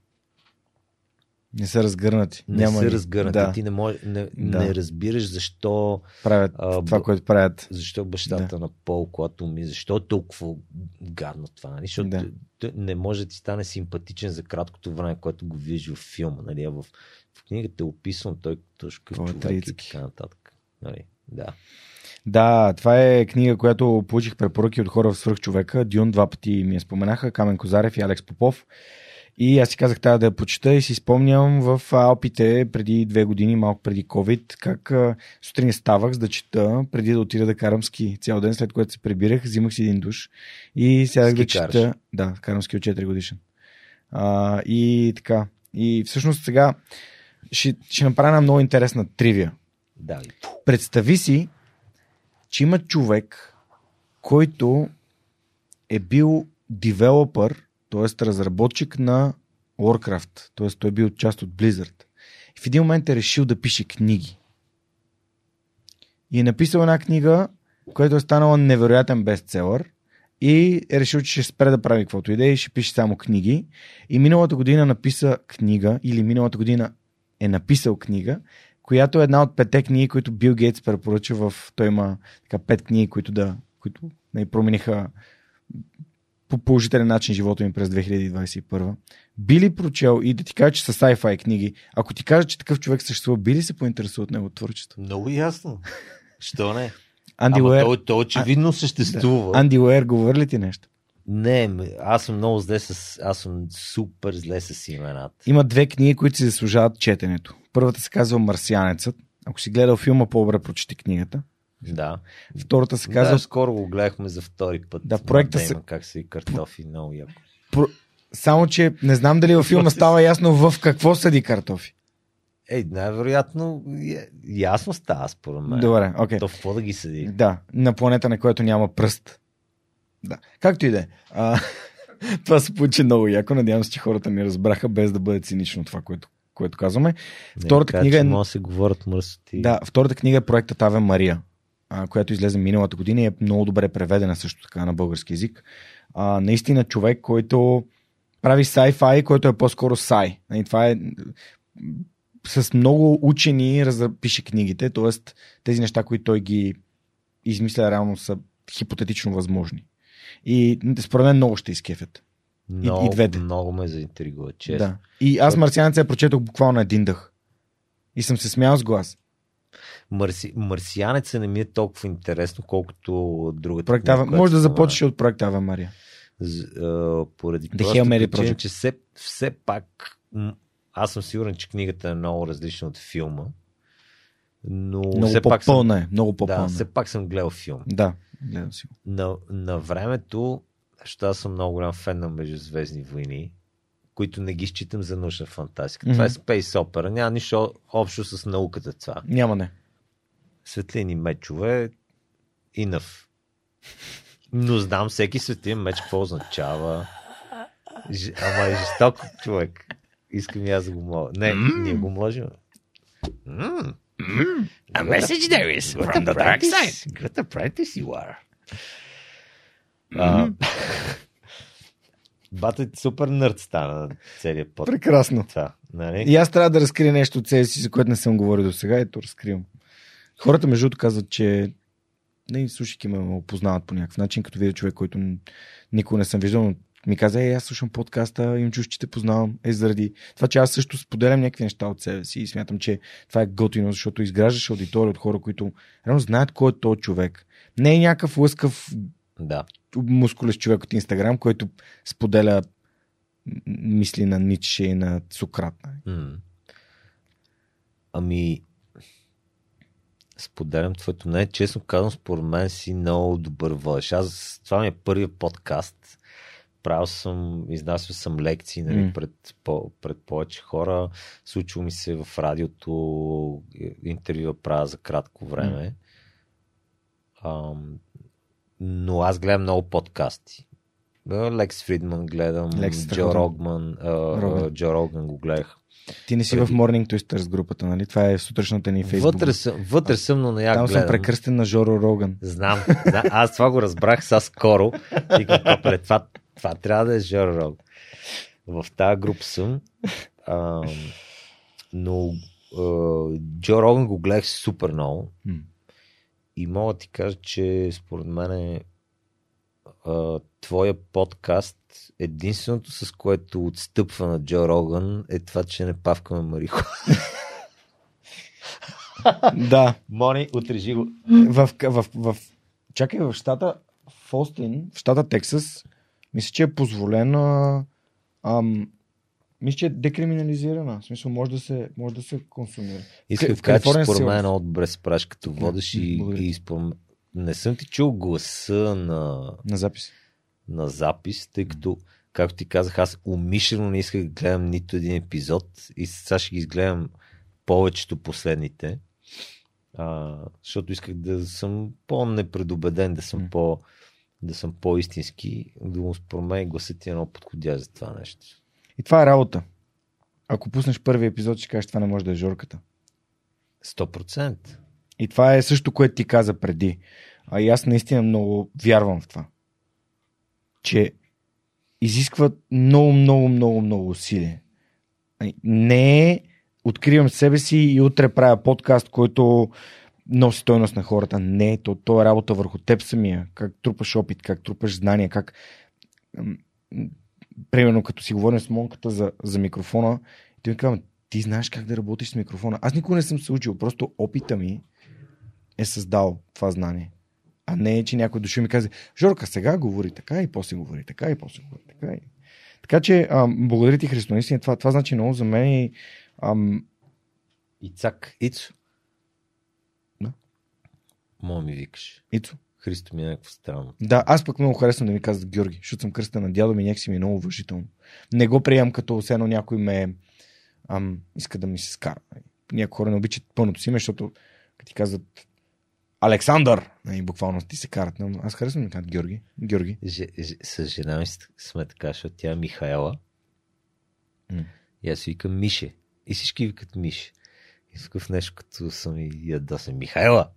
Не са разгърнати.
не
Няма
са разгърнати.
Да,
Ти не, може, не,
Да.
не разбираш защо,
правят
А,
това, което правят.
защо бащата на Пол, когато ми, защо е толкова гадно това, нали? защото
Да.
да. не може да ти стане симпатичен за краткото време, което го виждаш в филма. Нали? А в, в книгата е описан той точно
Това е
човек и така нататък. Нали? Да.
Да, това е книга, която получих препоръки от хора в свръхчовека. Дюн два пъти ми я споменаха, Камен Козарев и Алекс Попов. И аз си казах тази да я почита и си спомням в Алпите преди две години, малко преди COVID, как сутрин ставах за да чета, преди да отида да карам ски. Цял ден след което се прибирах, взимах си един душ и сядах да чета. Да, карам ски от 4 годишен. А, и така. И всъщност сега ще, ще направя една много интересна тривия.
Да.
Представи си, че има човек, който е бил девелопър, т.е. разработчик на Warcraft, т.е. той е бил част от Blizzard. В един момент е решил да пише книги. И е написал една книга, която е станала невероятен бестселър и е решил, че ще спре да прави каквото иде и ще пише само книги. И миналата година написа книга, или миналата година е написал книга, която е една от петте книги, които Бил Гейтс препоръча в... Той има така пет книги, които да които не промениха по положителен начин живота ми през 2021. Би ли прочел и да ти кажа, че са sci-fi книги, ако ти кажа, че такъв човек съществува, би ли се поинтересува от неговото творчество?
Много ясно. Що не?
Анди
Ама
Уер,
той, той очевидно съществува.
Анди Уер говори ли ти нещо?
Не, аз съм много зле с... Аз съм супер зле с имената.
Има две книги, които си заслужават четенето. Първата се казва Марсианецът. Ако си гледал филма, по-добре прочети книгата.
Да.
Втората се
Казва... Да, скоро го гледахме за втори път.
Да, проекта се-
Как се и картофи, много яко.
Про... Само, че не знам дали във филма става ясно в какво съди картофи.
Ей, най-вероятно е- ясно става според мен.
Добре, окей.
То в какво да ги седи?
Да, на планета, на която няма пръст. Да. Както и да е. А, Това се получи много яко. Надявам се, че хората ни разбраха, без да бъде цинично това, което, което казваме. Втората
Не,
книга е-
Може да се говорят мръсоти.
Да, втората книга е проектът Аве Мария, а, която излезе миналата година и е много добре преведена също така на български язик. А, наистина човек, който прави sci-fi, който е по-скоро sci. И това е с много учени пише книгите, т.е. тези неща, които той ги измисля, реално са хипотетично възможни. И според мен много ще изкефят.
много,
и двете.
Много ме заинтригува, честно.
Да. И аз Марсианеца я прочетох буквално на един дъх. И съм се смял с глас.
Марси... Марсианеца не ми е толкова интересно, колкото другата.
Проект
книга,
Може да започнеш от проект Ава Мария.
Поради
Project.
че все, все пак аз съм сигурен, че книгата е много различна от филма. Но
Много
все пак съм,
по-пълна е. Много
да,
по-пълна.
все пак съм гледал филм.
Да, гледам си.
На, на времето, защото аз съм много голям фен на Междузвездни войни, които не ги считам за научна фантастика. Това е. Space Opera. Няма нищо общо с науката това.
Няма не.
Светлини мечове, инъв. Но знам всеки светлин меч какво означава. Ж... Ама е жесток човек. Искам и аз да го мога. Не, ние го можем. Mm.
A message there is from the dark side.
Good apprentice you are. А, Бате, супер нърд стана целият път.
Прекрасно.
Това, нали?
И аз трябва да разкрия нещо от себе си, за което не съм говорил до сега. Ето, разкривам. Хората, между другото, казват, че не, слушайки ме, ме опознават по някакъв начин, като видя човек, който никога не съм виждал, но ми каза, ей, аз слушам подкаста, им чуш, че те познавам. Е, заради това, че аз също споделям някакви неща от себе си и смятам, че това е готино, защото изграждаш аудитория от хора, които реално знаят кой е този човек. Не е някакъв лъскав
Да.
Мускулест човек от Инстаграм, който споделя мисли на Ницше и на Сократ. нали?
Ами, споделям твоето мнение. Честно казвам, според мен си много добър водещ. Аз, това ми е първият подкаст. Правил съм, изнасял съм лекции нали,
М.
пред, по, пред повече хора. Случва ми се в радиото интервю правя за кратко време. Ам, но аз гледам много подкасти. Лекс Фридман гледам,
Лекс
Джо. Рогман, а,
Роган.
Джо Роган го гледах.
Ти не си
Преди.
в Morning Twisters групата, нали? Това е сутрешната ни фейсбук.
Вътре съм, вътре съм, но не я
Там
гледам.
съм прекръстен на Жоро Роган.
Знам, знам. Аз това го разбрах са скоро. И капеле, това, това трябва да е Жоро Рог. В тази група съм. А, но а, Джо Роган го гледах супер много.
М.
И мога да ти кажа, че според мен е, а, твоя подкаст, единственото с което отстъпва на Джо Роган е това, че не павкаме марихо.
Да.
Мони, отрежи го.
В, в, в, чакай, в щата в Остин, в щата Тексас, мисля, че е позволена ам, мисля, че е декриминализирана. В смисъл, може да се, може да се консумира.
Исках да кажа, че според мен е много добре се правиш като водиш и, и според не съм ти чул гласа на,
На запис.
на запис, тъй като, както ти казах, аз умишлено не исках да гледам нито един епизод и сега ще ги изгледам повечето последните, а, защото исках да съм по-непредобеден, да съм, по, да съм по-истински, но според мен гласът е много подходящ за това нещо.
И това е работа. Ако пуснеш първи епизод, ще кажеш, това не може да е Жорката.
100%.
И това е също, което ти каза преди. А и аз наистина много вярвам в това. Че изисква много, много, много, много усилие. Не е откривам себе си и утре правя подкаст, който носи стойност на хората. Не, то, то е работа върху теб самия. Как трупаш опит, как трупаш знания, как... Примерно, като си говорим с Монката за, за микрофона, и той ми казва, ти знаеш как да работиш с микрофона. Аз никога не съм се учил, просто опита ми е създал това знание. А не, че някой дошъл ми каза, Жорка, сега говори така и после говори така и после говори така. И... Така че, ам, благодаря ти, Христо. Наистина, това, това значи много за мен и ам,
Ицак, Ицо.
Да.
Моля ми викаш.
Ицо.
Христо ми е някакво странно.
Да, аз пък много харесвам да ми казват Георги, защото съм кръста на дядо ми, някакси ми е много уважително. Не го приемам като все едно някой ме ам, иска да ми се скара. Някои хора не обичат пълното си име, защото като ти казват Александър, нали, буквално ти се карат. Но аз харесвам да ми казват Георги. Георги.
Ж, ж, с жена ми сме така, защото тя е Михаела.
М.
И аз викам Мише. И всички викат Мише. И такъв нещо, като съм и ядосан. Михаела!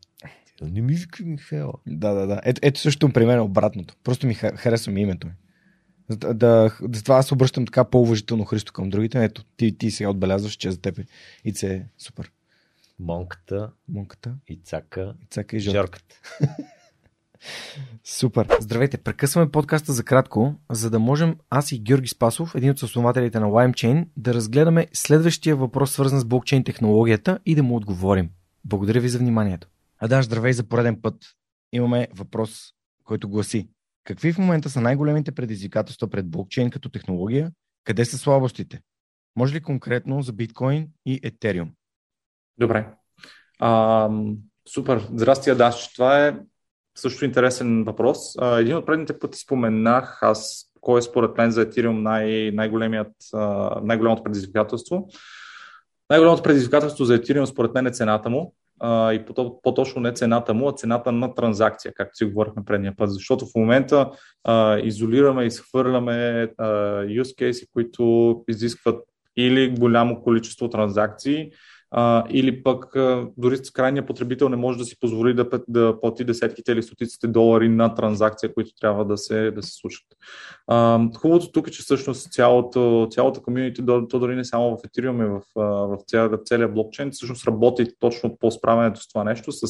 Тя, Не ми вика Михаела.
Да, да, да. Ето, ето също при мен е обратното. Просто ми ха- харесва ми името ми. Да, да, затова аз обръщам така по-уважително Христо към другите. Ето, ти, ти сега отбелязваш, че за теб е. И це е супер.
Монката,
Монката,
Ицака,
Ицака и Жорка.
Жорката.
Супер. Здравейте, прекъсваме подкаста за кратко, за да можем аз и Георги Спасов, един от основателите на LimeChain, да разгледаме следващия въпрос, свързан с блокчейн технологията и да му отговорим. Благодаря ви за вниманието. А да, здравей за пореден път. Имаме въпрос, който гласи. Какви в момента са най-големите предизвикателства пред блокчейн като технология? Къде са слабостите? Може ли конкретно за биткоин и етериум?
Добре. А, супер. Здрасти, Адаш. Това е също интересен въпрос. Един от предните пъти споменах аз кой е според мен за Ethereum най- най-големият, най-голямото предизвикателство. Най-голямото предизвикателство за Ethereum според мен е цената му. И по- по-точно не цената му, а цената на транзакция, както си говорихме предния път. Защото в момента а, изолираме, изхвърляме а, use case, които изискват или голямо количество транзакции, а, или пък а, дори с крайния потребител не може да си позволи да, да плати десетките или стотиците долари на транзакция, които трябва да се, да се случат. А, хубавото тук е, че всъщност цялото, цялата комьюнити, то дори не само в Ethereum, и в, в, ця, в целия блокчейн, всъщност работи точно по справянето с това нещо, с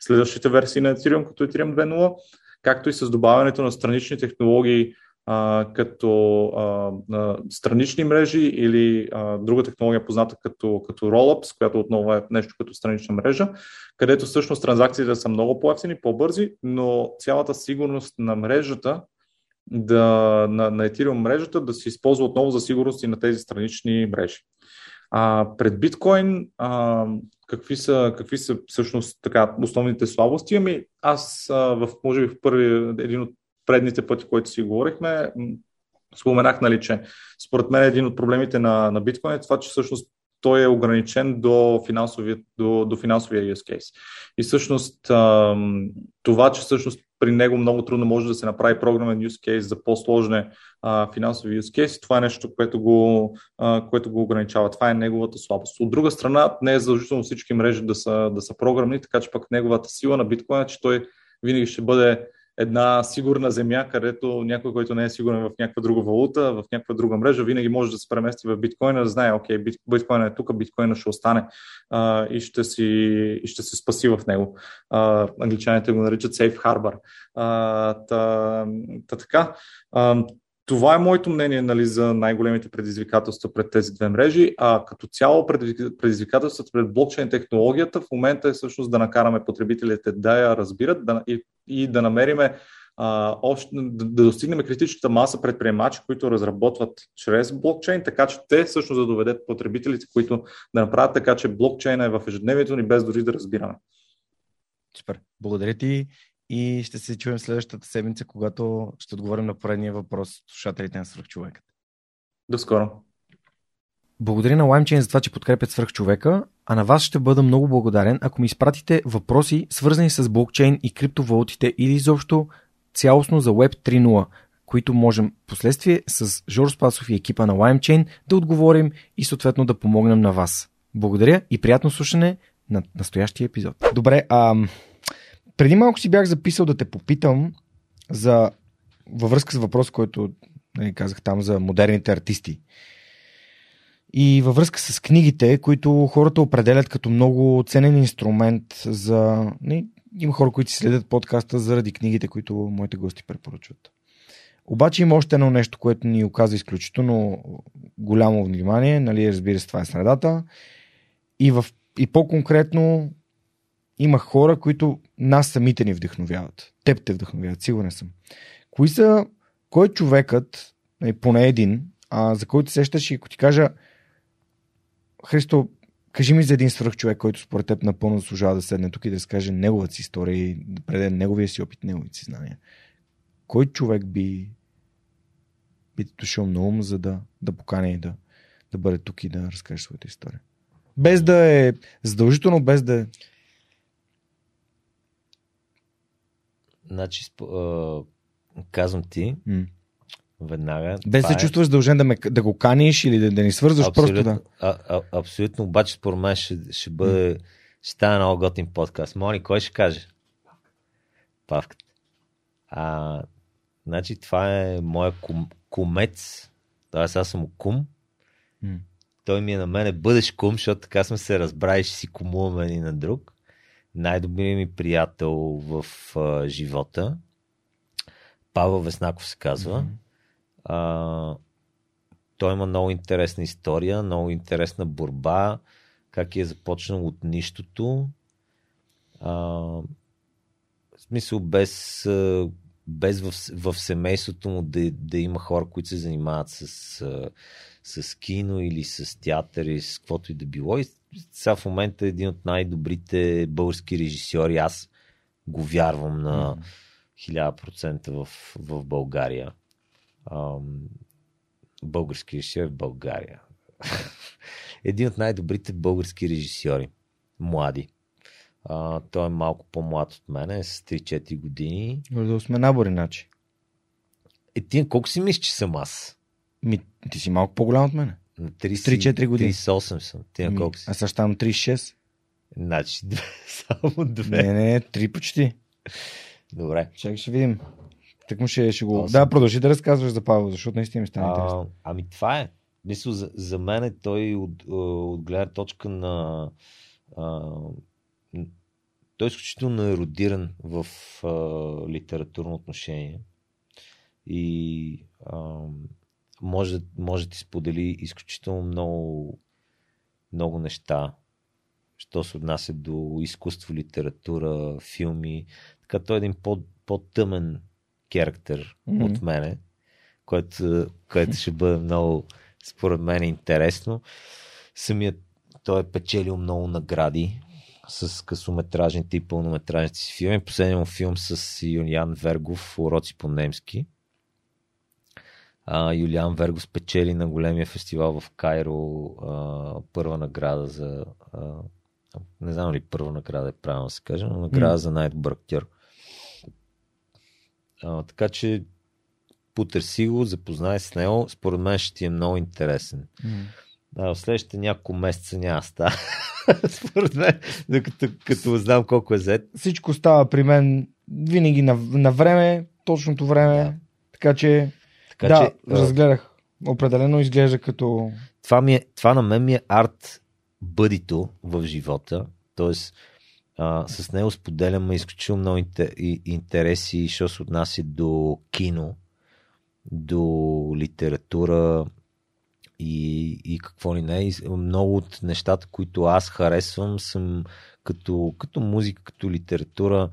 следващите версии на Ethereum, като Ethereum 2.0, както и с добавянето на странични технологии, а, като а, а, странични мрежи или а, друга технология позната като, като Rollups, която отново е нещо като странична мрежа, където всъщност транзакциите са много по-ефтини, по-бързи, но цялата сигурност на мрежата да, на, на Ethereum мрежата да се използва отново за сигурност и на тези странични мрежи. А, пред биткоин, а, какви, са, какви са всъщност така, основните слабости? Ами аз а, в, може би в първи, един от предните пъти, които си говорихме, споменах, нали, че според мен един от проблемите на, на биткоин е това, че всъщност той е ограничен до финансовия, до, до финансовия use case. И всъщност това, че всъщност при него много трудно може да се направи програмен use case за по-сложни финансови use case, това е нещо, което го, което го ограничава. Това е неговата слабост. От друга страна, не е задължително всички мрежи да са, да са програмни, така че пък неговата сила на биткоина, че той винаги ще бъде една сигурна земя, където някой, който не е сигурен в някаква друга валута, в някаква друга мрежа, винаги може да се премести в биткоина, да знае, окей, биткоина е тук, биткоина ще остане а, и, ще си, и ще се спаси в него. А, англичаните го наричат Safe Harbor. А, та, та така. А, това е моето мнение нали, за най-големите предизвикателства пред тези две мрежи, а като цяло предизвикателствата пред блокчейн технологията в момента е всъщност да накараме потребителите да я разбират да, и, и да намериме а, да, да достигнем критичната маса предприемачи, които разработват чрез блокчейн, така че те всъщност да доведат потребителите, които да направят така, че блокчейна е в ежедневието ни без дори да разбираме.
Супер. Благодаря ти и ще се чуем следващата седмица, когато ще отговорим на поредния въпрос от слушателите на свръхчовекът.
До скоро!
Благодаря на LimeChain за това, че подкрепят свръхчовека, а на вас ще бъда много благодарен, ако ми изпратите въпроси, свързани с блокчейн и криптовалутите или изобщо цялостно за Web 3.0, които можем последствие с Жор Спасов и екипа на LimeChain да отговорим и съответно да помогнем на вас. Благодаря и приятно слушане на настоящия епизод. Добре, а, преди малко си бях записал да те попитам за във връзка с въпрос, който нали, казах там за модерните артисти. И във връзка с книгите, които хората определят като много ценен инструмент за... Не, нали, има хора, които си следят подкаста заради книгите, които моите гости препоръчват. Обаче има още едно нещо, което ни оказа изключително голямо внимание. Нали, разбира се, това е средата. И, в, и по-конкретно има хора, които нас самите ни вдъхновяват. Теб те вдъхновяват, сигурен съм. Кои са, кой е човекът, нали, поне един, а, за който сещаш и ако ти кажа, Христо, кажи ми за един свръх човек, който според теб напълно заслужава да седне тук и да разкаже неговата си история и да преде неговия си опит, неговите си знания. Кой човек би, би дошъл на ум, за да, да покане и да, да бъде тук и да разкаже своята история? Без да е задължително, без да е
Значи, а, казвам ти,
М.
веднага.
Без се
е-
чувстваш дължен да, ме, да го каниш или да, да ни свързваш, просто да.
А, а, абсолютно, обаче според мен ще, ще бъде, ще стане много готин подкаст. Мони, кой ще каже? Павката. А, значи това е моя кум, кумец, т.е. аз съм кум.
М.
Той ми е на мене бъдеш кум, защото така сме се разбрали, ще си кумуваме един на друг. Най-добрият ми приятел в а, живота. Павел Веснаков се казва.
Мгм.
А, той има много интересна история, много интересна борба, как е започнал от нищото. А, в смисъл без, без в, в семейството му да, да има хора, които се занимават с, с кино или с театър или с каквото и да било. И сега в момента е един от най-добрите български режисьори. Аз го вярвам на 1000% в, в България. Ам, български режисьор в България. Един от най-добрите български режисьори. Млади. А, той е малко по-млад от мене, с 3-4 години.
Да сме набори, значи.
Е, ти колко си мислиш, че съм аз?
Ми, ти си малко по-голям от мене.
На 30,
3-4 години.
38 съм. Ти на колко си?
Аз ставам 36.
Значи, две, само две.
Не, не, 3 почти.
Добре.
Чакай ще видим. Так му ще, ще го...
Осем.
Да, продължи да разказваш за Павел, защото наистина ми стана интересно.
Ами това е. Мисля, за, за мен е той от, а, от гледна точка на... А, той е изключително еродиран в а, литературно отношение и а, може, може да ти сподели изключително много, много неща, що се отнася до изкуство, литература, филми. Така той е един по, по-тъмен керактер
Мгм.
от мене, което, което ще бъде много, според мен, интересно. Самият той е печелил много награди с късометражните и пълнометражните си филми. Последният му филм с Юлиан Вергов, Уроци по немски. А, Юлиан Верго спечели на големия фестивал в Кайро а, първа награда за. А, не знам ли първа награда е правилно да се каже, но награда
М.
за най-добър актьор. А, така че потърси го, запознай с него. Според мен ще ти е много интересен. А, в следващите няколко месеца няма да става. Според мен, докато като знам колко е зет.
Всичко става при мен винаги на, на време, точното време.
Да.
Така че,
Така
да,
че,
разгледах. Определено изглежда като...
това, ми е, това на мен ми е арт бъдито в живота. А, с него споделяме изключително много интереси, що се отнася до кино, до литература и, и какво ли не. И много от нещата, които аз харесвам, съм като, като музика, като литература,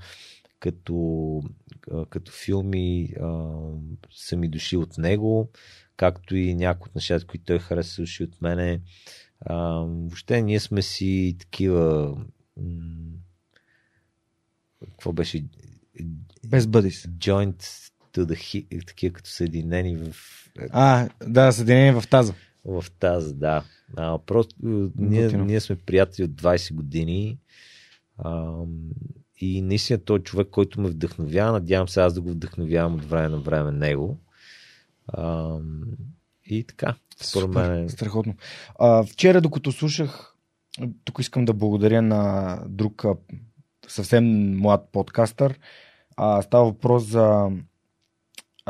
като, като филми, а, са ми дошли от него, както и някои от нещата, които той хареса, са дошли от мене. А, въобще ние сме си такива. м, Какво беше?
Без бъдис.
Joint to the hip, такива като съединени в,
А, да, съединение в таза.
в тази, да. А, просто ние, ние сме приятели от 20 години. А, и наистина той е човек, който ме вдъхновява. Надявам се аз да го вдъхновявам от време на време него. А, и така, според мен
Страхотно. А, вчера, докато слушах, тук искам да благодаря на друг съвсем млад подкастър. А, става въпрос за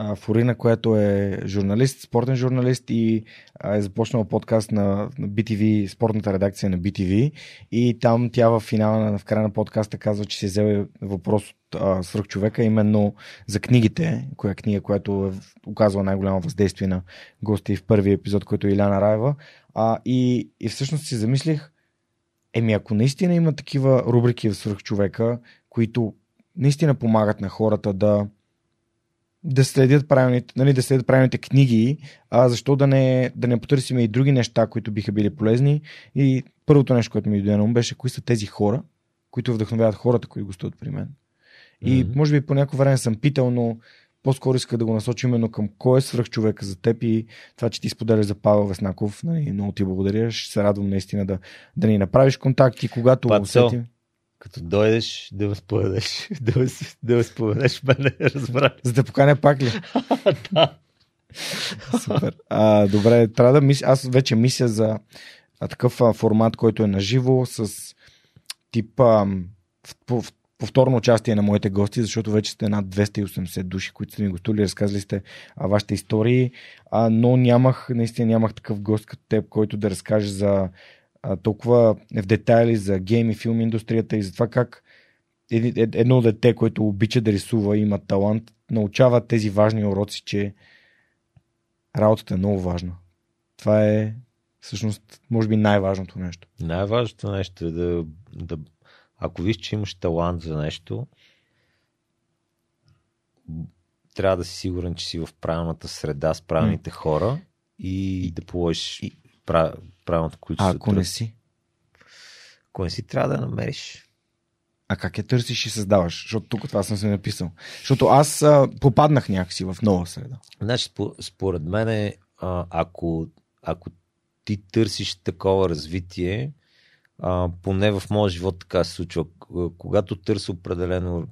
а, Форина, която е журналист, спортен журналист и а, е започнала подкаст на, BTV, спортната редакция на BTV и там тя в финала, на- в края на подкаста казва, че си е взела въпрос от а, свръхчовека, именно за книгите, коя книга, която е оказва най-голямо въздействие на гости в първия епизод, който е Иляна Раева. А, и, и всъщност си замислих, еми ако наистина има такива рубрики в свръхчовека, които наистина помагат на хората да да следят правилните, нали, да следят правилните книги, а защо да не, да не потърсим и други неща, които биха били полезни. И първото нещо, което ми дойде на ум беше, кои са тези хора, които вдъхновяват хората, които гостуват при мен. И
Мгм.
може би по някое време съм питал, но по-скоро иска да го насоча именно към кой е свръхчовека за теб и това, че ти споделяш за Павел Веснаков. Нали, много ти благодаря. Ще се радвам наистина да, да ни направиш контакти, когато
Пацо.
усетим.
Като дойдеш да ме споделеш, да ме, да ме споделеш мене, разбрах.
За да поканя пак ли?
да.
Супер. А, добре, трябва да мисля. Аз вече мисля за а, такъв а, формат, който е наживо с тип а, в, в, в, повторно участие на моите гости, защото вече сте над 280 души, които сте ми гостували, разказали сте а, вашите истории, а, но нямах, наистина нямах такъв гост като теб, който да разкаже за а, толкова в детайли за гейм и филм индустрията и за това как ед- едно дете, което обича да рисува, има талант, научава тези важни уроци, че работата е много важна. Това е всъщност, може би, най-важното нещо.
Най-важното нещо е да, да ако виж, че имаш талант за нещо, трябва да си сигурен, че си в правилната среда с правилните хора и да положиш
и-
прав, правилното
А
количество.
ако не си,
Ако не си, трябва да намериш.
а как я търсиш и създаваш? Защото тук това съм се написал. Защото аз а, попаднах някакси в нова среда.
Значи, спо- според мен, ако, ако ти търсиш такова развитие, а, поне в моя живот така се случва. Когато търся определено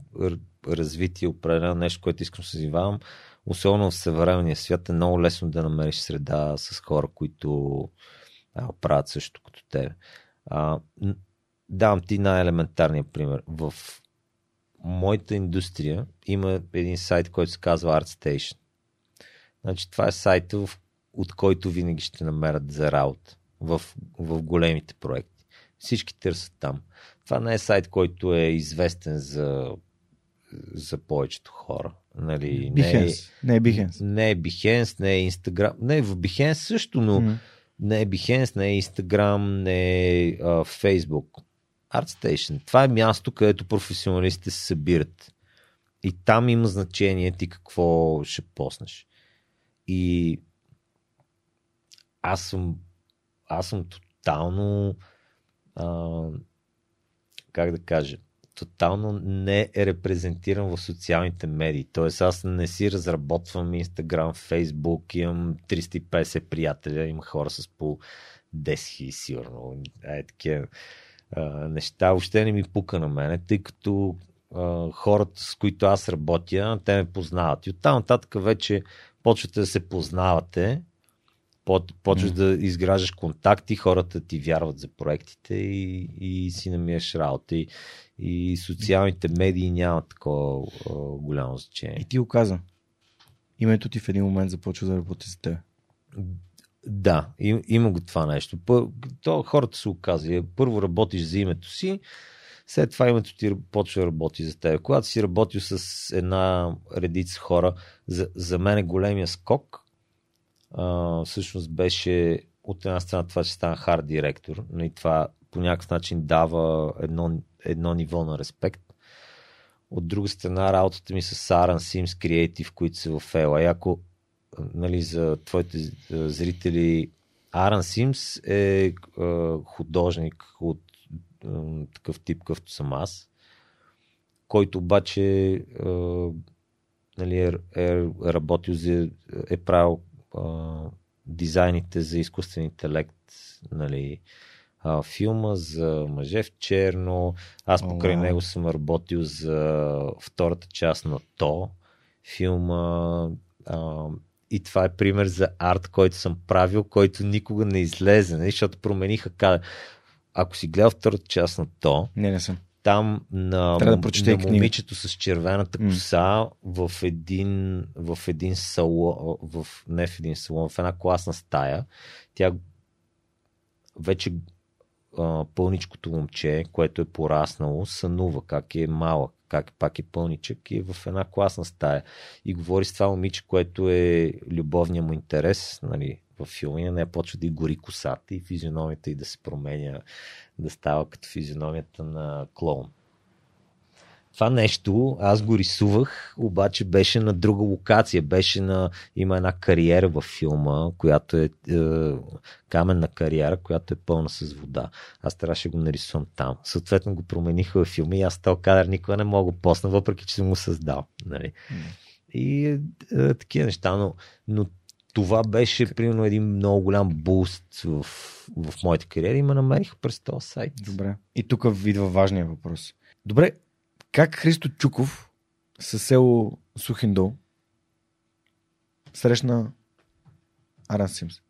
развитие, определено нещо, което искам да се занимавам, особено в съвременния свят е много лесно да намериш среда с хора, които а, правят също като тебе. А, давам ти най-елементарния пример. В моята индустрия има един сайт, който се казва ArtStation. Значи, това е сайта, в, от който винаги ще намерят за работа в, в големите проекти. Всички търсят там. Това не е сайт, който е известен за, за повечето хора. Нали, не, е,
Behance. Не е Behance.
не е Behance, не е Instagram. Не, в Behance също, но
М.
не е Behance, не е Instagram, не е а, Facebook. ArtStation. Това е място, където професионалистите се събират. И там има значение ти какво ще поснеш. И аз съм аз съм тотално а, как да кажа тотално не е репрезентиран в социалните медии. Тоест аз не си разработвам Instagram, Facebook, имам 350 приятеля, има хора с по 10 хиляди сигурно. Е, такива неща въобще не ми пука на мене, тъй като а, хората, с които аз работя, те ме познават. И оттам нататък вече почвате да се познавате, почваш mm. да изграждаш контакти, хората ти вярват за проектите и, и си намираш работа. И, и социалните медии нямат такова а, голямо значение.
И ти го каза. Името ти в един момент започва да работи за теб.
Да, им, има го това нещо. Пър, то хората се оказва. Първо работиш за името си, след това името ти почва да работи за теб. Когато си работил с една редица хора, за, за мен е големия скок а, всъщност беше от една страна това, че стана хард директор, и това по някакъв начин дава едно, едно ниво на респект. От друга страна, работата ми с Aran Sims Creative, които са в LA. Ако нали, за твоите зрители, Aran Sims е, е художник от е, такъв тип, какъвто съм аз, който обаче е, нали, е, е работил за, е правил дизайните за изкуствен интелект, нали, а, филма за мъже в черно. Аз покрай oh, него съм работил за втората част на То, филма. А, и това е пример за арт, който съм правил, който никога не излезе, нали, защото промениха кадър. Ако си гледал втората част на То,
не, не съм
там на, да на момичето с червената коса mm. в един, в един салон, в, не в един салон, в една класна стая. Тя вече пълничкото момче, което е пораснало, сънува как е малък, как пак е пълничък и е в една класна стая. И говори с това момиче, което е любовния му интерес, нали, в филма и не почва да и гори косата и физиономията и да се променя, да става като физиономията на клоун. Това нещо аз го рисувах, обаче беше на друга локация. Беше на. Има една кариера във филма, която е, е каменна кариера, която е пълна с вода. Аз трябваше да го нарисувам там. Съответно го промениха във филма и аз този кадър никога не мога посна, въпреки че съм го създал. Нали? И е, е, такива неща, но, но това беше примерно един много голям буст в, в моята кариера и ме намерих през този сайт.
Добре. И тук идва важния въпрос. Добре, как Христо Чуков със село Сухиндол срещна Аран Симс?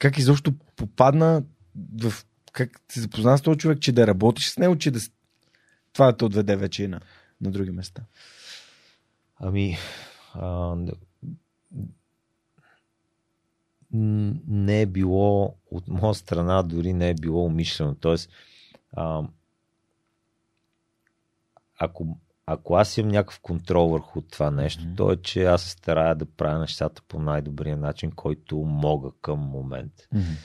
Как изобщо попадна в... Как се запозна с този човек, че да работиш с него, че да... Това да те отведе вече и на, на други места?
Ами... А, не е било от моя страна, дори не е било умишлено. Тоест, а, ако, ако аз имам някакъв контрол върху това нещо, mm-hmm. то е, че аз се старая да правя нещата по най-добрия начин, който мога към момент. Mm-hmm.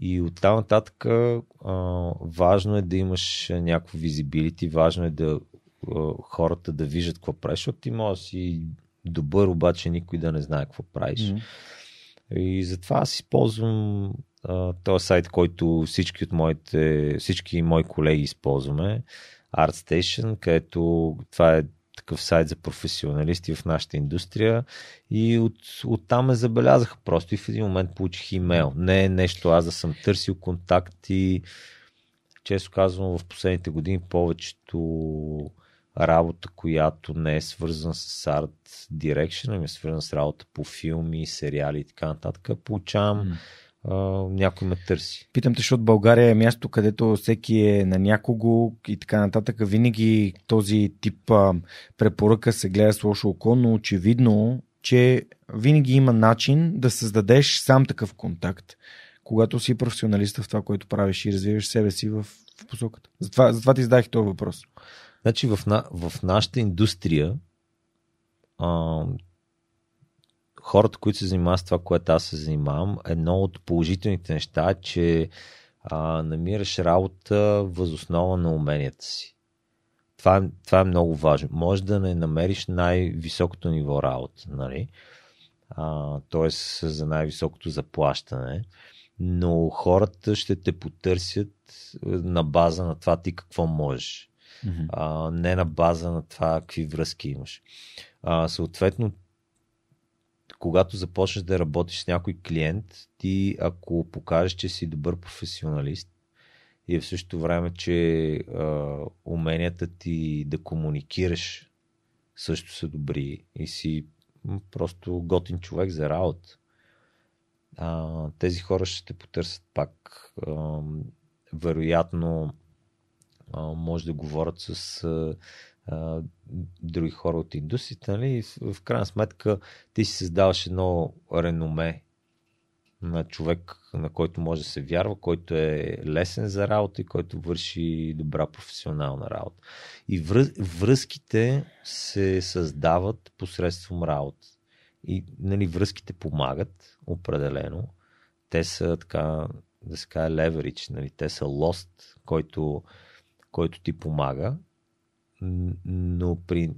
И оттам нататък а, важно е да имаш някакво визибилити, важно е да а, хората да виждат какво правиш, защото ти може да си добър, обаче никой да не знае какво правиш. Mm-hmm. И затова аз използвам този сайт, който всички от моите, всички мои колеги използваме. ArtStation, където това е такъв сайт за професионалисти в нашата индустрия. И от, оттам ме забелязаха. Просто и в един момент получих имейл. Не е нещо аз да съм търсил контакт и често казвам в последните години повечето работа, която не е свързана с Art Direction, ами е свързана с работа по филми, сериали и така нататък, получавам mm някой ме търси.
Питам те, защото България е място, където всеки е на някого и така нататък. Винаги този тип а, препоръка се гледа с лошо око, но очевидно, че винаги има начин да създадеш сам такъв контакт, когато си професионалист в това, което правиш и развиваш себе си в, в посоката. Затова, затова ти задах този въпрос.
Значи в, на, в нашата индустрия а, хората, които се занимават с това, което аз се занимавам, едно от положителните неща е, че а, намираш работа възоснова на уменията си. Това, това е много важно. Може да не намериш най-високото ниво работа, нали? т.е. за най-високото заплащане, но хората ще те потърсят на база на това ти какво можеш. а, не на база на това какви връзки имаш. А, съответно, когато започнеш да работиш с някой клиент, ти ако покажеш, че си добър професионалист и в същото време, че а, уменията ти да комуникираш също са добри и си просто готин човек за работа, а, тези хора ще те потърсят пак. А, вероятно, а, може да говорят с други хора от индустрията, нали? И в, крайна сметка ти си създаваш едно реноме на човек, на който може да се вярва, който е лесен за работа и който върши добра професионална работа. И връз, връзките се създават посредством работа. И нали, връзките помагат, определено. Те са така, да се каже, leverage, нали? те са лост, който, който ти помага. Но при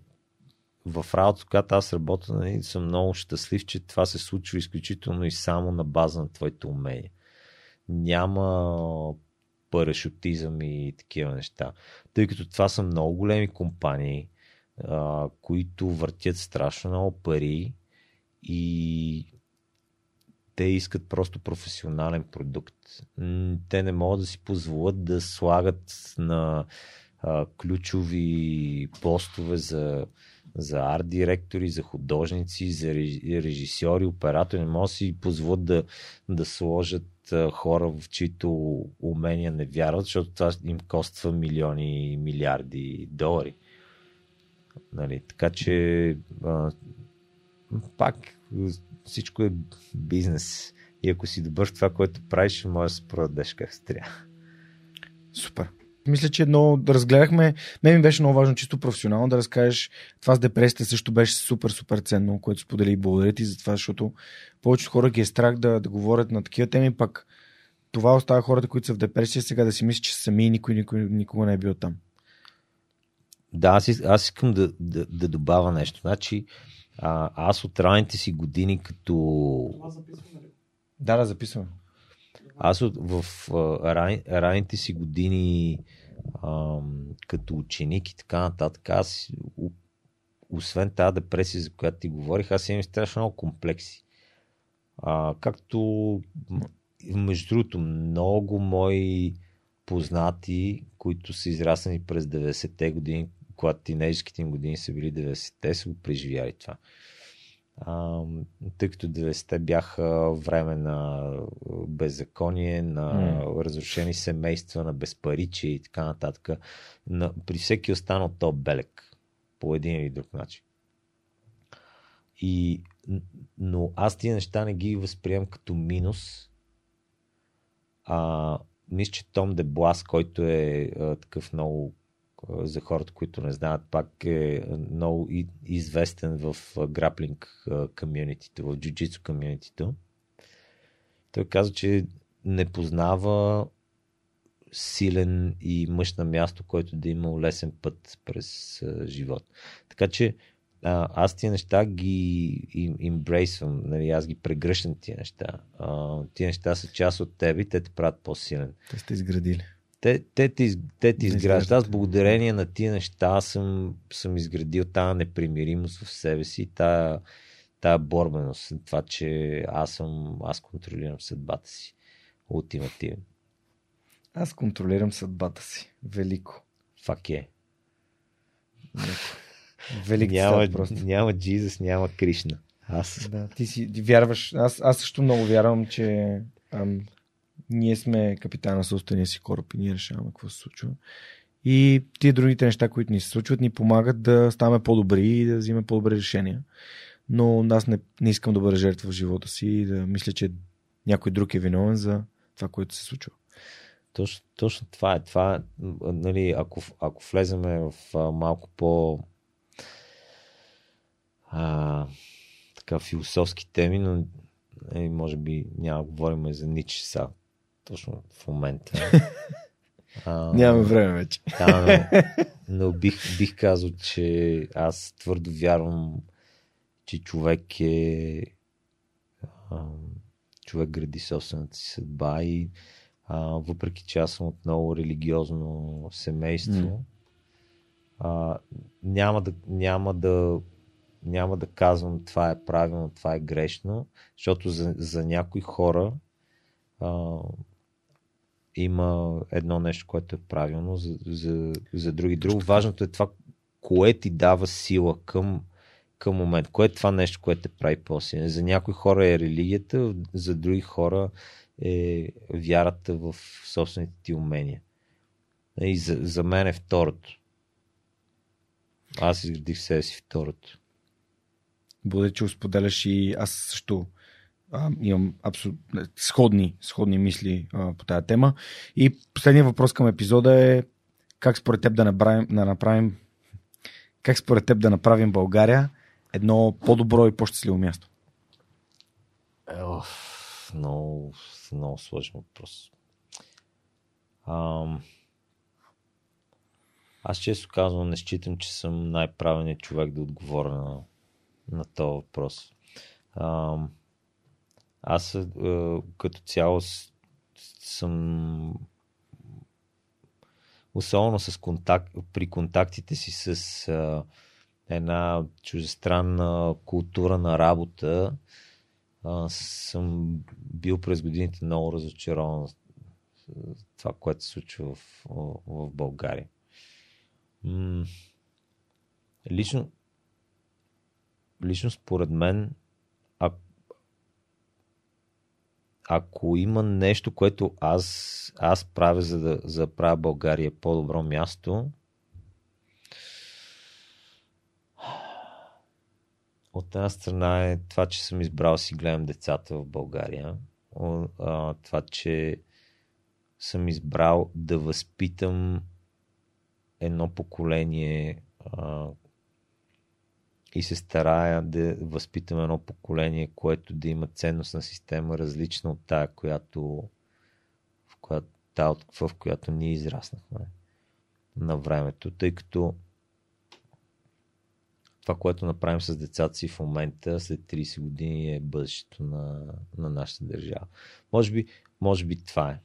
в работа, когато аз работя, нали, съм много щастлив, че това се случва изключително и само на база на твоите умения. Няма парашутизъм и такива неща. Тъй като това са много големи компании, а, които въртят страшно много пари и те искат просто професионален продукт. Те не могат да си позволят да слагат на а, ключови постове за, за арт директори, за художници, за реж- режисьори, оператори. Не могат да си позволят да, да сложат хора, в чието умения не вярват, защото това им коства милиони и милиарди долари. Нали? Така че а, пак всичко е бизнес. И ако си добър в това, което правиш, може да се продадеш как трябва.
Супер. Мисля, че едно да разгледахме. Мен ми беше много важно чисто професионално да разкажеш това с депресията също беше супер, супер ценно, което сподели и благодаря ти за това, защото повечето хора ги е страх да, да говорят на такива теми, пък това остава хората, които са в депресия, сега да си мислят, че са сами и никой, никой никога не е бил там.
Да, аз, аз искам да, да, да добавя нещо. Значи, а, аз от ранните си години като
Това записваме ли?
Да, да, записваме.
Аз в ран, ранните си години ам, като ученик и така нататък, аз освен тази депресия, за която ти говорих, аз имам страшно много комплекси. А, както между другото, много мои познати, които са израснали през 90-те години, когато тинейджските им години са били 90-те, са го преживяли това. А, тъй като 90-те бяха време на беззаконие, на
М.
разрушени семейства, на безпаричие и така нататък. На, при всеки останал то белек по един или друг начин. И, но аз тия неща не ги възприемам като минус. А, мисля, че Том Деблас, който е а, такъв много за хората, които не знаят, пак е много известен в граплинг комьюнитито, в джуджицу комьюнитито. Той каза, че не познава силен и мъж на място, който да има лесен път през живот. Така че аз тия неща ги им, имбрейсвам, нали, аз ги прегръщам тия неща. А, тия неща са част от теб и те те правят по-силен.
Те сте изградили.
Те, те, из- те ти изграждат. Аз благодарение на тия неща съм, съм изградил тази непримиримост в себе си, тая, тая борбеност, това, че аз съм, аз контролирам съдбата си. Ултимативен.
Аз контролирам съдбата си. Велико.
Фак е.
Велик
Няма,
цитат просто.
няма Джизус, няма Кришна. Аз.
Да, ти си ти вярваш. Аз, аз също много вярвам, че ам, ние сме капитана на собствения си кораб и ние решаваме какво се случва. И тия другите неща, които ни се случват, ни помагат да ставаме по-добри и да взимаме по-добри решения. Но аз не, не искам да бъда жертва в живота си и да мисля, че някой друг е виновен за това, което се случва.
Точно, точно това е. Това, нали, ако, ако влеземе в а, малко по а, така философски теми, но нали, може би няма да говорим за Ниче сега. Точно в момента. А,
Нямаме време вече.
Да, но, но бих, бих казал, че аз твърдо вярвам, че човек е а, човек гради собствената си съдба и а, въпреки че аз съм от много религиозно семейство,
М.
а, няма, да, няма, да, няма да казвам това е правилно, това е грешно, защото за, за някои хора а, има едно нещо, което е правилно, за, за, за други друго. Важното е това, кое ти дава сила към, към момент. Кое е това нещо, което те прави по-силен. За някои хора е религията, за други хора е вярата в собствените ти умения. И за, за мен е второто. Аз изградих себе си второто.
Благодаря, че споделяш и аз също а, имам абсолютно сходни, сходни мисли а, по тази тема. И последният въпрос към епизода е как според теб да направим, да направим как според теб да направим България едно по-добро и по-щастливо място?
Оф, много, много сложен въпрос. Ам... Аз често казвам, не считам, че съм най-правилният човек да отговоря на, на този въпрос. Ам... Аз а, като цяло с- съм особено с контакт, при контактите си с а, една чужестранна култура на работа, а, съм бил през годините много разочарован с това, което се случва в, в България. М- лично, лично според мен, а, ако има нещо, което аз, аз правя, за да, за правя България по-добро място, от една страна е това, че съм избрал си гледам децата в България. Това, че съм избрал да възпитам едно поколение и се старая да възпитам едно поколение, което да има ценностна система, различна от тая, която, в, която, тая, в която ние израснахме на времето, тъй като това, което направим с децата си в момента, след 30 години е бъдещето на, на нашата държава. Може би, може би това е.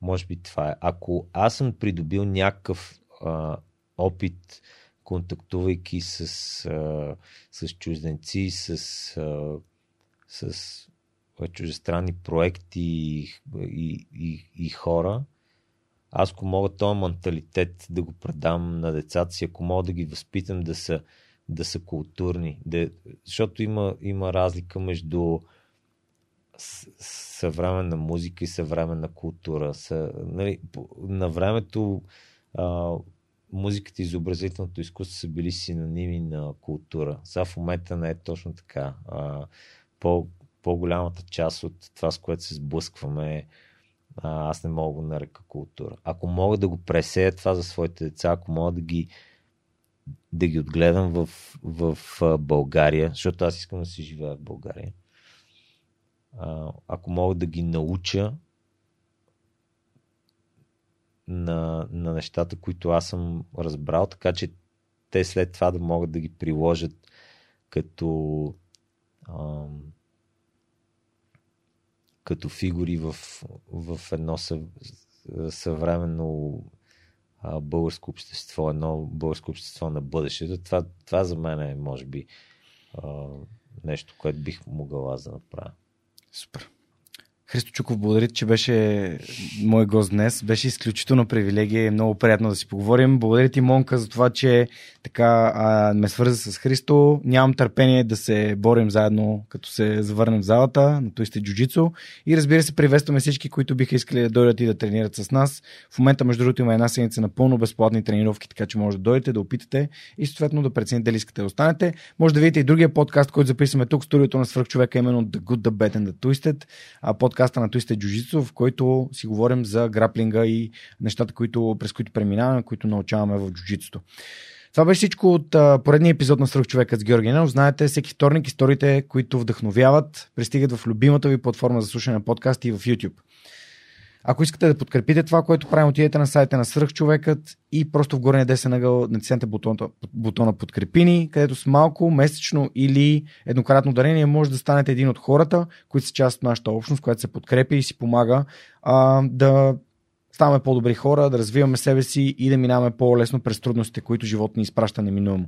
Може би това е. Ако аз съм придобил някакъв а, опит, контактувайки с, а, с чужденци, с, а, с чуждестранни проекти и, и, и, и хора, аз ако мога този менталитет да го предам на децата си, ако мога да ги възпитам да са, да са културни, да, защото има, има разлика между съвременна музика и съвременна култура. Са, нали, на времето а, музиката и изобразителното изкуство са били синоними на култура. Сега в момента не е точно така. А, по, по-голямата част от това, с което се сблъскваме, а, аз не мога да го нарека култура. Ако мога да го пресея това за своите деца, ако мога да ги, да ги отгледам в, в България, защото аз искам да си живея в България, а, ако мога да ги науча на, на нещата, които аз съм разбрал, така че те след това да могат да ги приложат като ам, като фигури в, в едно съв, съвременно а, българско общество, едно българско общество на бъдещето. Това, това за мен е, може би, а, нещо, което бих могъл аз да направя.
Супер. Христо Чуков, благодаря, че беше мой гост днес. Беше изключително привилегия и много приятно да си поговорим. Благодаря ти, Монка, за това, че така а, ме свърза с Христо. Нямам търпение да се борим заедно, като се завърнем в залата на Туисте Джуджицу. И разбира се, приветстваме всички, които биха искали да дойдат и да тренират с нас. В момента, между другото, има една седмица на пълно безплатни тренировки, така че може да дойдете, да опитате и съответно да прецените дали искате да останете. Може да видите и другия подкаст, който записваме тук студиото на свръхчовека, именно The Good, The Bad and The Twisted. А, подкаста на Twisted Jiu-Jitsu, в който си говорим за граплинга и нещата, които, през които преминаваме, които научаваме в джуджитсото. Това беше всичко от поредния епизод на Свръхчовека с Георги Ненов. Знаете, всеки вторник историите, които вдъхновяват, пристигат в любимата ви платформа за слушане на подкасти и в YouTube. Ако искате да подкрепите това, което правим, отидете на сайта на Свръхчовекът и просто в горния десен ъгъл натиснете бутона, бутона Подкрепи ни, където с малко, месечно или еднократно дарение може да станете един от хората, които са част от нашата общност, която се подкрепя и си помага а, да ставаме по-добри хора, да развиваме себе си и да минаваме по-лесно през трудностите, които живот ни изпраща неминуемо.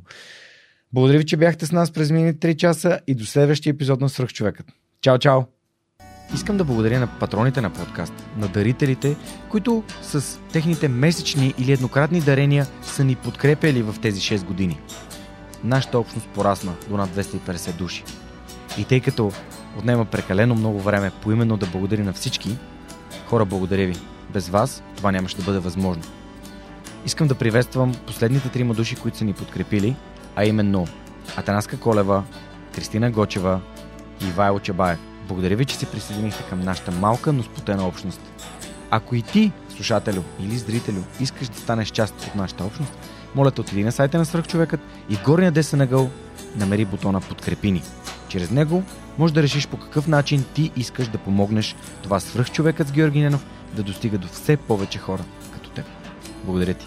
Благодаря ви, че бяхте с нас през миналите 3 часа и до следващия епизод на Свръхчовекът. Чао, чао! Искам да благодаря на патроните на подкаст, на дарителите, които с техните месечни или еднократни дарения са ни подкрепяли в тези 6 години. Нашата общност порасна до над 250 души. И тъй като отнема прекалено много време поименно да благодаря на всички, хора, благодаря ви. Без вас това нямаше да бъде възможно. Искам да приветствам последните трима души, които са ни подкрепили, а именно Атанаска Колева, Кристина Гочева и Ивайло Чабаев. Благодаря ви, че се присъединихте към нашата малка, но спотена общност. Ако и ти, слушателю или зрителю, искаш да станеш част от нашата общност, моля те отиди на сайта на Свръхчовекът и в горния десен ъгъл намери бутона Подкрепи ни. Чрез него може да решиш по какъв начин ти искаш да помогнеш това свръхчовекът с Георги Ненов да достига до все повече хора като теб. Благодаря ти.